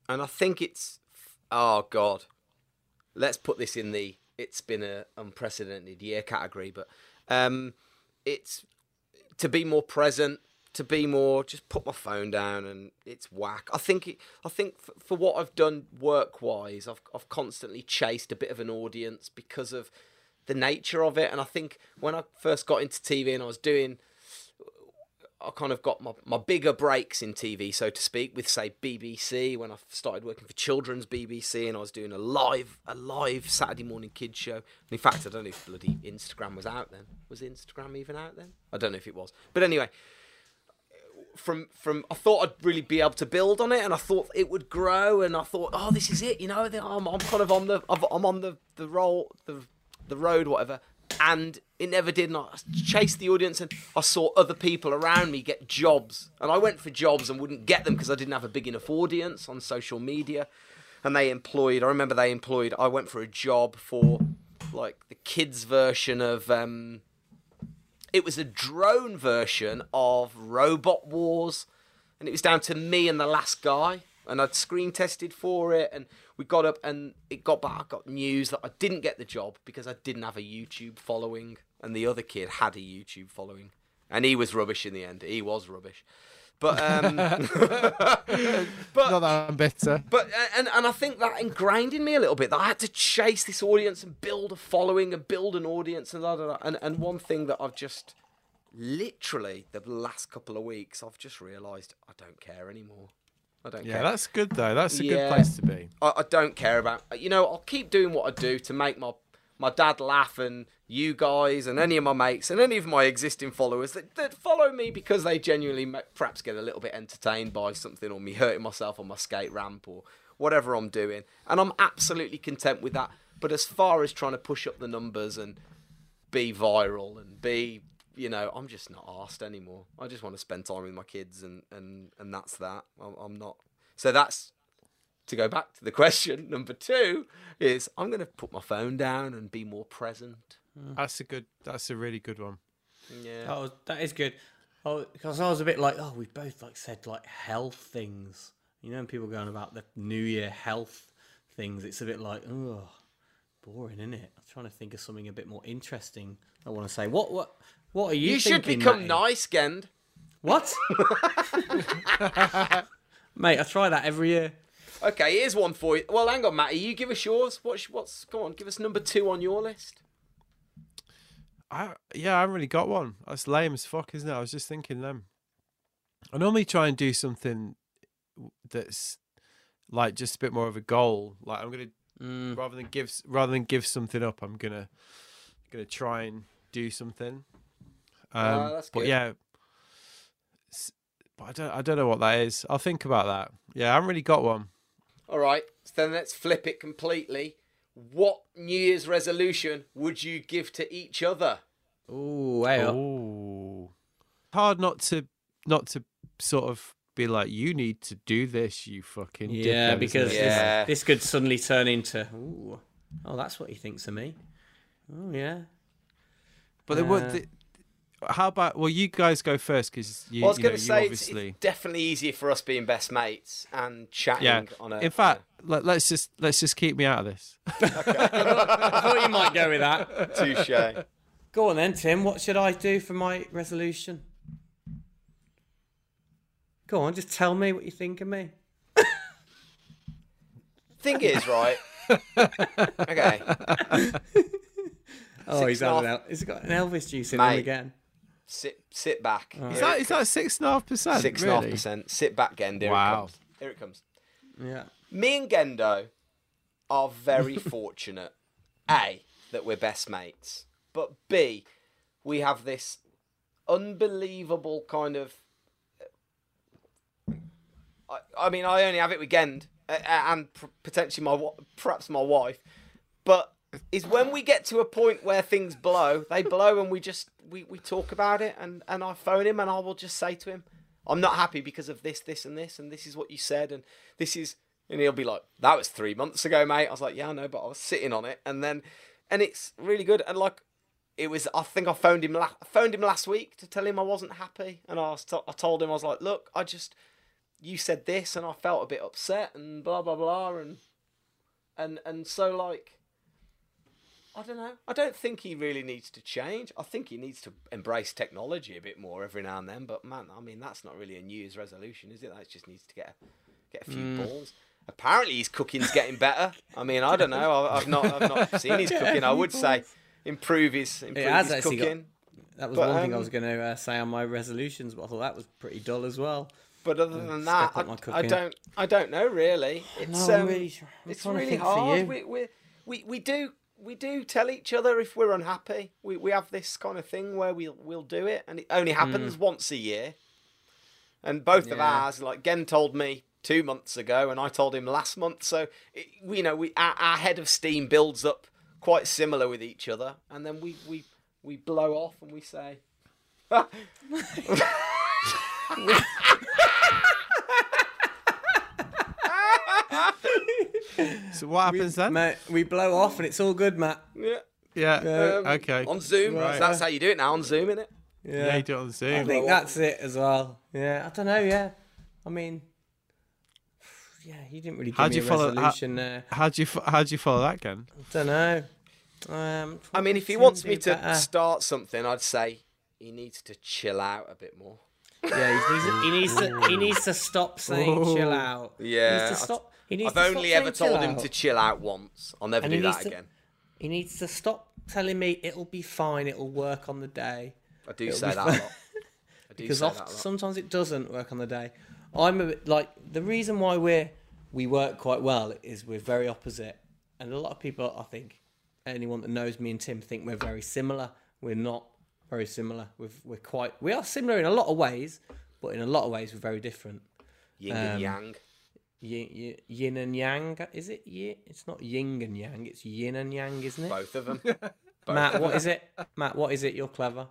and I think it's oh god, let's put this in the it's been a unprecedented year category, but um, it's to be more present, to be more just put my phone down and it's whack. I think it, I think for, for what I've done work wise, I've I've constantly chased a bit of an audience because of the nature of it, and I think when I first got into TV and I was doing I kind of got my, my bigger breaks in TV, so to speak, with say BBC when I started working for children's BBC and I was doing a live a live Saturday morning kids show. And in fact, I don't know if bloody Instagram was out then. Was Instagram even out then? I don't know if it was. But anyway, from from I thought I'd really be able to build on it, and I thought it would grow, and I thought, oh, this is it. You know, I'm, I'm kind of on the I'm on the the roll the the road, whatever. And it never did. And I chased the audience, and I saw other people around me get jobs, and I went for jobs and wouldn't get them because I didn't have a big enough audience on social media. And they employed. I remember they employed. I went for a job for like the kids version of. Um, it was a drone version of Robot Wars, and it was down to me and the last guy. And I'd screen tested for it, and we got up, and it got back. I got news that I didn't get the job because I didn't have a YouTube following, and the other kid had a YouTube following, and he was rubbish in the end. He was rubbish, but um, [laughs] but Not that I'm bitter. but uh, and and I think that ingrained in me a little bit that I had to chase this audience and build a following and build an audience and da. and and one thing that I've just literally the last couple of weeks I've just realised I don't care anymore. I don't Yeah, care. that's good though. That's a Yeah. good place to be. I, I don't care about. You know, I'll keep doing what I do to make my my dad laugh and you guys and any of my mates and any of my existing followers that, that follow me because they genuinely ma- perhaps get a little bit entertained by something or me hurting myself on my skate ramp or whatever I'm doing. And I'm absolutely content with that. But as far as trying to push up the numbers and be viral and be you know i'm just not asked anymore i just want to spend time with my kids and and and that's that i'm, I'm not so that's to go back to the [laughs] question number two is i'm going to put my phone down and be more present hmm. That's a good. That's a really good one. yeah That, was, that is good. Oh, because I was a bit like, oh, we both like said like health things. You know, and people going about the New Year health things. It's a bit like, oh, boring, isn't it? I'm trying to think of something a bit more interesting. I want to say, what, what, what are you? you should become Matty? nice gend What? [laughs] Mate, I try that every year. okay here's one for you well hang on matty you give us yours what's what's go on give us number two on your list I yeah, I haven't really got one. That's lame as fuck, isn't it? I was just thinking them. I normally try and do something that's like just a bit more of a goal. Like I'm gonna Mm. rather than give rather than give something up, I'm gonna gonna try and do something. Um, that's but yeah, but I don't I don't know what that is. I'll think about that. Yeah, I haven't really got one. all right so then let's flip it completely what new year's resolution would you give to each other Ooh, hey up. Oh, hard not to not to sort of be like, you need to do this, you fucking Yeah, dickhead," because? Yeah. this, this could suddenly turn into, ooh, oh, that's what he thinks of me. Oh yeah. But then what? Uh, The, how about? Well, you guys go first because you, Well, I was you know, going to you say it's, obviously. it's definitely easier for us being best mates and chatting yeah. on a. In fact, let, let's just let's just keep me out of this. [laughs] [laughs] I thought you might go with that. touche. Go on then, Tim. What should I do for my resolution? Go on, just tell me what you think of me. [laughs] Thing is, right? okay, Oh, Six he's out. a had an half. El- he's got an Elvis juice in him again. Sit sit back. Is that is that six and a half percent? six and a half really? percent? Sit back, Gendo. Here Wow. it comes. Here it comes. Yeah. Me and Gendo are very [laughs] fortunate. A that we're best mates, but B we have this unbelievable kind of. I, I mean, I only have it with Gend, uh, and pr- potentially my perhaps my wife, but is when we get to a point where things blow, they blow, and we just we, we talk about it, and and I phone him, and I will just say to him, I'm not happy because of this, this, and this, and this is what you said, and this is, and he'll be like, that was three months ago, mate. I was like, yeah, I know, but I was sitting on it, and then, and it's really good, and like, it was. I think I phoned him. La- I phoned him last week to tell him I wasn't happy, and I was. T- I told him I was like, look, I just, you said this, and I felt a bit upset, and blah blah blah, and, and and so like. I don't know. I don't think he really needs to change. I think he needs to embrace technology a bit more every now and then. But man, I mean, that's not really a New Year's resolution, is it? That just needs to get a, get a few balls. Apparently, his cooking's getting better. I mean, I don't know. I- I've not, I've not [laughs] seen his cooking. I would say improve his, improve his actually got- cooking. That was But, one thing I um, was going to uh, say on my resolutions, but I thought that was pretty dull as well. But other than that, step up my I, I don't, I don't know really. It's No, um, really it's really hard. We, we, we, we do, we do tell each other if we're unhappy. We, we have this kind of thing where we'll, we'll do it, and it only happens mm. once a year. And both of Yeah. ours, like Gen told me two months ago, and I told him last month. So, it, you know, we our, our head of steam builds up quite similar with each other, and then we we we blow off and we say. [laughs] [laughs] [laughs] So what happens then? Mate, we blow off and it's all good, Matt. yeah. Yeah. Um, okay. On Zoom. Right. That's how you do it now on Zoom, innit? yeah, you do it on Zoom. I think that's it as well. Yeah, I don't know. Yeah, I mean, yeah, you didn't really give How'd me you a follow- how- there. How'd you how'd you follow that, Ken? I don't know. Um, I mean, if he wants me do to better? start something, I'd say he needs to chill out a bit more. yeah, he needs, to, he needs to he needs to stop saying Ooh. chill out. Yeah, he Yeah, needs to stop. I've only ever told him to chill out once. I'll never And do that to- again. He needs to stop telling me it'll be fine. It'll work on the day. I do it'll say that a lot. [laughs] I do because say often, that a lot. sometimes it doesn't work on the day. I'm a bit like the reason why we're we work quite well is we're very opposite, and a lot of people I think anyone that knows me and Tim think we're very similar. We're not very similar. We've, we're quite we are similar in a lot of ways, but in a lot of ways we're very different. Yin and um, yang. Yin, yin, yin and yang, is it? Yin? It's not yin and yang. It's yin and yang, isn't it? Both of them. [laughs] Matt, what is it? Matt, what is it? You're clever.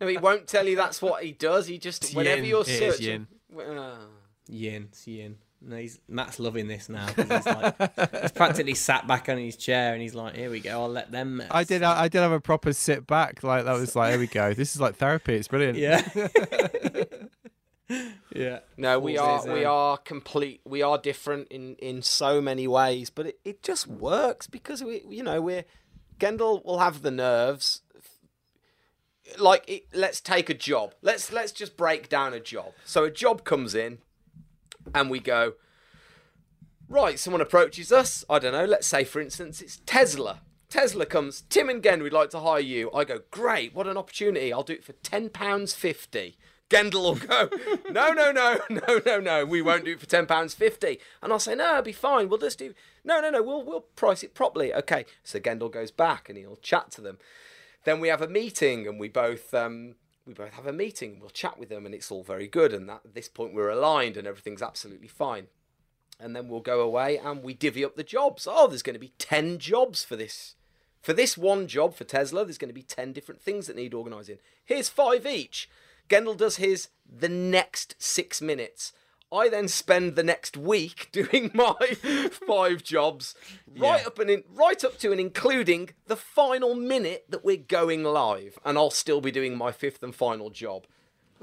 no, he won't tell you that's what he does. He just whenever yin. you're It is searching. yin. Uh, Yin, it's yin. No, he's, Matt's loving this now. He's, like, he's practically sat back on his chair and he's like, "Here we go. I'll let them." Mess. I did. I did have a proper sit back. Like that was like, here we go. This is like therapy. It's brilliant. Yeah. [laughs] [laughs] [laughs] yeah. No, we are we are complete. We are different in in so many ways, but it, it just works because we you know we're Gendel will have the nerves. Like it, let's take a job. Let's let's just break down a job. So a job comes in, and we go. Right, someone approaches us. I don't know. Let's say, for instance, it's Tesla. Tesla comes. Tim and Gen, we'd like to hire you. I go, great. What an opportunity. I'll do it for ten pounds fifty. Gendel will go, no, no, no, [laughs] no, no, no. We won't do it for ten pounds fifty. And I'll say, no, it'll be fine. We'll just do. No, no, no. We'll we'll price it properly. Okay. So Gendel goes back and he'll chat to them. Then we have a meeting and we both um, we both have a meeting. We'll chat with them and it's all very good. And that, at this point we're aligned and everything's absolutely fine and then we'll go away and we divvy up the jobs. Oh, there's going to be 10 jobs for this. For this one job for Tesla, there's going to be 10 different things that need organising. Here's five each. Gendel does his the next six minutes. I then spend the next week [laughs] doing my [laughs] five jobs, right up and in, right up to and including the final minute that we're going live, and I'll still be doing my fifth and final job.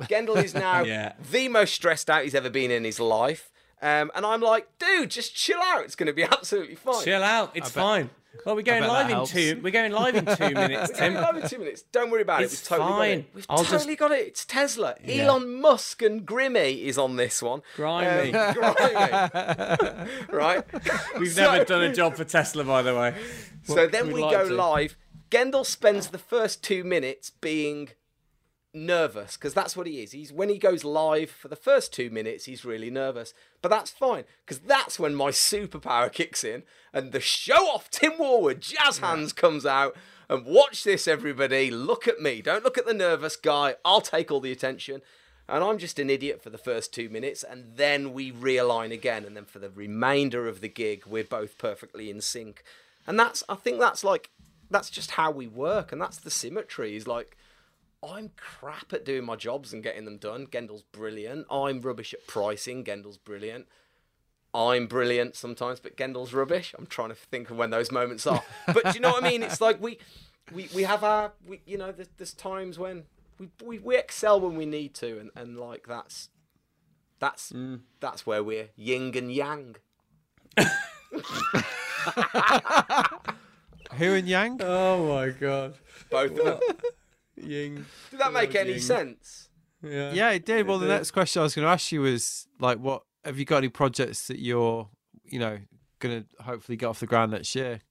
Gendel is [laughs] now Yeah. the most stressed out he's ever been in his life. Um, and I'm like, dude, just chill out. It's going to be [laughs] absolutely fine. Chill out. It's bet- fine. Well, we're going live in two. We're going live in two [laughs] minutes, Ten, Tim. two minutes. Don't worry about It's it. We've totally got fine. it. We've I'll just- totally got it. It's Tesla. Yeah. Elon Musk and Grimmy is on this one. Grimy. Um, [laughs] grimy. right? We've So- never done a job for Tesla, by the way. So then we'd we like go to. live. Gendel spends the first two minutes being nervous because that's what he is. He's when he goes live for the first two minutes, he's really nervous. But that's fine because that's when my superpower [laughs] kicks in and the show off Tim Warwood jazz hands comes out. And watch this, everybody. Look at me. Don't look at the nervous guy. I'll take all the attention. and I'm just an idiot for the first two minutes, and then we realign again, and then for the remainder of the gig, we're both perfectly in sync, and that's I think that's like that's just how we work, and that's the symmetry. Is like I'm crap at doing my jobs and getting them done. Gendel's brilliant. I'm rubbish at pricing. Gendel's brilliant. I'm brilliant sometimes, but Gendel's rubbish. I'm trying to think of when those moments are. But do you know what I mean? It's like we, we, we have our, we, you know, there's, there's times when we, we, we excel when we need to, and, and like that's, that's, mm. that's where we're yin and yang. Who and Yang? Oh my god. Both of them. [laughs] Ying. Did that make any Yang. sense? Yeah. Yeah, it did. Well, the did. next question I was going to ask you was like, what have you got any projects that you're, you know, going to hopefully get off the ground next year?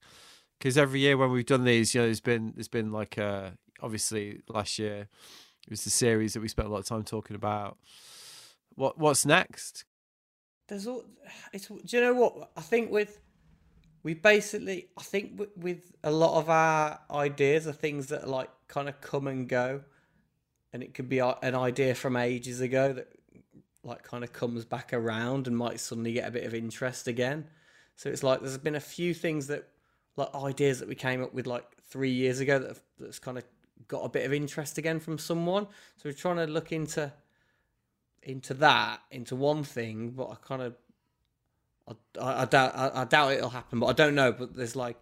Because every year when we've done these, you know, there's been there's been like uh obviously last year it was the series that we spent a lot of time talking about. What what's next? There's all. It's. Do you know what? I think with. We basically, I think with, a lot of our ideas are things that like kind of come and go, and it could be uh, an idea from ages ago that like kind of comes back around and might suddenly get a bit of interest again. So it's like there's been a few things that like ideas that we came up with like three years ago that have, that's kind of got a bit of interest again from someone. So we're trying to look into into that into one thing, but I kind of I, I, I doubt I, I doubt it'll happen, but I don't know. But there's like,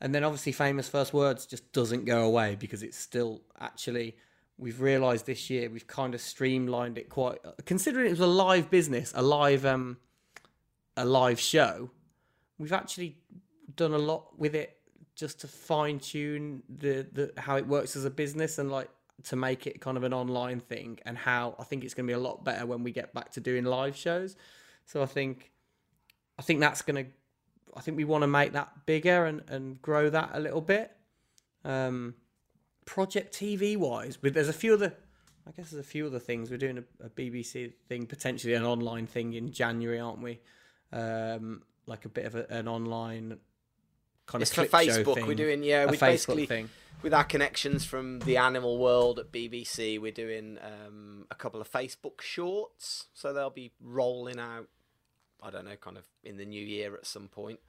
and then obviously famous first words just doesn't go away because it's still actually we've realised this year we've kind of streamlined it quite considering it was a live business, a live um a live show. We've actually done a lot with it just to fine tune the, the how it works as a business and like to make it kind of an online thing and how I think it's going to be a lot better when we get back to doing live shows. So I think I think that's going to I think we want to make that bigger and and grow that a little bit. Um project TV wise, but there's a few other I guess there's a few other things. We're doing a, a BBC thing, potentially an online thing in January, aren't we? Um, like a bit of a, an online kind It's of for Facebook. We're doing yeah. We basically thing. with our connections from the animal world at BBC, we're doing um, a couple of Facebook shorts. So they'll be rolling out. I don't know, kind of in the new year at some point.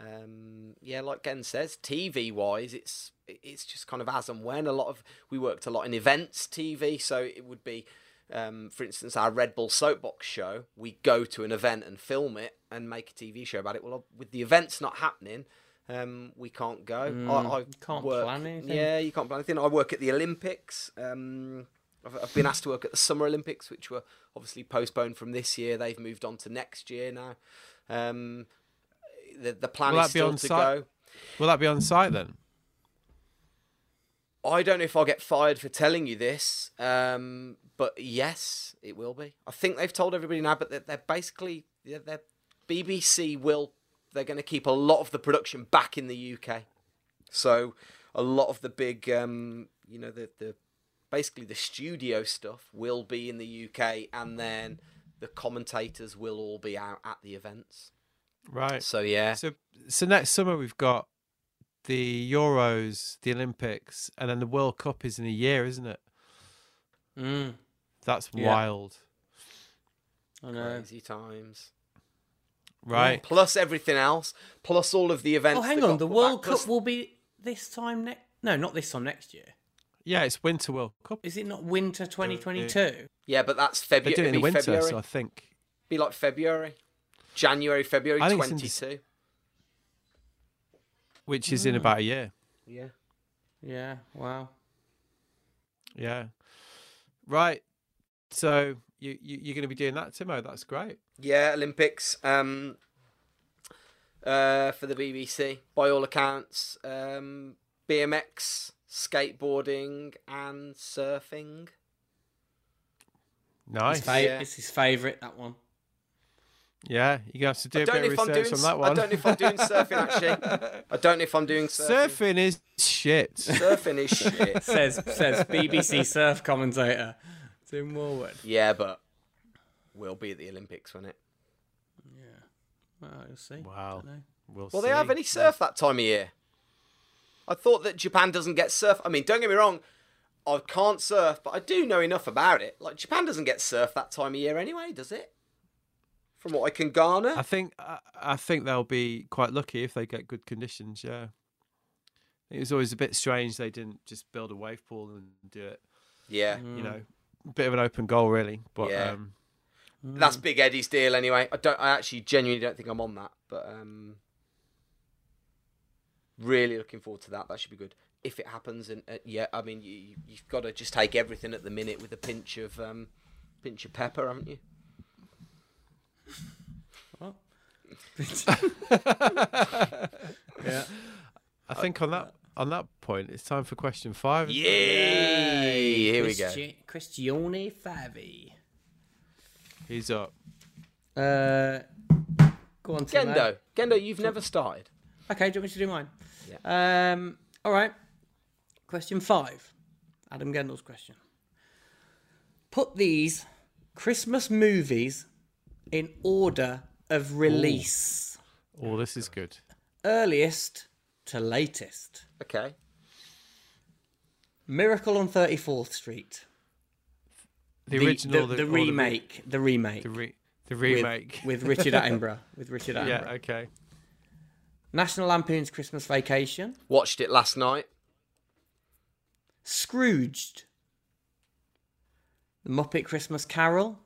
Um, yeah, like Gen says, TV wise, it's it's just kind of as and when. A lot of we worked a lot in events TV, so it would be, um, for instance, our Red Bull Soapbox show. We go to an event and film it and make a TV show about it. Well, with the events not happening, um, we can't go. I, I can't work, plan anything. Yeah, you can't plan anything. I work at the Olympics. Um, I've, I've been asked to work at the Summer Olympics, which were obviously postponed from this year. They've moved on to next year now. Um, the the plan Will is still on to site? go. Will that be on site then? I don't know if I'll get fired for telling you this, um, but yes, it will be. I think they've told everybody now, but they're, they're basically they're, they're, BBC will they're going to keep a lot of the production back in the UK. So a lot of the big, um, you know, the the basically the studio stuff will be in the UK, and then the commentators will all be out at the events. Right. So yeah, So so next summer we've got the Euros, the Olympics, and then the World Cup is in a year, isn't it? Mm, That's Yeah. wild. I know. crazy times. Right. Plus everything else, plus all of the events. Oh, hang on. The World back, plus- Cup will be this time next. No, not this time next year. Yeah, it's Winter World Cup. Is it not winter 2022? Yeah, but that's They February. do it in the It'd winter, February. so I think. Be like February, January, February I think it's in twenty Dec- Which is in about a year. Yeah. Yeah. Wow. Yeah. Right. So you, you you're going to be doing that, Timo. That's great. Yeah, Olympics. Um, uh, for the BBC, by all accounts, um, BMX, skateboarding, and surfing. Nice. His fa- Yeah. It's his favourite. That one. Yeah, you're gonna have to do I a don't bit of research doing. on that one. I don't know if I'm doing [laughs] surfing actually. I don't know if I'm doing surfing. Surfing is shit. Surfing is shit. [laughs] Says says BBC surf commentator. Tim Warwood. Yeah, but we'll be at the Olympics, won't it? Yeah. Well, you'll see. Wow. Dunno. We'll Will they have any surf that time of year? I thought that Japan doesn't get surf. I mean, don't get me wrong. I can't surf, but I do know enough about it. Like Japan doesn't get surf that time of year anyway, does it? From what I can garner. I think I, I think they'll be quite lucky if they get good conditions. Yeah, it was always a bit strange they didn't just build a wave pool and do it. yeah. You know, bit of an open goal really. But Yeah. um, That's Big Eddie's deal anyway. I don't. I actually genuinely don't think I'm on that, but um, really looking forward to that. That should be good if it happens. And uh, yeah, I mean, you, you've got to just take everything at the minute with a pinch of um, pinch of pepper, haven't you? [laughs] Yeah. I think on that on that point, it's time for question five. isn't? Yay! Here we go. Christi- Christione Favi. He's up. Uh, go on, Tim. Gendo, Gendo, you've never started. Okay, do you want me to do mine? Yeah. Um, all right. Question five. Adam Gendel's question. Put these Christmas movies in order of release. Oh, this is good. Earliest to latest. Okay. Miracle on 34th Street. The, The, original, the, the, the remake. The remake. the, re, the with- remake. With, Richard [laughs] Attenborough. With Richard Attenborough. yeah. Okay. National Lampoon's Christmas Vacation. Watched it last night. Scrooged. The Muppet Christmas Carol.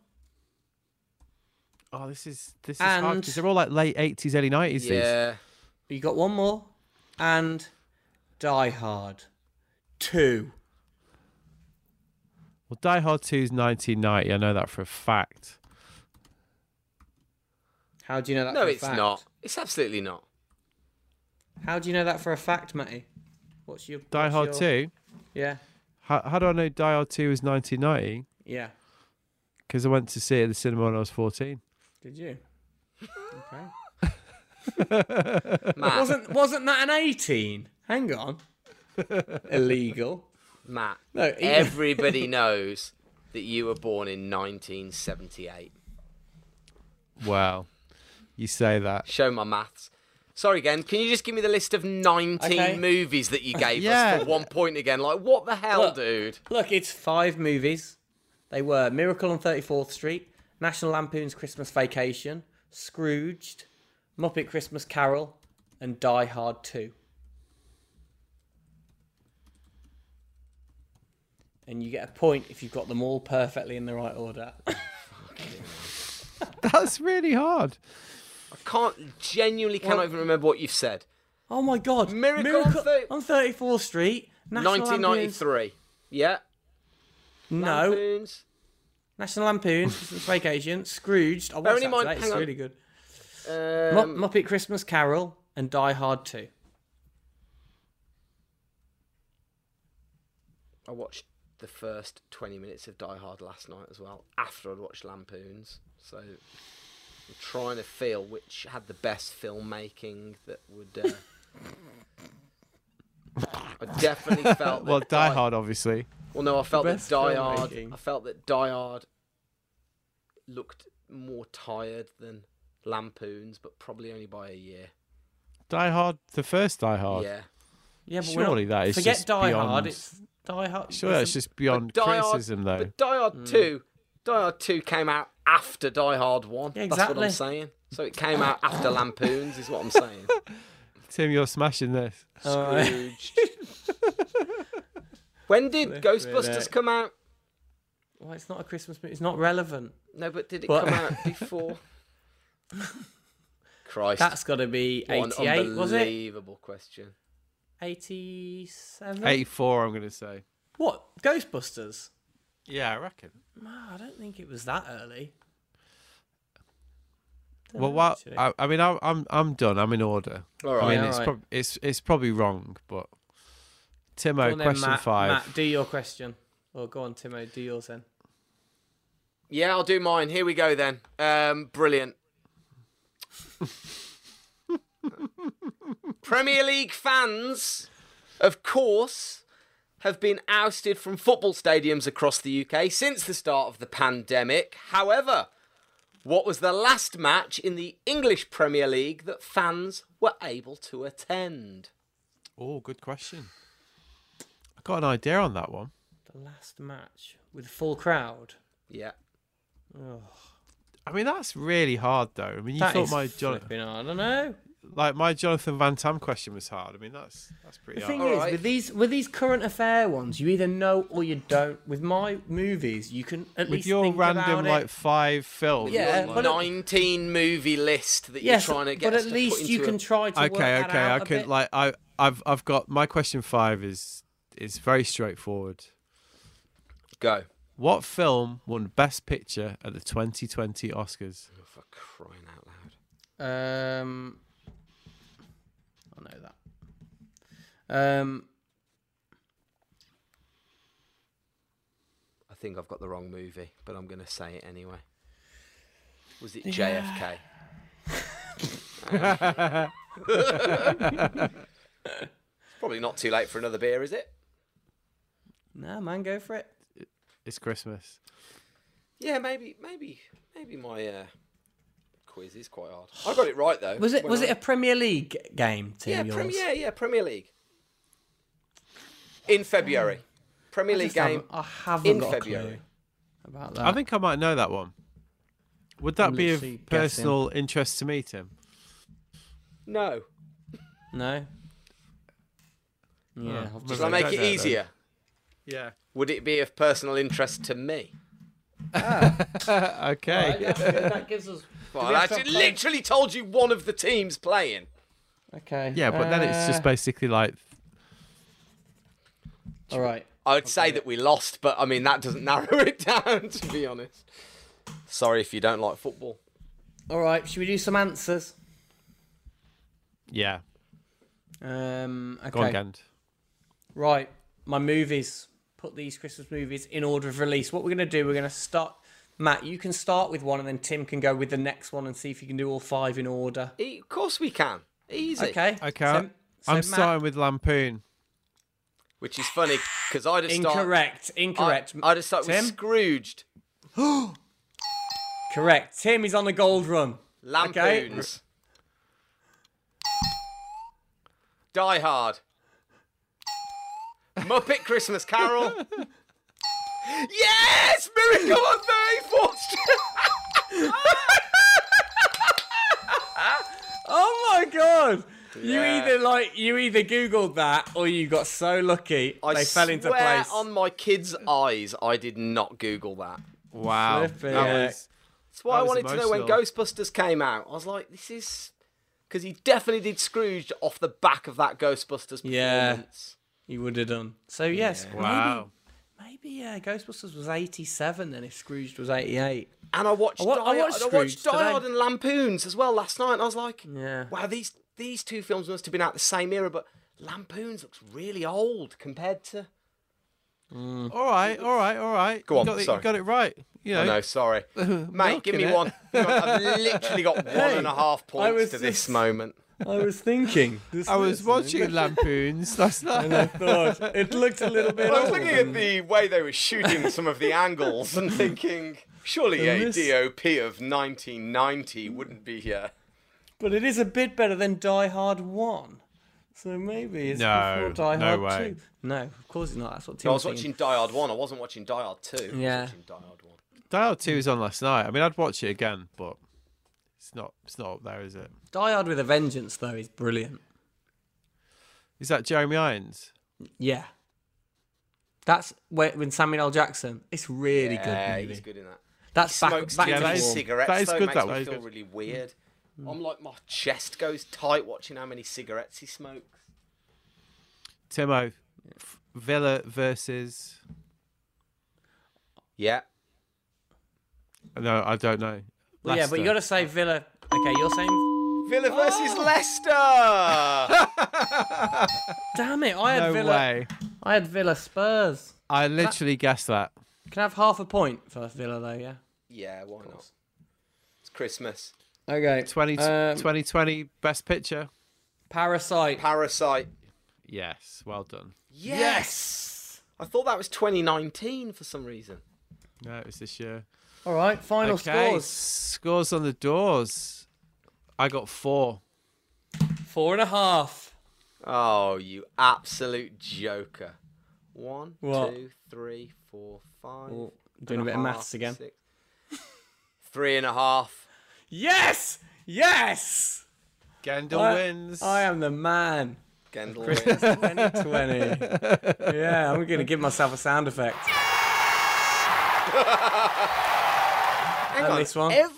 Oh, this is this is hard And- because they're all like late eighties, early nineties. These. Yeah. You got one more. And Die Hard. Two. Well, Die Hard 2 is 1990. I know that for a fact. How do you know that No, for it's fact? not. It's absolutely not. How do you know that for a fact, Matty? What's your Die what's Hard your- 2. Yeah. How, how do I know Die Hard 2 is 1990? Yeah. Because I went to see it at the cinema when I was 14. Did you? Okay. [laughs] Matt, wasn't wasn't that an eighteen? Hang on. Illegal. Matt, No, even- everybody [laughs] knows that you were born in 1978. Wow. You say that. Show my maths. Sorry again, can you just give me the list of 19 Okay. movies that you uh, gave Yeah. us for one point again? Like, what the hell, Look. dude? Look, it's five movies. They were Miracle on 34th Street, National Lampoon's Christmas Vacation, Scrooged, Muppet Christmas Carol, and Die Hard 2. And you get a point if you've got them all perfectly in the right order. [laughs] That's really hard. I can't, genuinely cannot Well- even remember what you've said. Oh my god. Miracle on thir- on 34th Street, National Lampoon's... 1993. Yeah. No. Lampoons. National Lampoon's Fake Agent, Scrooged. I watched that mind- today, It's on. really good. Um, Mu- Muppet Christmas Carol and Die Hard 2. I watched the first 20 minutes of Die Hard last night as well, after I'd watched Lampoons. So I'm trying to feel which had the best filmmaking that would. Uh... I definitely [laughs] felt that Well, Die Hard, obviously. Well, no, I felt that Die Hard. filmmaking. I felt that Die Hard looked more tired than Lampoons, but probably only by a year. Die Hard, the first Die Hard. Yeah. Yeah, but we're Surely not, that is forget just Die beyond- Hard. It's Die Hard. Sure, it's a- just beyond Die Hard- though. But Die Hard 2, Die Hard 2 came out after Die Hard 1. Yeah, That's what I'm exactly. saying. So it came out after Lampoons, is what I'm saying. [laughs] Tim, you're smashing this. Alright. Scrooged. when did Flipping Ghostbusters come out? Well, it's not a Christmas movie. It's not relevant. No, but did it What? come out [laughs] before? Christ. That's got to be 88, was it? unbelievable question. 87? 84, I'm going to say. What? Ghostbusters? Yeah, I reckon. No, I don't think it was that early. Don't Well, know, what? actually. I, I mean, I, I'm I'm done. I'm in order. All I mean, Yeah, it's, alright. prob- it's it's probably wrong, but Timo, on then, question Matt, five. Matt, do your question. Or go on, Timo, do yours then. Yeah, I'll do mine. Here we go then. Um, brilliant. [laughs] Premier League fans, of course, have been ousted from football stadiums across the UK since the start of the pandemic. However, what was the last match in the English Premier League that fans were able to attend? Oh, good question. I got an idea on that one. The last match with a full crowd. Yeah. I mean, that's really hard, though. I mean, you That thought is my Jon- flipping hard. I don't know. Like my Jonathan Van Tam question was hard. I mean, that's that's pretty The hard. thing is, Alright. with these with these current affair ones, you either know or you don't. With my movies, you can at least With least your think random about like it. five films. Yeah, like- but it- 19 movie list that Yes, you're trying to get but at least you can a- try to work okay, that okay, out I a can bit. like I I've I've got my question five is is very straightforward. Go. What film won Best Picture at the 2020 Oscars? Oh, for crying out loud. Um, Um, I think I've got the wrong movie, but I'm going to say it anyway. Was it JFK? [laughs] it's probably not too late for another beer, is it? no, man, go for it. It's Christmas. Yeah, maybe, maybe, maybe my uh, quiz is quite hard. I got it right though. Was it was I- it a Premier League game? Tim, Yeah, yours? Premier, yeah, Premier League. In February. Premier League game. haven't- I haven't in got a February. clue about that. I think I might know that one. Would that I'm be of literally guessing. personal interest to me, Tim? No. no. Yeah, Oh, I've Does just- that I make it know, though. easier? Yeah. Would it be of personal interest to me? [laughs] okay. that gives us. Well, we I to literally told you one of the teams playing. Okay. Yeah, but then it's just uh, basically like All right. I would say that we lost, but I mean that doesn't [laughs] narrow it down. To be honest. Sorry if you don't like football. All right. Should we do some answers? yeah. Um. Okay. Go on, Gand. Right, my movies. Put these Christmas movies in order of release. What we're going to do, we're going to start. Matt, you can start with one, and then Tim can go with the next one and see if you can do all five in order. E- of course we can. Easy. Okay. Okay. So, I'm Matt- starting with Lampoon. Which is funny because I just start. Incorrect. Incorrect. I, I just start Tim? with Scrooged. [gasps] Correct. Tim is on the gold run. Lampoons. Die Hard. Muppet Christmas Carol. [laughs] yes! Miracle on 34th Street! [laughs] Oh my god! You either like you either googled that or you got so lucky I they fell into swear place. on my kids' eyes, I did not Google that. Wow. Flipping That heck. was That's why I was wanted to know when. Ghostbusters came out. I was like, this is. Because he definitely did Scrooge off the back of that Ghostbusters performance. Yeah. You would have done. So yes, wow. maybe maybe uh, Ghostbusters was eighty seven then if Scrooge was eighty eight. And I watched, I wa- I Die, watched I watched Scrooge Die today. Hard and Lampoons as well last night. And I was like, Yeah. wow, these these two films must have been out the same era, but Lampoons looks really old compared to. Mm. All right, all right, all right. Go You on, got it, sorry. you got it right. You know, Oh, no, sorry, [laughs] mate. milking Give me it. one. I've [laughs] literally got one and a half points was to this moment. [laughs] I was thinking. This I was this, watching Lampoons last night. and I night. thought it looked a little bit. I was old looking at the way they were shooting some of the angles and thinking, surely a this- DOP of 1990 wouldn't be here. But it is a bit better than Die Hard One. So maybe it's No, before Die no Hard way. Two. No, of course it's not. That's what Tim I was was watching. Die Hard 1, I wasn't watching Die Hard 2. I was Yeah. watching Die Hard 1. Die Hard Two was on last night. I mean, I'd watch it again, but it's not. It's not up there, is it? Die Hard with a Vengeance though is brilliant. Is that Jeremy Irons? Yeah. That's when, when Samuel L. Jackson. It's really Yeah, good movie. he's good in that. That's back, Smokes back too Yeah, to that many is- form. cigarettes, that is though, good makes that me way, feel good. really weird. Mm. I'm like, my chest goes tight watching how many cigarettes he smokes. Timo, F- Villa versus. Yeah. No, I don't know. Well, yeah, but you got to say Villa. Okay, you're saying. Villa versus Oh! Leicester! [laughs] Damn it! I had No Villa. way. I had Villa Spurs. I literally guessed that. Can I have half a point for Villa though? Yeah. yeah, why not? It's Christmas. Okay. 20, Um, 2020 Best Picture. Parasite. Parasite. Yes, well done. Yes! I thought that was 2019 for some reason. No, it was this year. All right. Final okay, scores. scores on the doors. I got four. Four and a half. Oh, you absolute joker. One, What? two, three, four, five. Doing a and bit of maths again. six. [laughs] Three and a half. Yes! Yes! Gendel I, wins. I am the man. Gendel wins. [laughs] 2020. yeah, I'm going to give myself a sound effect. [laughs] Hang And on. this one. ev-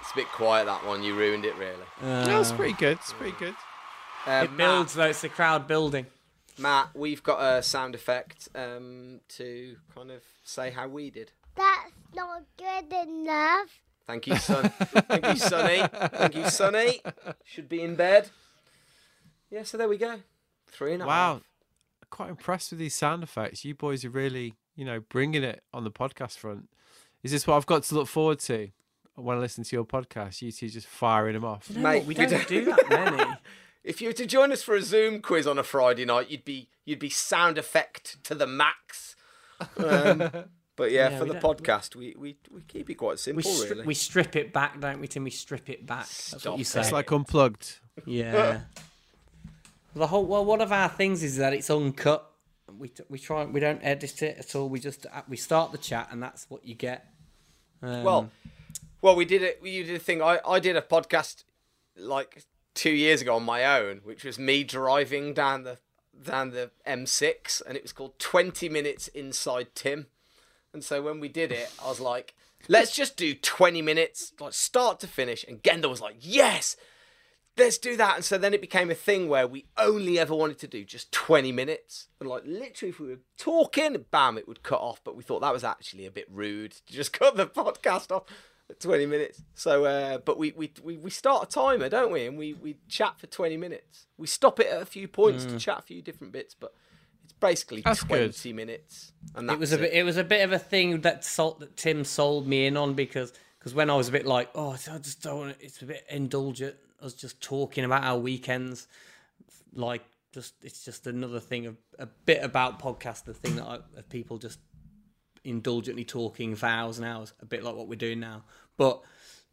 It's a bit quiet that one. You ruined it really. no, it's pretty good. It's pretty good. Uh, It builds, though. It's the crowd building. Matt, Matt, we've got a sound effect um, to kind of say how we did. That's not good enough. Thank you, son. Thank you, Sonny. Thank you, Sonny. Should be in bed. Yeah, so there we go. Three and a Wow. half. Quite impressed with these sound effects. You boys are really, you know, bringing it on the podcast front. Is this what I've got to look forward to when I listen to your podcast? You two just firing them off. You know Mate, we don't don't- do [laughs] that many. If you were to join us for a Zoom quiz on a Friday night, you'd be you'd be sound effect to the max. Um, [laughs] but yeah, Yeah, for the podcast, we, we, we keep it quite We, simple, stri- really. we strip it back, don't we, Tim? We strip it back. That's Stop what you it. say. It's like unplugged. Yeah. the whole well, one of our things is that it's uncut. We t- we try we don't edit it at all. We just uh, we start the chat and that's what you get. Um, Well, well, we did it. You did a thing. I, I did a podcast like two years ago on my own, which was me driving down the down the M6, and it was called Twenty Minutes Inside Tim. And so when we did it, I was like, "Let's just do twenty minutes, like start to finish." And Gendel was like, "Yes." Let's do that. And so then it became a thing where we only ever wanted to do just 20 minutes. And like literally, if we were talking, bam, it would cut off. But we thought that was actually a bit rude to just [laughs] cut the podcast off at 20 minutes. So, uh, but we, we, we, we start a timer, don't we? And we, we chat for 20 minutes. We stop it at a few points to chat a few different bits, but basically That's 20 good. minutes. And that's it was a bit it was a bit of a thing that sold, that Tim sold me in on because because when I was a bit like oh I just don't want it, it's a bit indulgent. I was just talking about our weekends, like just it's just another thing of a bit about podcast. The thing that I, of people just indulgently talking for hours and hours, a bit like what we're doing now. But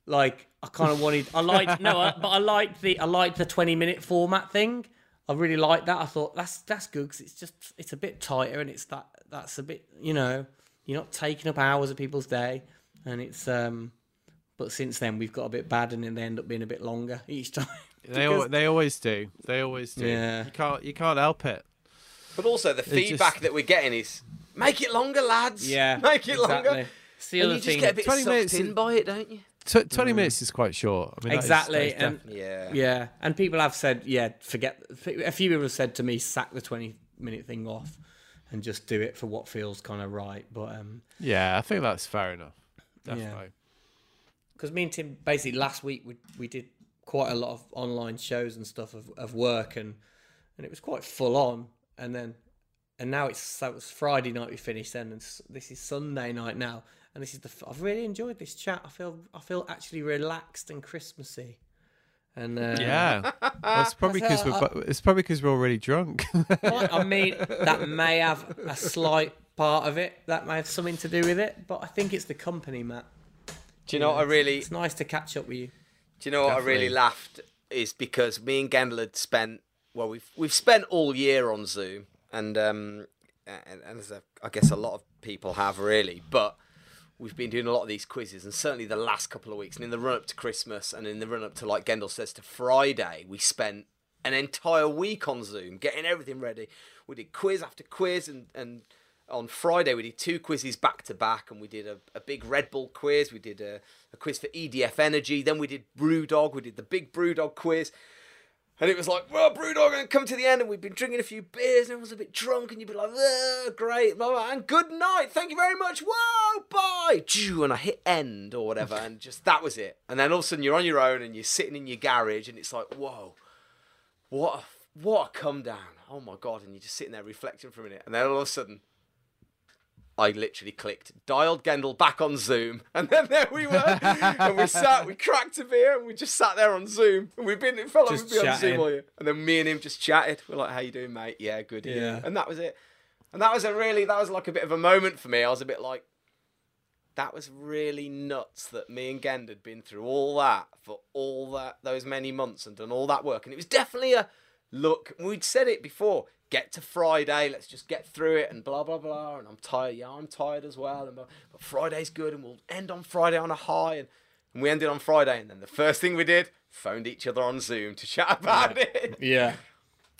like I kind of wanted, I liked no, I, but I liked the I liked the twenty minute format thing. I really liked that. I thought that's that's good because it's just it's a bit tighter and it's that that's a bit you know you're not taking up hours of people's day and it's um. But since then we've got a bit bad and then they end up being a bit longer [laughs] each time. They al- they always do. They always do. Yeah. You can't you can't help it. But also the feedback just- that we're getting is make it longer, lads. Yeah, [laughs] make it exactly. longer. It's the And you just thing. get a bit 20 sucked minutes in is- by it, don't you? Tw- Twenty minutes is quite short. I mean, that is- Mm. exactly, that is and def- Yeah. Yeah, and people have said, yeah, forget. A few people have said to me, sack the twenty-minute thing off, and just do it for what feels kind of right. But um, yeah, I think that's fair enough. Definitely. because me and Tim basically last week we we did quite a lot of online shows and stuff of, of work, and and it was quite full on. And then and now it's so it was Friday night we finished then, and this is Sunday night now, and this is the f- I've really enjoyed this chat. I feel I feel actually relaxed and Christmassy. And uh, Yeah, well, it's probably because we're bu- it's probably because we're already drunk. [laughs] I mean, [laughs] that may have a slight part of it. That may have something to do with it. But I think it's the company, Matt. Do you know what I really It's nice to catch up with you. Do you know what I really laughed is because me and Gendel had spent well we've we've spent all year on Zoom and um and, and as a, I guess a lot of people have really but we've been doing a lot of these quizzes and certainly the last couple of weeks and in the run up to Christmas and in the run up to like Gendel says to Friday we spent an entire week on Zoom getting everything ready. We did quiz after quiz and and on Friday we did two quizzes back to back and we did a, a big Red Bull quiz, we did a, a quiz for EDF Energy, then we did BrewDog, we did the big BrewDog quiz. And it was like, well, BrewDog, and come to the end, and we've been drinking a few beers, and everyone's a bit drunk, and you'd be like, great, blah, blah, and good night, thank you very much, whoa, bye, and I hit end or whatever, and just that was it. And then all of a sudden you're on your own, and you're sitting in your garage, and it's like, whoa, what a, what a come down, oh my god, and you're just sitting there reflecting for a minute, and then all of a sudden, I literally clicked, dialed Gendel back on Zoom, [laughs] and then there we were. and we sat, we cracked a beer, and we just sat there on Zoom. And we've been, it felt like we've been on Zoom all year. And then me and him just chatted. We're like, how you doing, mate? Yeah, good. Yeah. Yeah. And that was it. And that was a really, that was like a bit of a moment for me. I was a bit like, that was really nuts that me and Gend had been through all that for all that those many months and done all that work. And it was definitely a look, we'd said it before. Get to Friday, let's just get through it, and blah blah blah. And I'm tired. Yeah, I'm tired as well. And blah, but Friday's good, and we'll end on Friday on a high. And, and we ended on Friday, and then the first thing we did, phoned each other on Zoom to chat about it. [laughs] Yeah.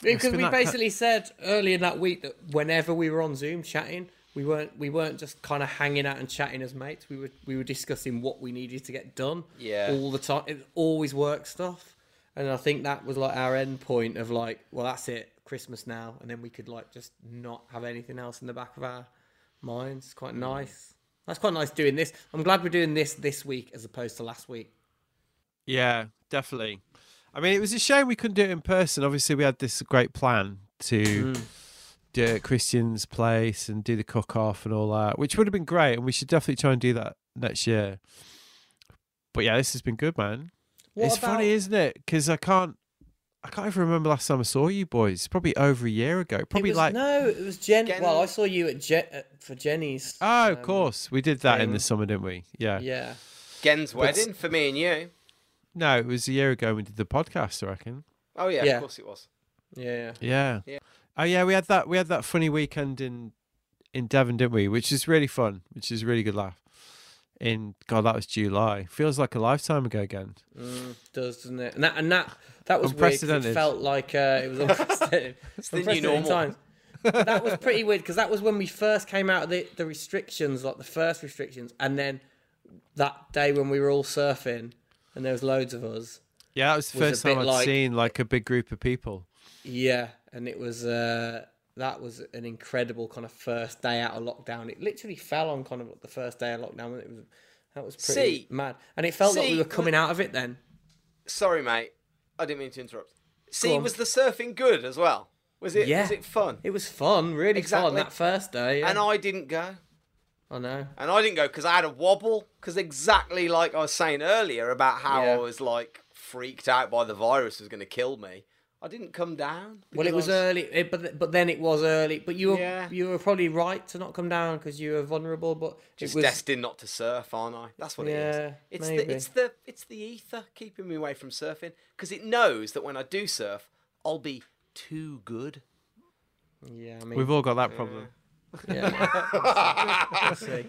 Because we that ki- basically said earlier that week that whenever we were on Zoom chatting, we weren't we weren't just kind of hanging out and chatting as mates. We were we were discussing what we needed to get done. Yeah. All the time. It always work stuff. And I think that was like our end point of like, well, that's it, Christmas now, and then we could like just not have anything else in the back of our minds. It's quite nice. That's quite nice doing this. I'm glad we're doing this this week as opposed to last week. Yeah, definitely. I mean, it was a shame we couldn't do it in person. Obviously, we had this great plan to mm. do it at Christian's place and do the cook off and all that, which would have been great. And we should definitely try and do that next year. But yeah, this has been good, man. What it's about- funny, isn't it? Because I can't, I can't even remember last time I saw you boys. Probably over a year ago. Probably was, like, no, it was Jen. Gen- Well, I saw you at Je- uh, for Jenny's. oh, of um, course, we did that in the summer, didn't we? Yeah. Yeah. Gen's wedding for me and you. No, it was a year ago we did the podcast. I reckon. Oh yeah, Yeah. of course it was. Yeah. Yeah. Yeah. Oh yeah, we had that we had that funny weekend in in Devon, didn't we? Which is really fun, which is a really good laugh. In God, that was July. Feels like a lifetime ago again. Mm, does doesn't it? And that and that that was weird. 'cause It Unprecedented. felt like uh, it was [laughs] unprecedented. it's the new normal. Times. That was pretty weird because that was when we first came out of the, the restrictions, like the first restrictions, and then that day when we were all surfing and there was loads of us. Yeah, that was the Was first time bit I'd like- seen like a big group of people. Yeah, and it was uh, that was an incredible kind of first day out of lockdown. It literally fell on kind of the first day of lockdown. It was that was pretty See- mad, and it felt like we were coming out of it then. Sorry, mate. I didn't mean to interrupt. See, was the surfing good as well? Was it? Yeah. Was it fun? It was fun, really Exactly. fun that first day. Yeah. And I didn't go. I know. And I didn't go because I had a wobble. Because exactly like I was saying earlier about how Yeah. I was like freaked out by the virus was going to kill me. I didn't come down. Well, it because was early, it, but but then it was early. But you were Yeah. you were probably right to not come down because you were vulnerable. But just it was destined not to surf, aren't I? That's what it Yeah, is. It's maybe. the it's the it's the ether keeping me away from surfing because it knows that when I do surf, I'll be too good. yeah. I mean, We've all got that problem. yeah. We'll see.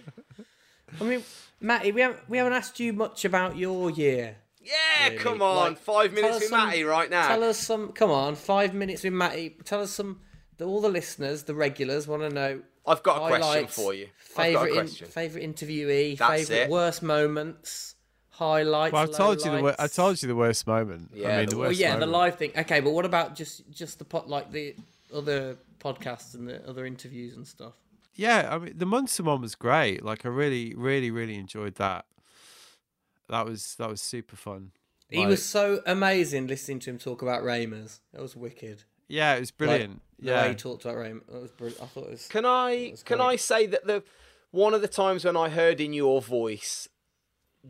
[laughs] I mean, Matty, we haven't we haven't asked you much about your year. Yeah, Really? come on, Like, five minutes with some- Matty right now. Tell us some. Come on, five minutes with Matty. Tell us some. The, all the listeners, the regulars, want to know. I've got a question for you. I've got Favorite a in- favorite interviewee. That's favorite it. worst moments. Highlights. Well, I told you the wor- I told you the worst moment. Yeah, I mean, the the worst- worst. Well, yeah, moment. the live thing. Okay, but what about just just the pot like the other podcasts and the other interviews and stuff? Yeah, I mean, the Munster one was great. Like, I really, really, really enjoyed that. That was that was super fun. He Like, was so amazing listening to him talk about Raymers. That was wicked. Yeah, it was Like, brilliant. The way yeah, he talked about Raymers. That was brilliant. I thought it was. Can I was can. I say that the one of the times when I heard in your voice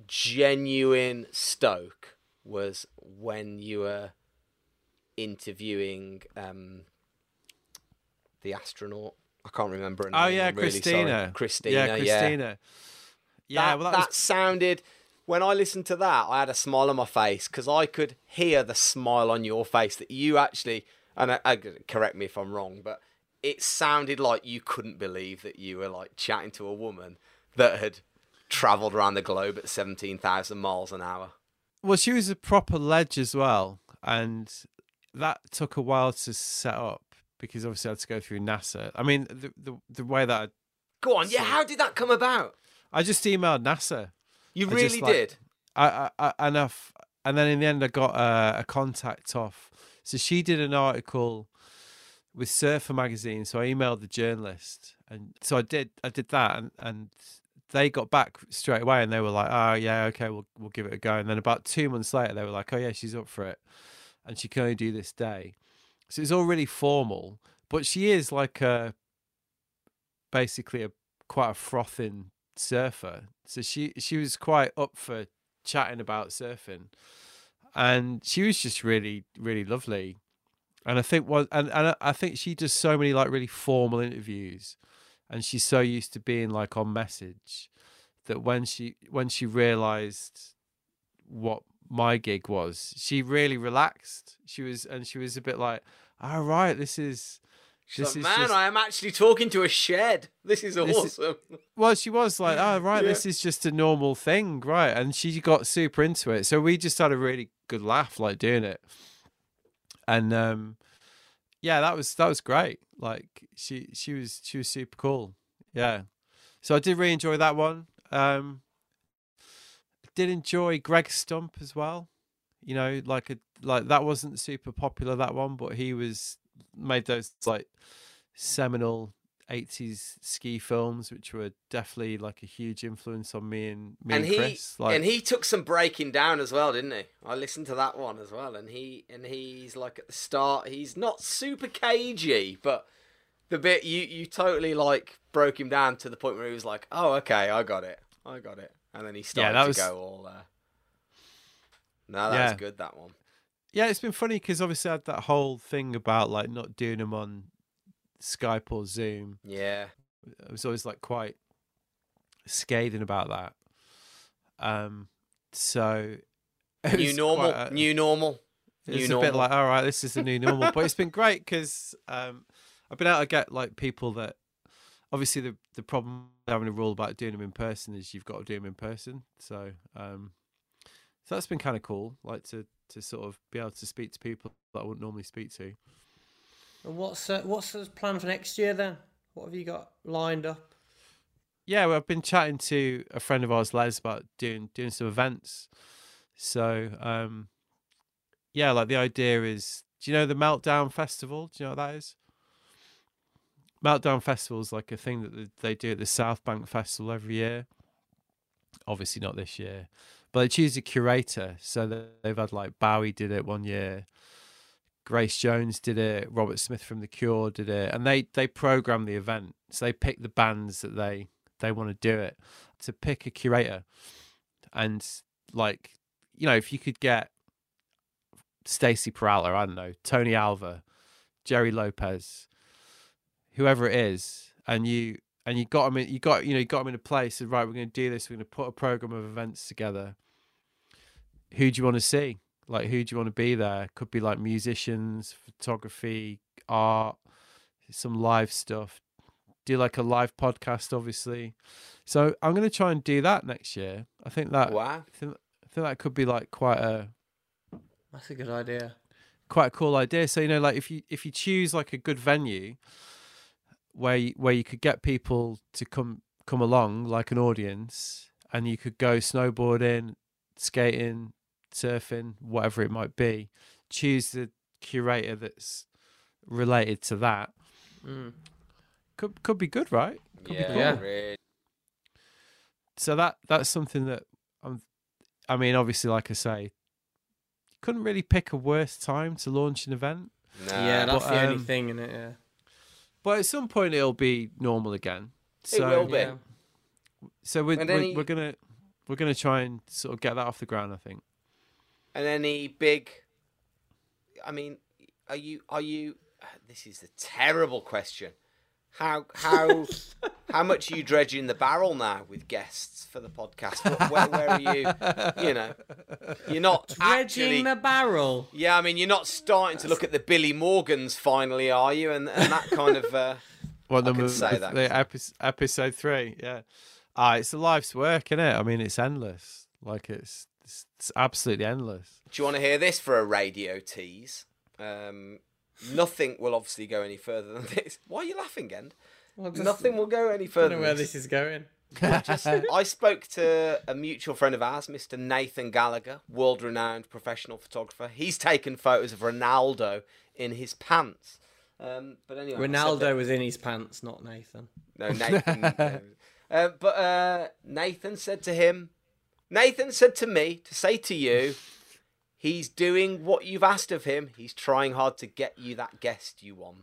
genuine stoke was when you were interviewing um, the astronaut. I can't remember her name. Oh yeah, I'm really sorry. Christina. Christina. Yeah, Yeah, Christina. Yeah, that, well, that, that, was sounded. When I listened to that, I had a smile on my face because I could hear the smile on your face that you actually. And I, I, correct me if I'm wrong, but it sounded like you couldn't believe that you were like chatting to a woman that had travelled around the globe at seventeen thousand miles an hour. well, she was a proper ledge as well, and that took a while to set up because obviously I had to go through NASA. I mean, the the, the way that I, Go on, yeah. How did that come about? I just emailed NASA. You I really just, like, did. I, I, I enough, and then in the end, I got a, a contact off. So she did an article with Surfer magazine. So I emailed the journalist, and so I did. I did that, and and they got back straight away, and they were like, "Oh yeah, okay, we'll we'll give it a go." And then about two months later, they were like, "Oh yeah, she's up for it, and she can only do this day." So it's all really formal, but she is like a basically a quite a frothing surfer. So she she was quite up for chatting about surfing, and she was just really really lovely. And I think was and and I- think she does so many like really formal interviews, and she's so used to being like on message that when she when she realized what my gig was she really relaxed she was and she was a bit like "All right, this is." She's This like, man, just- I am actually talking to a shed. [laughs] This is This is- awesome. [laughs] Well, she was like, "Oh, right, Yeah. this is just a normal thing, right?" And she got super into it. So we just had a really good laugh, like doing it. And um, yeah, that was that was great. Like she she was she was super cool. Yeah. So I did really enjoy that one. Um, did enjoy Greg Stump as well. You know, like a like that wasn't super popular that one, but he was made those like seminal 80s ski films which were definitely like a huge influence on me and me and, and he Chris like and he took some breaking down as well, didn't he? I listened to that one as well, and he and he's like at the start, he's not super cagey, but the bit you you totally like broke him down to the point where he was like, "Oh, okay, I got it, I got it," and then he started that to was- go all. Uh... No, that Yeah. was good. That one. Yeah it's been funny because obviously I had that whole thing about like not doing them on Skype or Zoom Yeah, I was always like quite scathing about that um so [laughs] new normal, a- new normal. It's New a normal. bit like, all right, this is the new normal. but it's been [laughs] great because um, I've been able to get like people that obviously the the problem having a rule about doing them in person is you've got to do them in person. So um, so that's been kind of cool, like to to sort of be able to speak to people that I wouldn't normally speak to. And what's uh, what's the plan for next year then? What have you got lined up? Yeah, well, I've been chatting to a friend of ours, Les, about doing doing some events. So um, yeah, like the idea is, do you know the Meltdown Festival? Do you know what that is? Meltdown Festival is like a thing that they do at the South Bank Festival every year. Obviously not this year, but they choose a curator. So they- they've had like Bowie did it one year, Grace Jones did it, Robert Smith from The Cure did it, and they they program the event. So they pick the bands that they they want to do it. To pick a curator, and like you know, if you could get Stacy Peralta, I don't know, Tony Alva, Jerry Lopez, whoever it is, and you and you got them in, you got you know you got them in a place. And right, we're going to do this. We're going to put a program of events together. Who do you want to see? Like, who do you want to be there? Could be like musicians, photography, art, some live stuff. Do like a live podcast, obviously. So I'm going to try and do that next year. I think that Wow. I think, I think that could be like quite a That's a good idea. quite a cool idea. So you know, like if you if you choose like a good venue where you, where you could get people to come come along, like an audience, and you could go snowboarding, skating, surfing, whatever it might be. Choose the curator that's related to that. Mm. Could could be good, right? Could be yeah, cool. Yeah. really. So that that's something that I'm. I mean, obviously, like I say, you couldn't really pick a worse time to launch an event. No. yeah, that's but, the only um, thing in it. Yeah. But at some point it'll be normal again. It So will be. yeah. so we're, we're, any- we're gonna we're gonna try and sort of get that off the ground. I think. And any big? I mean, are you are you? [sighs] This is a terrible question. How how [laughs] how much are you dredging the barrel now with guests for the podcast? Wh- Where, where are you? You know, you're not actually. Dredging the barrel. Yeah, I mean, you're not starting to look at the Billy Morgans finally, are you? And and that kind of. Uh, What I number? can say the, that. the episode, episode three. Yeah. Ah, it's a life's work, isn't it? I mean, it's endless. Like it's it's, it's absolutely endless. do you want to hear this for a radio tease? Um, nothing will obviously go any further than [laughs] this. Why are you laughing, Gend? Well, Nothing will go any I further. don't know than where this. this is going. I spoke to a mutual friend of ours, Mr. Nathan Gallagher, world renowned professional photographer. He's taken photos of Ronaldo in his pants. Um, but anyway, I said that- Ronaldo was in his pants, not Nathan. No, Nathan. [laughs] no. Uh, but uh, Nathan said to him, Nathan said to me to say to you, he's doing what you've asked of him. He's trying hard to get you that guest you want.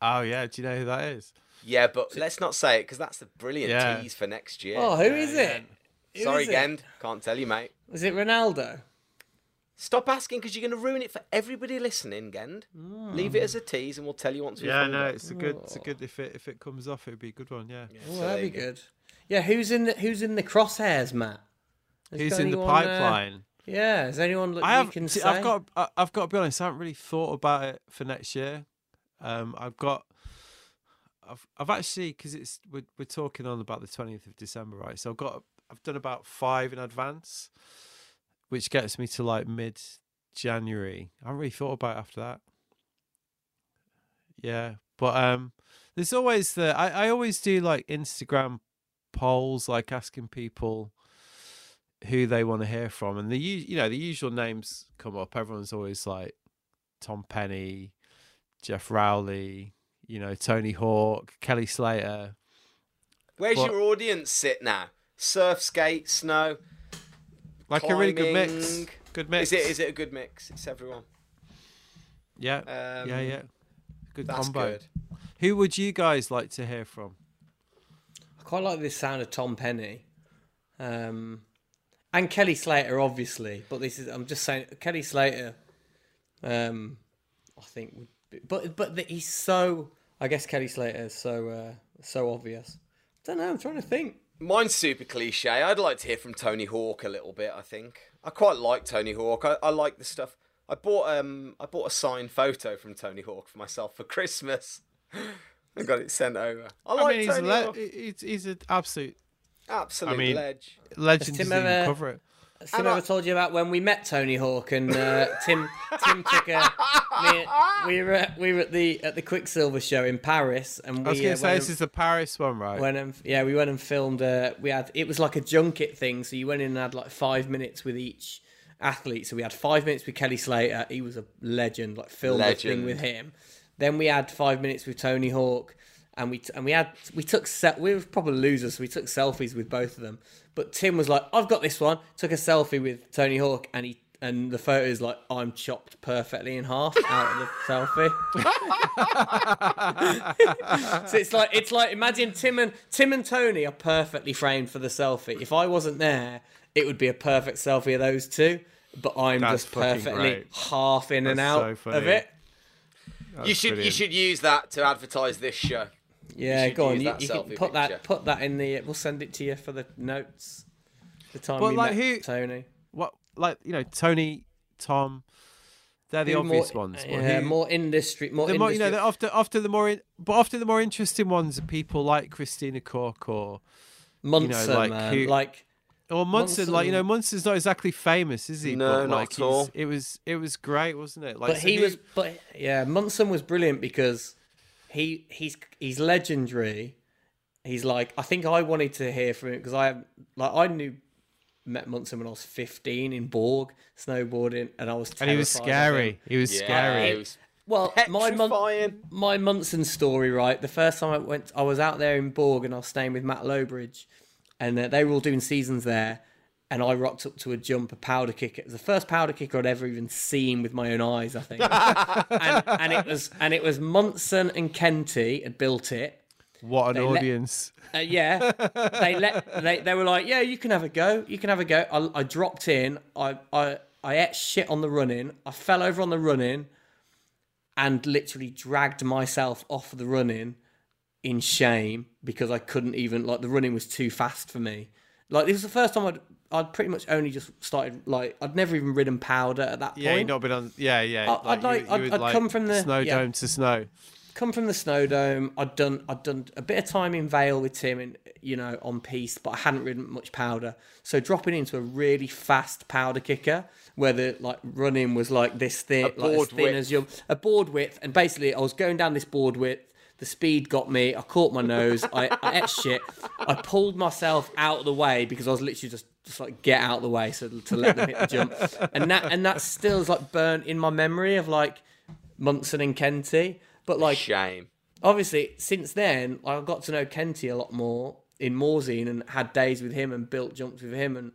Oh yeah. Do you know who that is? Yeah, but let's not say it because that's a brilliant Yeah. tease for next year. Oh, who is it? Who Sorry, is it? Gend. Can't tell you, mate. Is it Ronaldo? Stop asking because you're going to ruin it for everybody listening, Gend. Leave it as a tease and we'll tell you once we've Yeah, no, it's a good. It's a good. If it if it comes off, it'd be a good one. Yeah. Oh, So that'd be you good. Yeah, who's in the who's in the crosshairs, Matt? Has Who's in the uh, pipeline? Yeah, is anyone that I have. can see? I've got. I've got to be honest. I haven't really thought about it for next year. Um, I've got. I've. I've actually because it's we're we're talking on about the twentieth of December, right? So I've got. I've done about five in advance, which gets me to like mid January. I haven't really thought about it after that. Yeah, but um, there's always the. I I always do like Instagram polls, like asking people who they want to hear from, and the you know the usual names come up. Everyone's always like Tom Penny, Jeff Rowley, you know Tony Hawk, Kelly Slater. Where's What- your audience sit now? Surf, skate, snow. Like a really good mix. Good mix. Is it? Is it a good mix? It's everyone. Yeah, Um, yeah, yeah. Good That's combo. good. Who would you guys like to hear from? I quite like this sound of Tom Penny, um, and Kelly Slater, obviously. But this is I'm just saying Kelly Slater. Um, I think would, be, but but the, he's so. I guess Kelly Slater is so uh, so obvious. I don't know. I'm trying to think. Mine's super cliche. I'd like to hear from Tony Hawk a little bit. I think I quite like Tony Hawk. I, I like the stuff. I bought um I bought a signed photo from Tony Hawk for myself for Christmas. [laughs] I got it sent over. I like I mean, he's, a Tony le- he's, he's an absolute Absolute I mean- ledge. legend. Tim Doesn't ever- cover it. Has Tim And I- ever told you about when we met Tony Hawk and uh, Tim Tim took a me, we were at, we were at the at the Quiksilver show in Paris and we I was uh, going to say this and- is the Paris one, right? Went and yeah, we went and filmed. Uh, we had it was like a junket thing, so you went in and had like five minutes with each athlete. So we had five minutes with Kelly Slater. He was a legend. Like filmed the thing with him. Then we had five minutes with Tony Hawk, and we and we had we took set. We were probably losers, so we took selfies with both of them. But Tim was like, "I've got this one." Took a selfie with Tony Hawk, and he. And the photo is like I'm chopped perfectly in half out of the selfie. [laughs] So it's like it's like imagine Tim and Tim and Tony are perfectly framed for the selfie. If I wasn't there, it would be a perfect selfie of those two. But I'm That's just perfectly great. half in and out so of it. You should you should use that to advertise this show. Yeah, go on. You, you can selfie put that put that in the. We'll send it to you for the notes. The time But we like met who- Tony. what like you know Tony, Tom, they're the Who obvious more, ones. Yeah, who- more industry. More the more you know, industry. they're often often the more in, but often the more interesting ones are people like Christina Cork or Munson, like, man. who- like or Munson. Like you know, Munson's not exactly famous, is he? No, but, not like, at all. It was it was great, wasn't it? Like, but so he who- was but yeah munson was brilliant because he he's he's legendary he's like i think i wanted to hear from him because i like i knew met munson when i was 15 in borg snowboarding and i was and he was scary. him. He was Yeah, scary. it was well my Mun- my munson story right the first time i went i was out there in borg and i was staying with matt lowbridge and uh, they were all doing seasons there and I rocked up to a jump, a powder kick. It was the first powder kicker I'd ever even seen with my own eyes, I think. [laughs] and, and it was and it was Munson and Kenty had built it. What an They let- audience! Uh, yeah, they let they, they were like, yeah, you can have a go, you can have a go. I, I dropped in, I I I ate shit on the running, I fell over on the running, and literally dragged myself off the running in shame because I couldn't even like the running was too fast for me. Like this was the first time I'd I'd pretty much only just started like I'd never even ridden powder at that point. Yeah, you'd not been on. Yeah, yeah. I- I'd you- like- you I'd- I'd like, come from the- snow yeah. dome to snow. come from the snow dome. I'd done I'd done a bit of time in Vail with Tim and you know on piste, but I hadn't ridden much powder. So dropping into a really fast powder kicker where the like running was like this thin, like as thin width. as your a board width, and basically I was going down this board width. The speed got me. I caught my nose. I, I ate shit. I pulled myself out of the way because I was literally just just like get out of the way so to let them hit the jump. [laughs] And that and that still is like burnt in my memory of like Munson and Kenty. But like Shame. obviously since then I got to know Kenty a lot more in Morzine and had days with him and built jumps with him and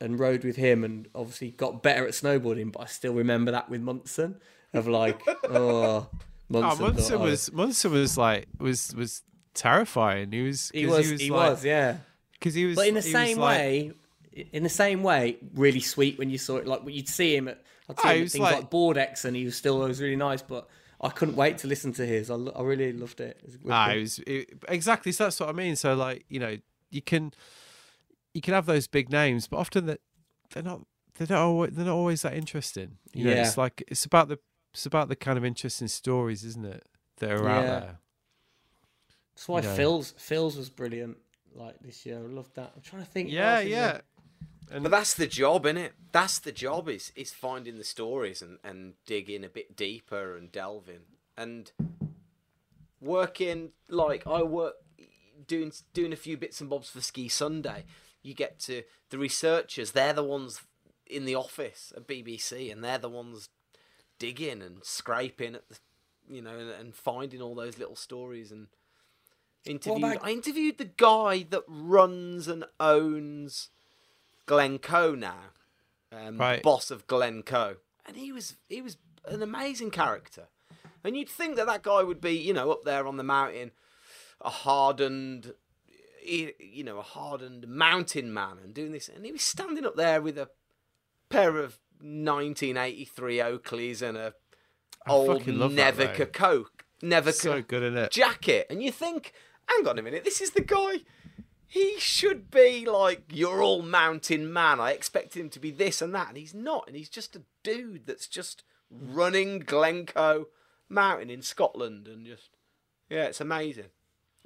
and rode with him and obviously got better at snowboarding. But I still remember that with Munson of like [laughs] oh Munson, Oh, Munson thought I was Munson was like was was terrifying. He was he was he was, like, yeah. because he was But in the he was same like- way, in the same way, really sweet when you saw it. Like you'd see him at, I'd see Oh, him he at was things like- like, Board X, and he was still always really nice. But I couldn't wait to listen to his. I, lo- I really loved it. It was Ah, it was it, exactly. So that's what I mean. So like you know, you can you can have those big names, but often that they're not they're not always, they're not always that interesting. You know, it's like it's about the it's about the kind of interesting stories, isn't it? That are out there. That's why you know. Phil's Phil's was brilliant. Like this year, I loved that. I'm trying to think. what Yeah, else is yeah. there. But that's the job, isn't it? That's the job is is finding the stories and, and digging a bit deeper and delving and working like I work doing doing a few bits and bobs for Ski Sunday. You get to the researchers; they're the ones in the office at BBC, and they're the ones digging and scraping at the, you know, and, and finding all those little stories and interviewed. about- I interviewed the guy that runs and owns Glencoe now, um, Right. boss of Glencoe, and he was he was an amazing character. And you'd think that that guy would be, you know, up there on the mountain, a hardened, you know, a hardened mountain man, and doing this, and he was standing up there with a pair of 1983 Oakleys and a I old fucking love that, Nevica. Coke, Nevica So good jacket, and you think, hang on a minute, this is the guy. He should be like your all mountain man. I expected him to be this and that, and he's not. And he's just a dude that's just running Glencoe Mountain in Scotland, and just yeah, it's amazing.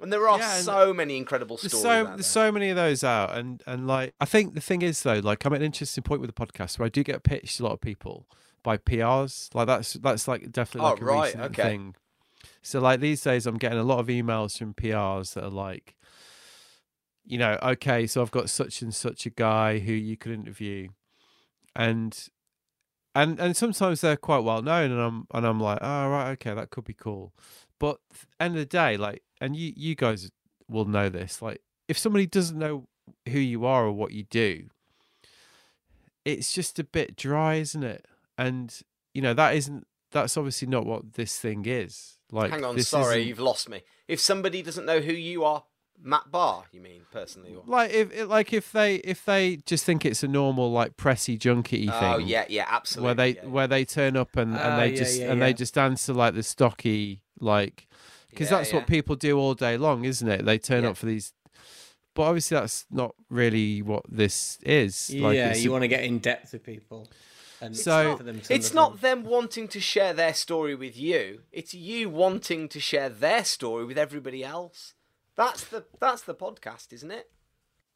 And there are Yeah, so many incredible There's stories. so out there's there. so many of those out, and and like I think the thing is though, like I'm at an interesting point with the podcast where I do get pitched a lot of people by PRs. Like that's that's like definitely Oh, like a right, recent okay. thing. So like these days, I'm getting a lot of emails from PRs that are like, you know, okay, so I've got such and such a guy who you could interview, and and and sometimes they're quite well known, and I'm and I'm like, oh right, okay, that could be cool. But end of the day, like, and you you guys will know this, like, if somebody doesn't know who you are or what you do, it's just a bit dry, isn't it? And you know that isn't that's obviously not what this thing is. Like, Hang on, this sorry, you've lost me. If somebody doesn't know who you are, Matt Barr, you mean personally? Or... like if like if they if they just think it's a normal like pressy junky thing. Oh yeah, yeah, absolutely. where they yeah, yeah. where they turn up and, and Ah, they yeah, just and they just answer like the stocky like because Yeah, that's yeah. what people do all day long, isn't it? They turn Yeah. up for these, but obviously that's not really what this is. Like, yeah, you want to get in depth with people. And So- for them to It's not them wanting to share their story with you. It's you wanting to share their story with everybody else. That's the that's the podcast, isn't it?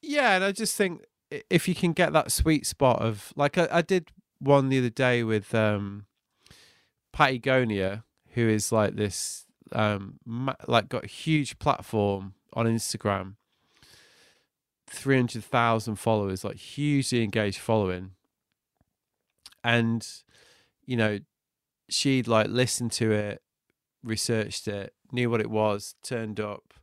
Yeah, and I just think if you can get that sweet spot of like I, I did one the other day with um Patagonia, who is like this um like got a huge platform on Instagram, three hundred thousand followers, like hugely engaged following, and you know she'd like listened to it, researched it, knew what it was, turned up,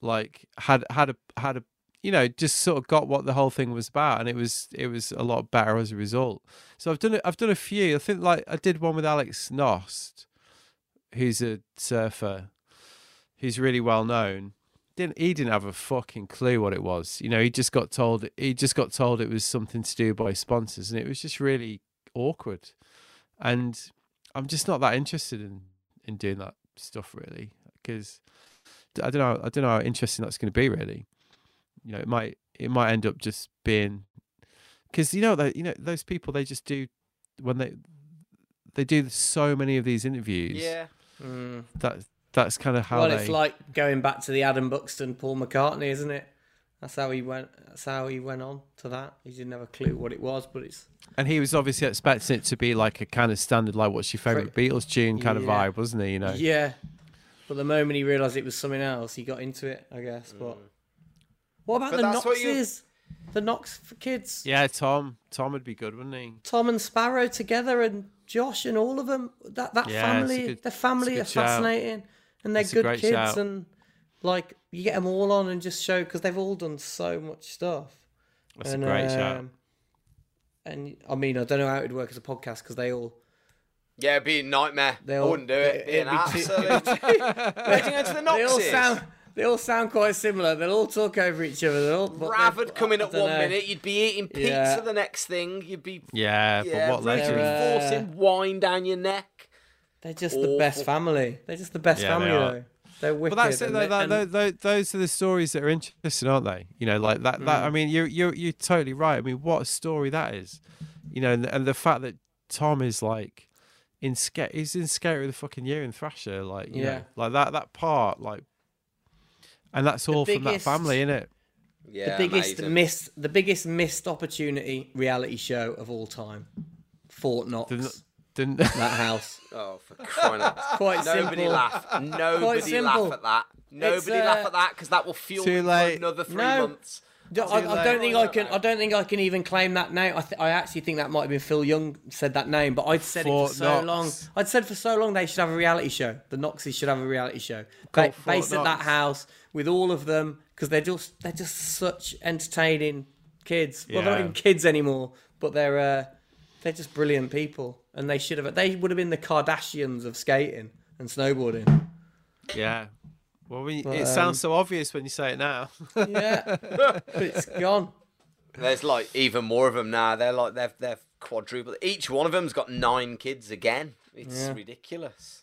like had had a had a you know just sort of got what the whole thing was about. And it was it was a lot better as a result. So i've done it i've done a few. I think like i did one with alex knost who's a surfer who's really well known didn't he didn't have a fucking clue what it was you know he just got told he just got told it was something to do by sponsors and it was just really awkward and i'm just not that interested in in doing that stuff really because I don't know. I don't know how interesting that's going to be. Really, you know, it might it might end up just being because you know you know those people they just do when they they do so many of these interviews. Yeah. Mm. that that's kind of how well, they. it's like going back to the Adam Buxton, Paul McCartney, isn't it? That's how he went. That's how he went on to that. He didn't have a clue what it was, but it's and he was obviously expecting it to be like a kind of standard, like what's your favorite Beatles tune kind of vibe, wasn't he? You know. yeah. But the moment he realised it was something else, he got into it. I guess. But what about But the that's you- Knoxes? The Knox for kids. Yeah, Tom. Tom would be good, wouldn't he? Tom and Sparrow together, and Josh and all of them. That that Yeah, family, good- the family are it's a good shout. fascinating, and they're It's good kids, shout. and like you get them all on and just show because they've all done so much stuff. That's and, a great shout. um, And I mean, I don't know how it would work as a podcast because they all Yeah, it'd be a nightmare. I They'll- wouldn't do it. it- [laughs] It'd be an it'd be too- absolute. [laughs] Imagine going to the they all sound they all sound quite similar. They'll all talk over each other. They'll all but Rav they're- come in at one know. minute. You'd be eating pizza Yeah. the next thing. You'd be Yeah, yeah, but what legend? They're, uh, forcing wine down your neck. They're just the best family. They're just the best Yeah, family they are. though. They're wicked. But that's it. Though, they- that, and- tho- tho- those are the stories that are interesting, aren't they? You know, like that. That I Mm. mean, you're you're you're totally right. I mean, what a story that is. You know, and, and the fact that Tom is like in skate, he's in Skater of the fucking year in Thrasher, like you Yeah. know, like that that part, like, and that's The all from that family, isn't it? Yeah, the biggest amazing. missed the biggest missed opportunity reality show of all time. Fort Knox. The, the, that [laughs] house. Oh, for crying out! Quite Nobody simple. laugh. Nobody simple. laugh at that. Nobody uh, laugh at that because that will fuel Too me for another three No. months. I, I don't think I can. I don't think I can even claim that name. I, th- I actually think that might have been Phil Young said that name, but I'd said it for so Knox. long. I'd said for so long they should have a reality show. The Knoxes should have a reality show Called ba- Fort based at that house with all of them because they're just they're just such entertaining kids. Well, they're not even kids anymore, but they're uh, they're just brilliant people, and they should have. They would have been the Kardashians of skating and snowboarding. yeah. Well, we, But, it um, sounds so obvious when you say it now. [laughs] Yeah, but it's gone. There's like even more of them now. They're like they've they've quadrupled. Each one of them's got nine kids again. It's Yeah. ridiculous.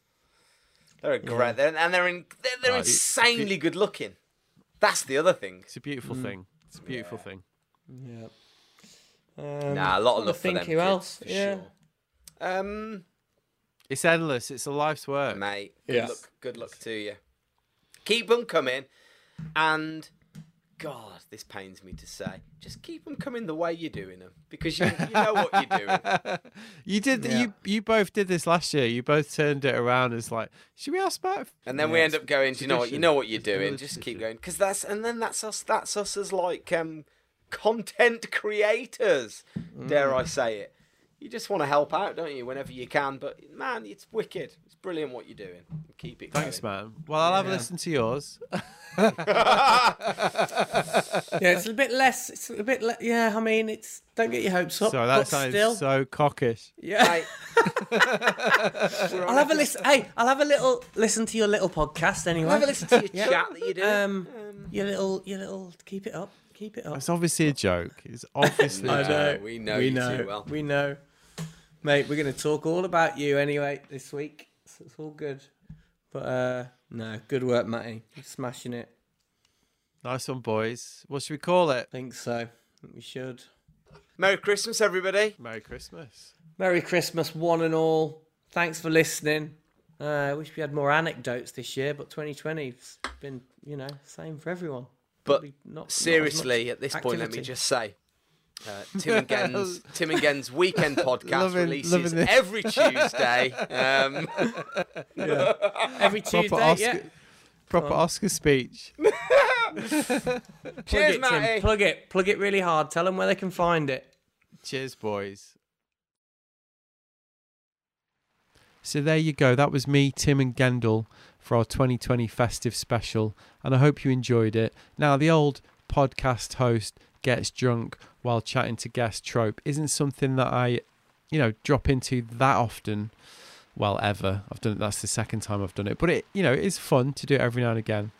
They're a great, they're, and they're in, they're, they're Oh, it- insanely good looking. That's the other thing. It's a beautiful Mm. thing. It's a beautiful thing. Yeah. Um, Nah, a lot trying of to love for think them who kids, else. for yeah. sure. Um, It's endless. It's a life's work. mate, good Yes. luck. Good luck to you. Keep them coming, and God, this pains me to say, just keep them coming the way you're doing them because you, you know what you're doing. [laughs] You did. Yeah. You you both did this last year. You both turned it around as like, should we ask Matt? if-" And then Yeah, we end up going, do you know what? You know what you're It's doing. Just keep going, because that's and then that's us. That's us as like um, content creators. Dare Mm. I say it? You just want to help out, don't you? Whenever you can. But man, it's wicked. It's brilliant what you're doing. Keep it. Thanks, going. man. Well, I'll have a listen to yours. [laughs] Yeah, it's a bit less. It's a bit. Le- yeah, I mean, it's. Don't get your hopes up. So that sounds still, so cockish. yeah. Mate, [laughs] I'll have a listen. Hey, I'll have a little listen to your little podcast anyway. i have a listen to your Yeah. chat that you're doing. Um, your little, your little. Keep it up. Keep it up. It's obviously a joke. It's obviously [laughs] I a know. joke. we know we you know. too well. We know, mate. We're gonna talk all about you anyway this week. So it's all good. But uh no, good work, Matty. You're smashing it. Nice one, boys. What should we call it? I think so. think we should. Merry Christmas, everybody. Merry Christmas. Merry Christmas, one and all. Thanks for listening. Uh, I wish we had more anecdotes this year, but 2020's been, you know, same for everyone. But Probably not- not Seriously, much at this point, let me just say. Uh, [laughs] Tim and Gen's Tim and Gen's weekend [laughs] podcast Loving- releases loving every Tuesday. Um, every Proper Tuesday. Oscar, yeah. proper Oscar speech. [laughs] cheers, Plug it, Tim. Plug it. Plug it really hard. Tell them where they can find it. Cheers, boys. So there you go. That was me, Tim and Gendel, for our 2020 festive special, and I hope you enjoyed it. Now, the old podcast host gets drunk while chatting to guest trope isn't something that I, you know, drop into that often. Well, ever. I've done it. That's the second time I've done it, but it, you know, it is fun to do it every now and again.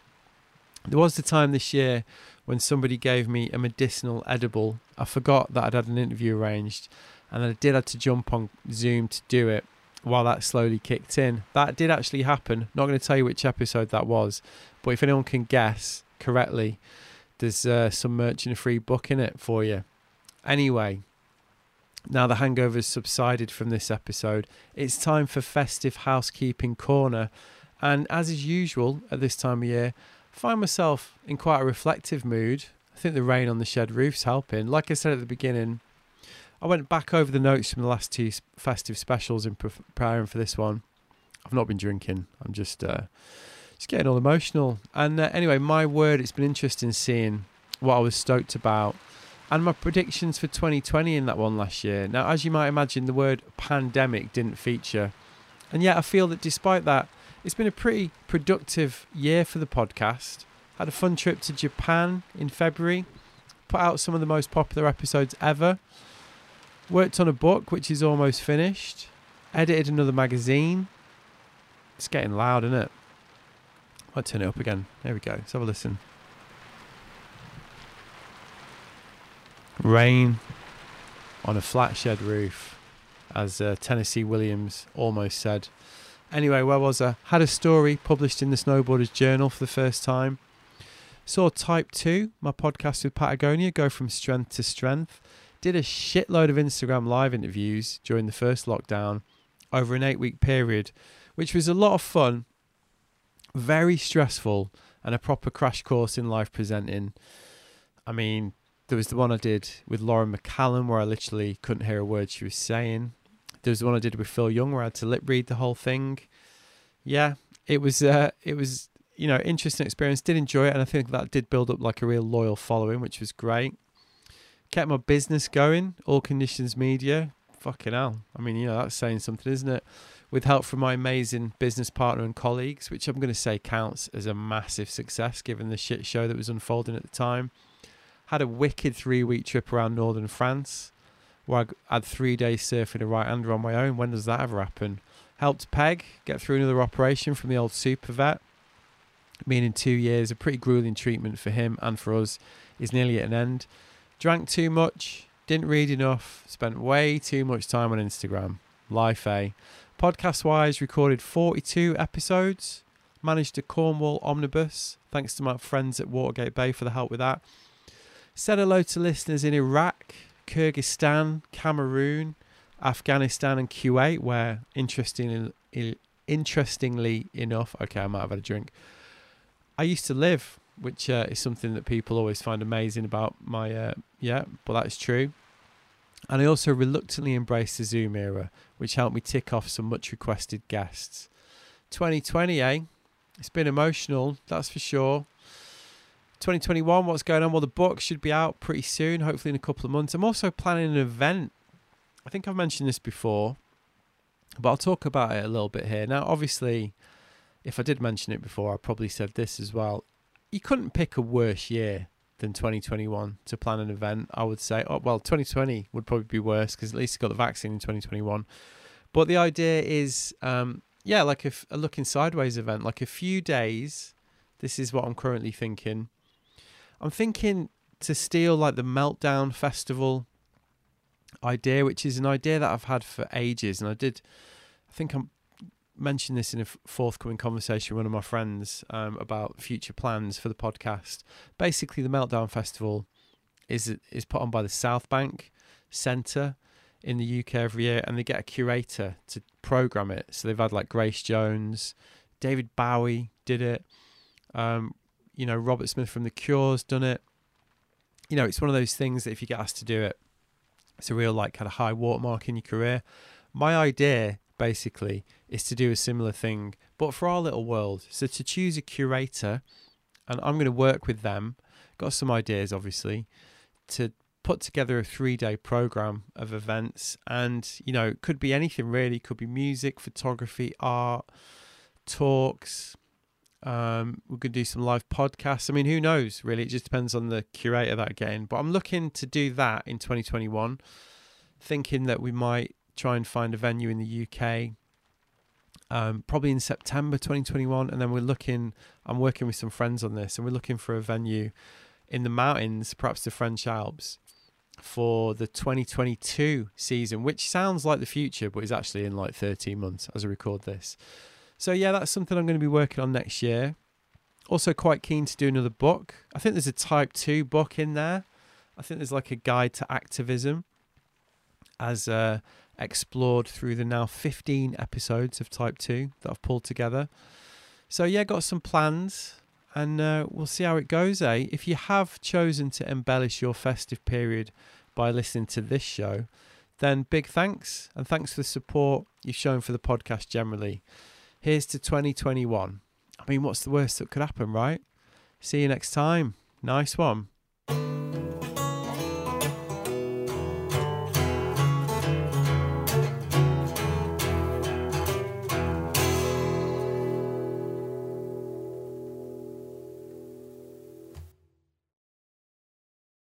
There was the time this year when somebody gave me a medicinal edible. I forgot that I'd had an interview arranged, and I did have to jump on Zoom to do it while that slowly kicked in. That did actually happen. Not going to tell you which episode that was, but if anyone can guess correctly, there's uh, some merch and a free book in it for you. Anyway, now the hangover's subsided from this episode, it's time for festive housekeeping corner. And as is usual at this time of year, I find myself in quite a reflective mood. I think the rain on the shed roof's helping. Like I said at the beginning, I went back over the notes from the last two festive specials in preparing for this one. I've not been drinking. I'm just uh, just getting all emotional. And uh, anyway, my word, it's been interesting seeing what I was stoked about and my predictions for 2020 in that one last year. Now, as you might imagine, the word pandemic didn't feature. And yet, I feel that despite that, it's been a pretty productive year for the podcast. Had a fun trip to Japan in February. Put out some of the most popular episodes ever. Worked on a book which is almost finished. Edited another magazine. It's getting loud, isn't it? I'll turn it up again. There we go. Let's have a listen. Rain on a flat shed roof, as uh, Tennessee Williams almost said Anyway, where was I? Had a story published in the Snowboarders Journal for the first time. Saw Type 2, my podcast with Patagonia, go from strength to strength. Did a shitload of Instagram live interviews during the first lockdown over an eight week period, which was a lot of fun, very stressful, and a proper crash course in live presenting. I mean, there was the one I did with Lauren McCallum where I literally couldn't hear a word she was saying. There was the one I did with Phil Young where I had to lip read the whole thing. Yeah, it was uh, it was you know interesting experience. Did enjoy it, and I think that did build up like a real loyal following, which was great. Kept my business going. All Conditions Media. Fucking hell. I mean, you know that's saying something, isn't it? With help from my amazing business partner and colleagues, which I'm going to say counts as a massive success given the shit show that was unfolding at the time. Had a wicked three week trip around northern France where I had three days surfing a right hander on my own. When does that ever happen? Helped Peg get through another operation from the old super vet. Meaning two years, a pretty grueling treatment for him and for us is nearly at an end. Drank too much, didn't read enough, spent way too much time on Instagram. Life, eh? Podcast wise, recorded 42 episodes. Managed a Cornwall omnibus, thanks to my friends at Watergate Bay for the help with that. Said hello to listeners in Iraq, Kyrgyzstan, Cameroon, Afghanistan, and Kuwait, where interestingly, interestingly enough, okay, I might have had a drink. I used to live, which uh, is something that people always find amazing about my, uh, yeah, but that's true. And I also reluctantly embraced the Zoom era, which helped me tick off some much requested guests. 2020, eh? It's been emotional, that's for sure. 2021, what's going on? Well, the book should be out pretty soon, hopefully in a couple of months. I'm also planning an event. I think I've mentioned this before, but I'll talk about it a little bit here. Now, obviously, if I did mention it before, I probably said this as well. You couldn't pick a worse year than 2021 to plan an event, I would say. Oh, well, 2020 would probably be worse because at least I got the vaccine in 2021. But the idea is, um, yeah, like a, a looking sideways event, like a few days. This is what I'm currently thinking I'm thinking to steal like the Meltdown Festival idea, which is an idea that I've had for ages. And I did, I think I mentioned this in a forthcoming conversation with one of my friends um, about future plans for the podcast. Basically, the Meltdown Festival is is put on by the South Bank Centre in the UK every year, and they get a curator to program it. So they've had like Grace Jones, David Bowie did it. Um, you know, Robert Smith from The Cure's done it. You know, it's one of those things that if you get asked to do it, it's a real like kind of high watermark in your career. My idea basically is to do a similar thing, but for our little world. So to choose a curator, and I'm going to work with them. Got some ideas, obviously, to put together a three day program of events, and you know, it could be anything really. It could be music, photography, art, talks, um, we could do some live podcasts. I mean, who knows? Really, it just depends on the curator that again. But I'm looking to do that in 2021, thinking that we might try and find a venue in the UK, um, probably in September 2021, and then we're looking. I'm working with some friends on this, and we're looking for a venue in the mountains, perhaps the French Alps, for the 2022 season, which sounds like the future, but is actually in like 13 months as I record this. So yeah, that's something I'm going to be working on next year. Also, quite keen to do another book. I think there's a Type Two book in there. I think there's like a guide to activism, as uh, explored through the now 15 episodes of Type Two that I've pulled together. So yeah, got some plans, and uh, we'll see how it goes. Eh? If you have chosen to embellish your festive period by listening to this show, then big thanks, and thanks for the support you've shown for the podcast generally. Here's to 2021. I mean, what's the worst that could happen, right? See you next time. Nice one.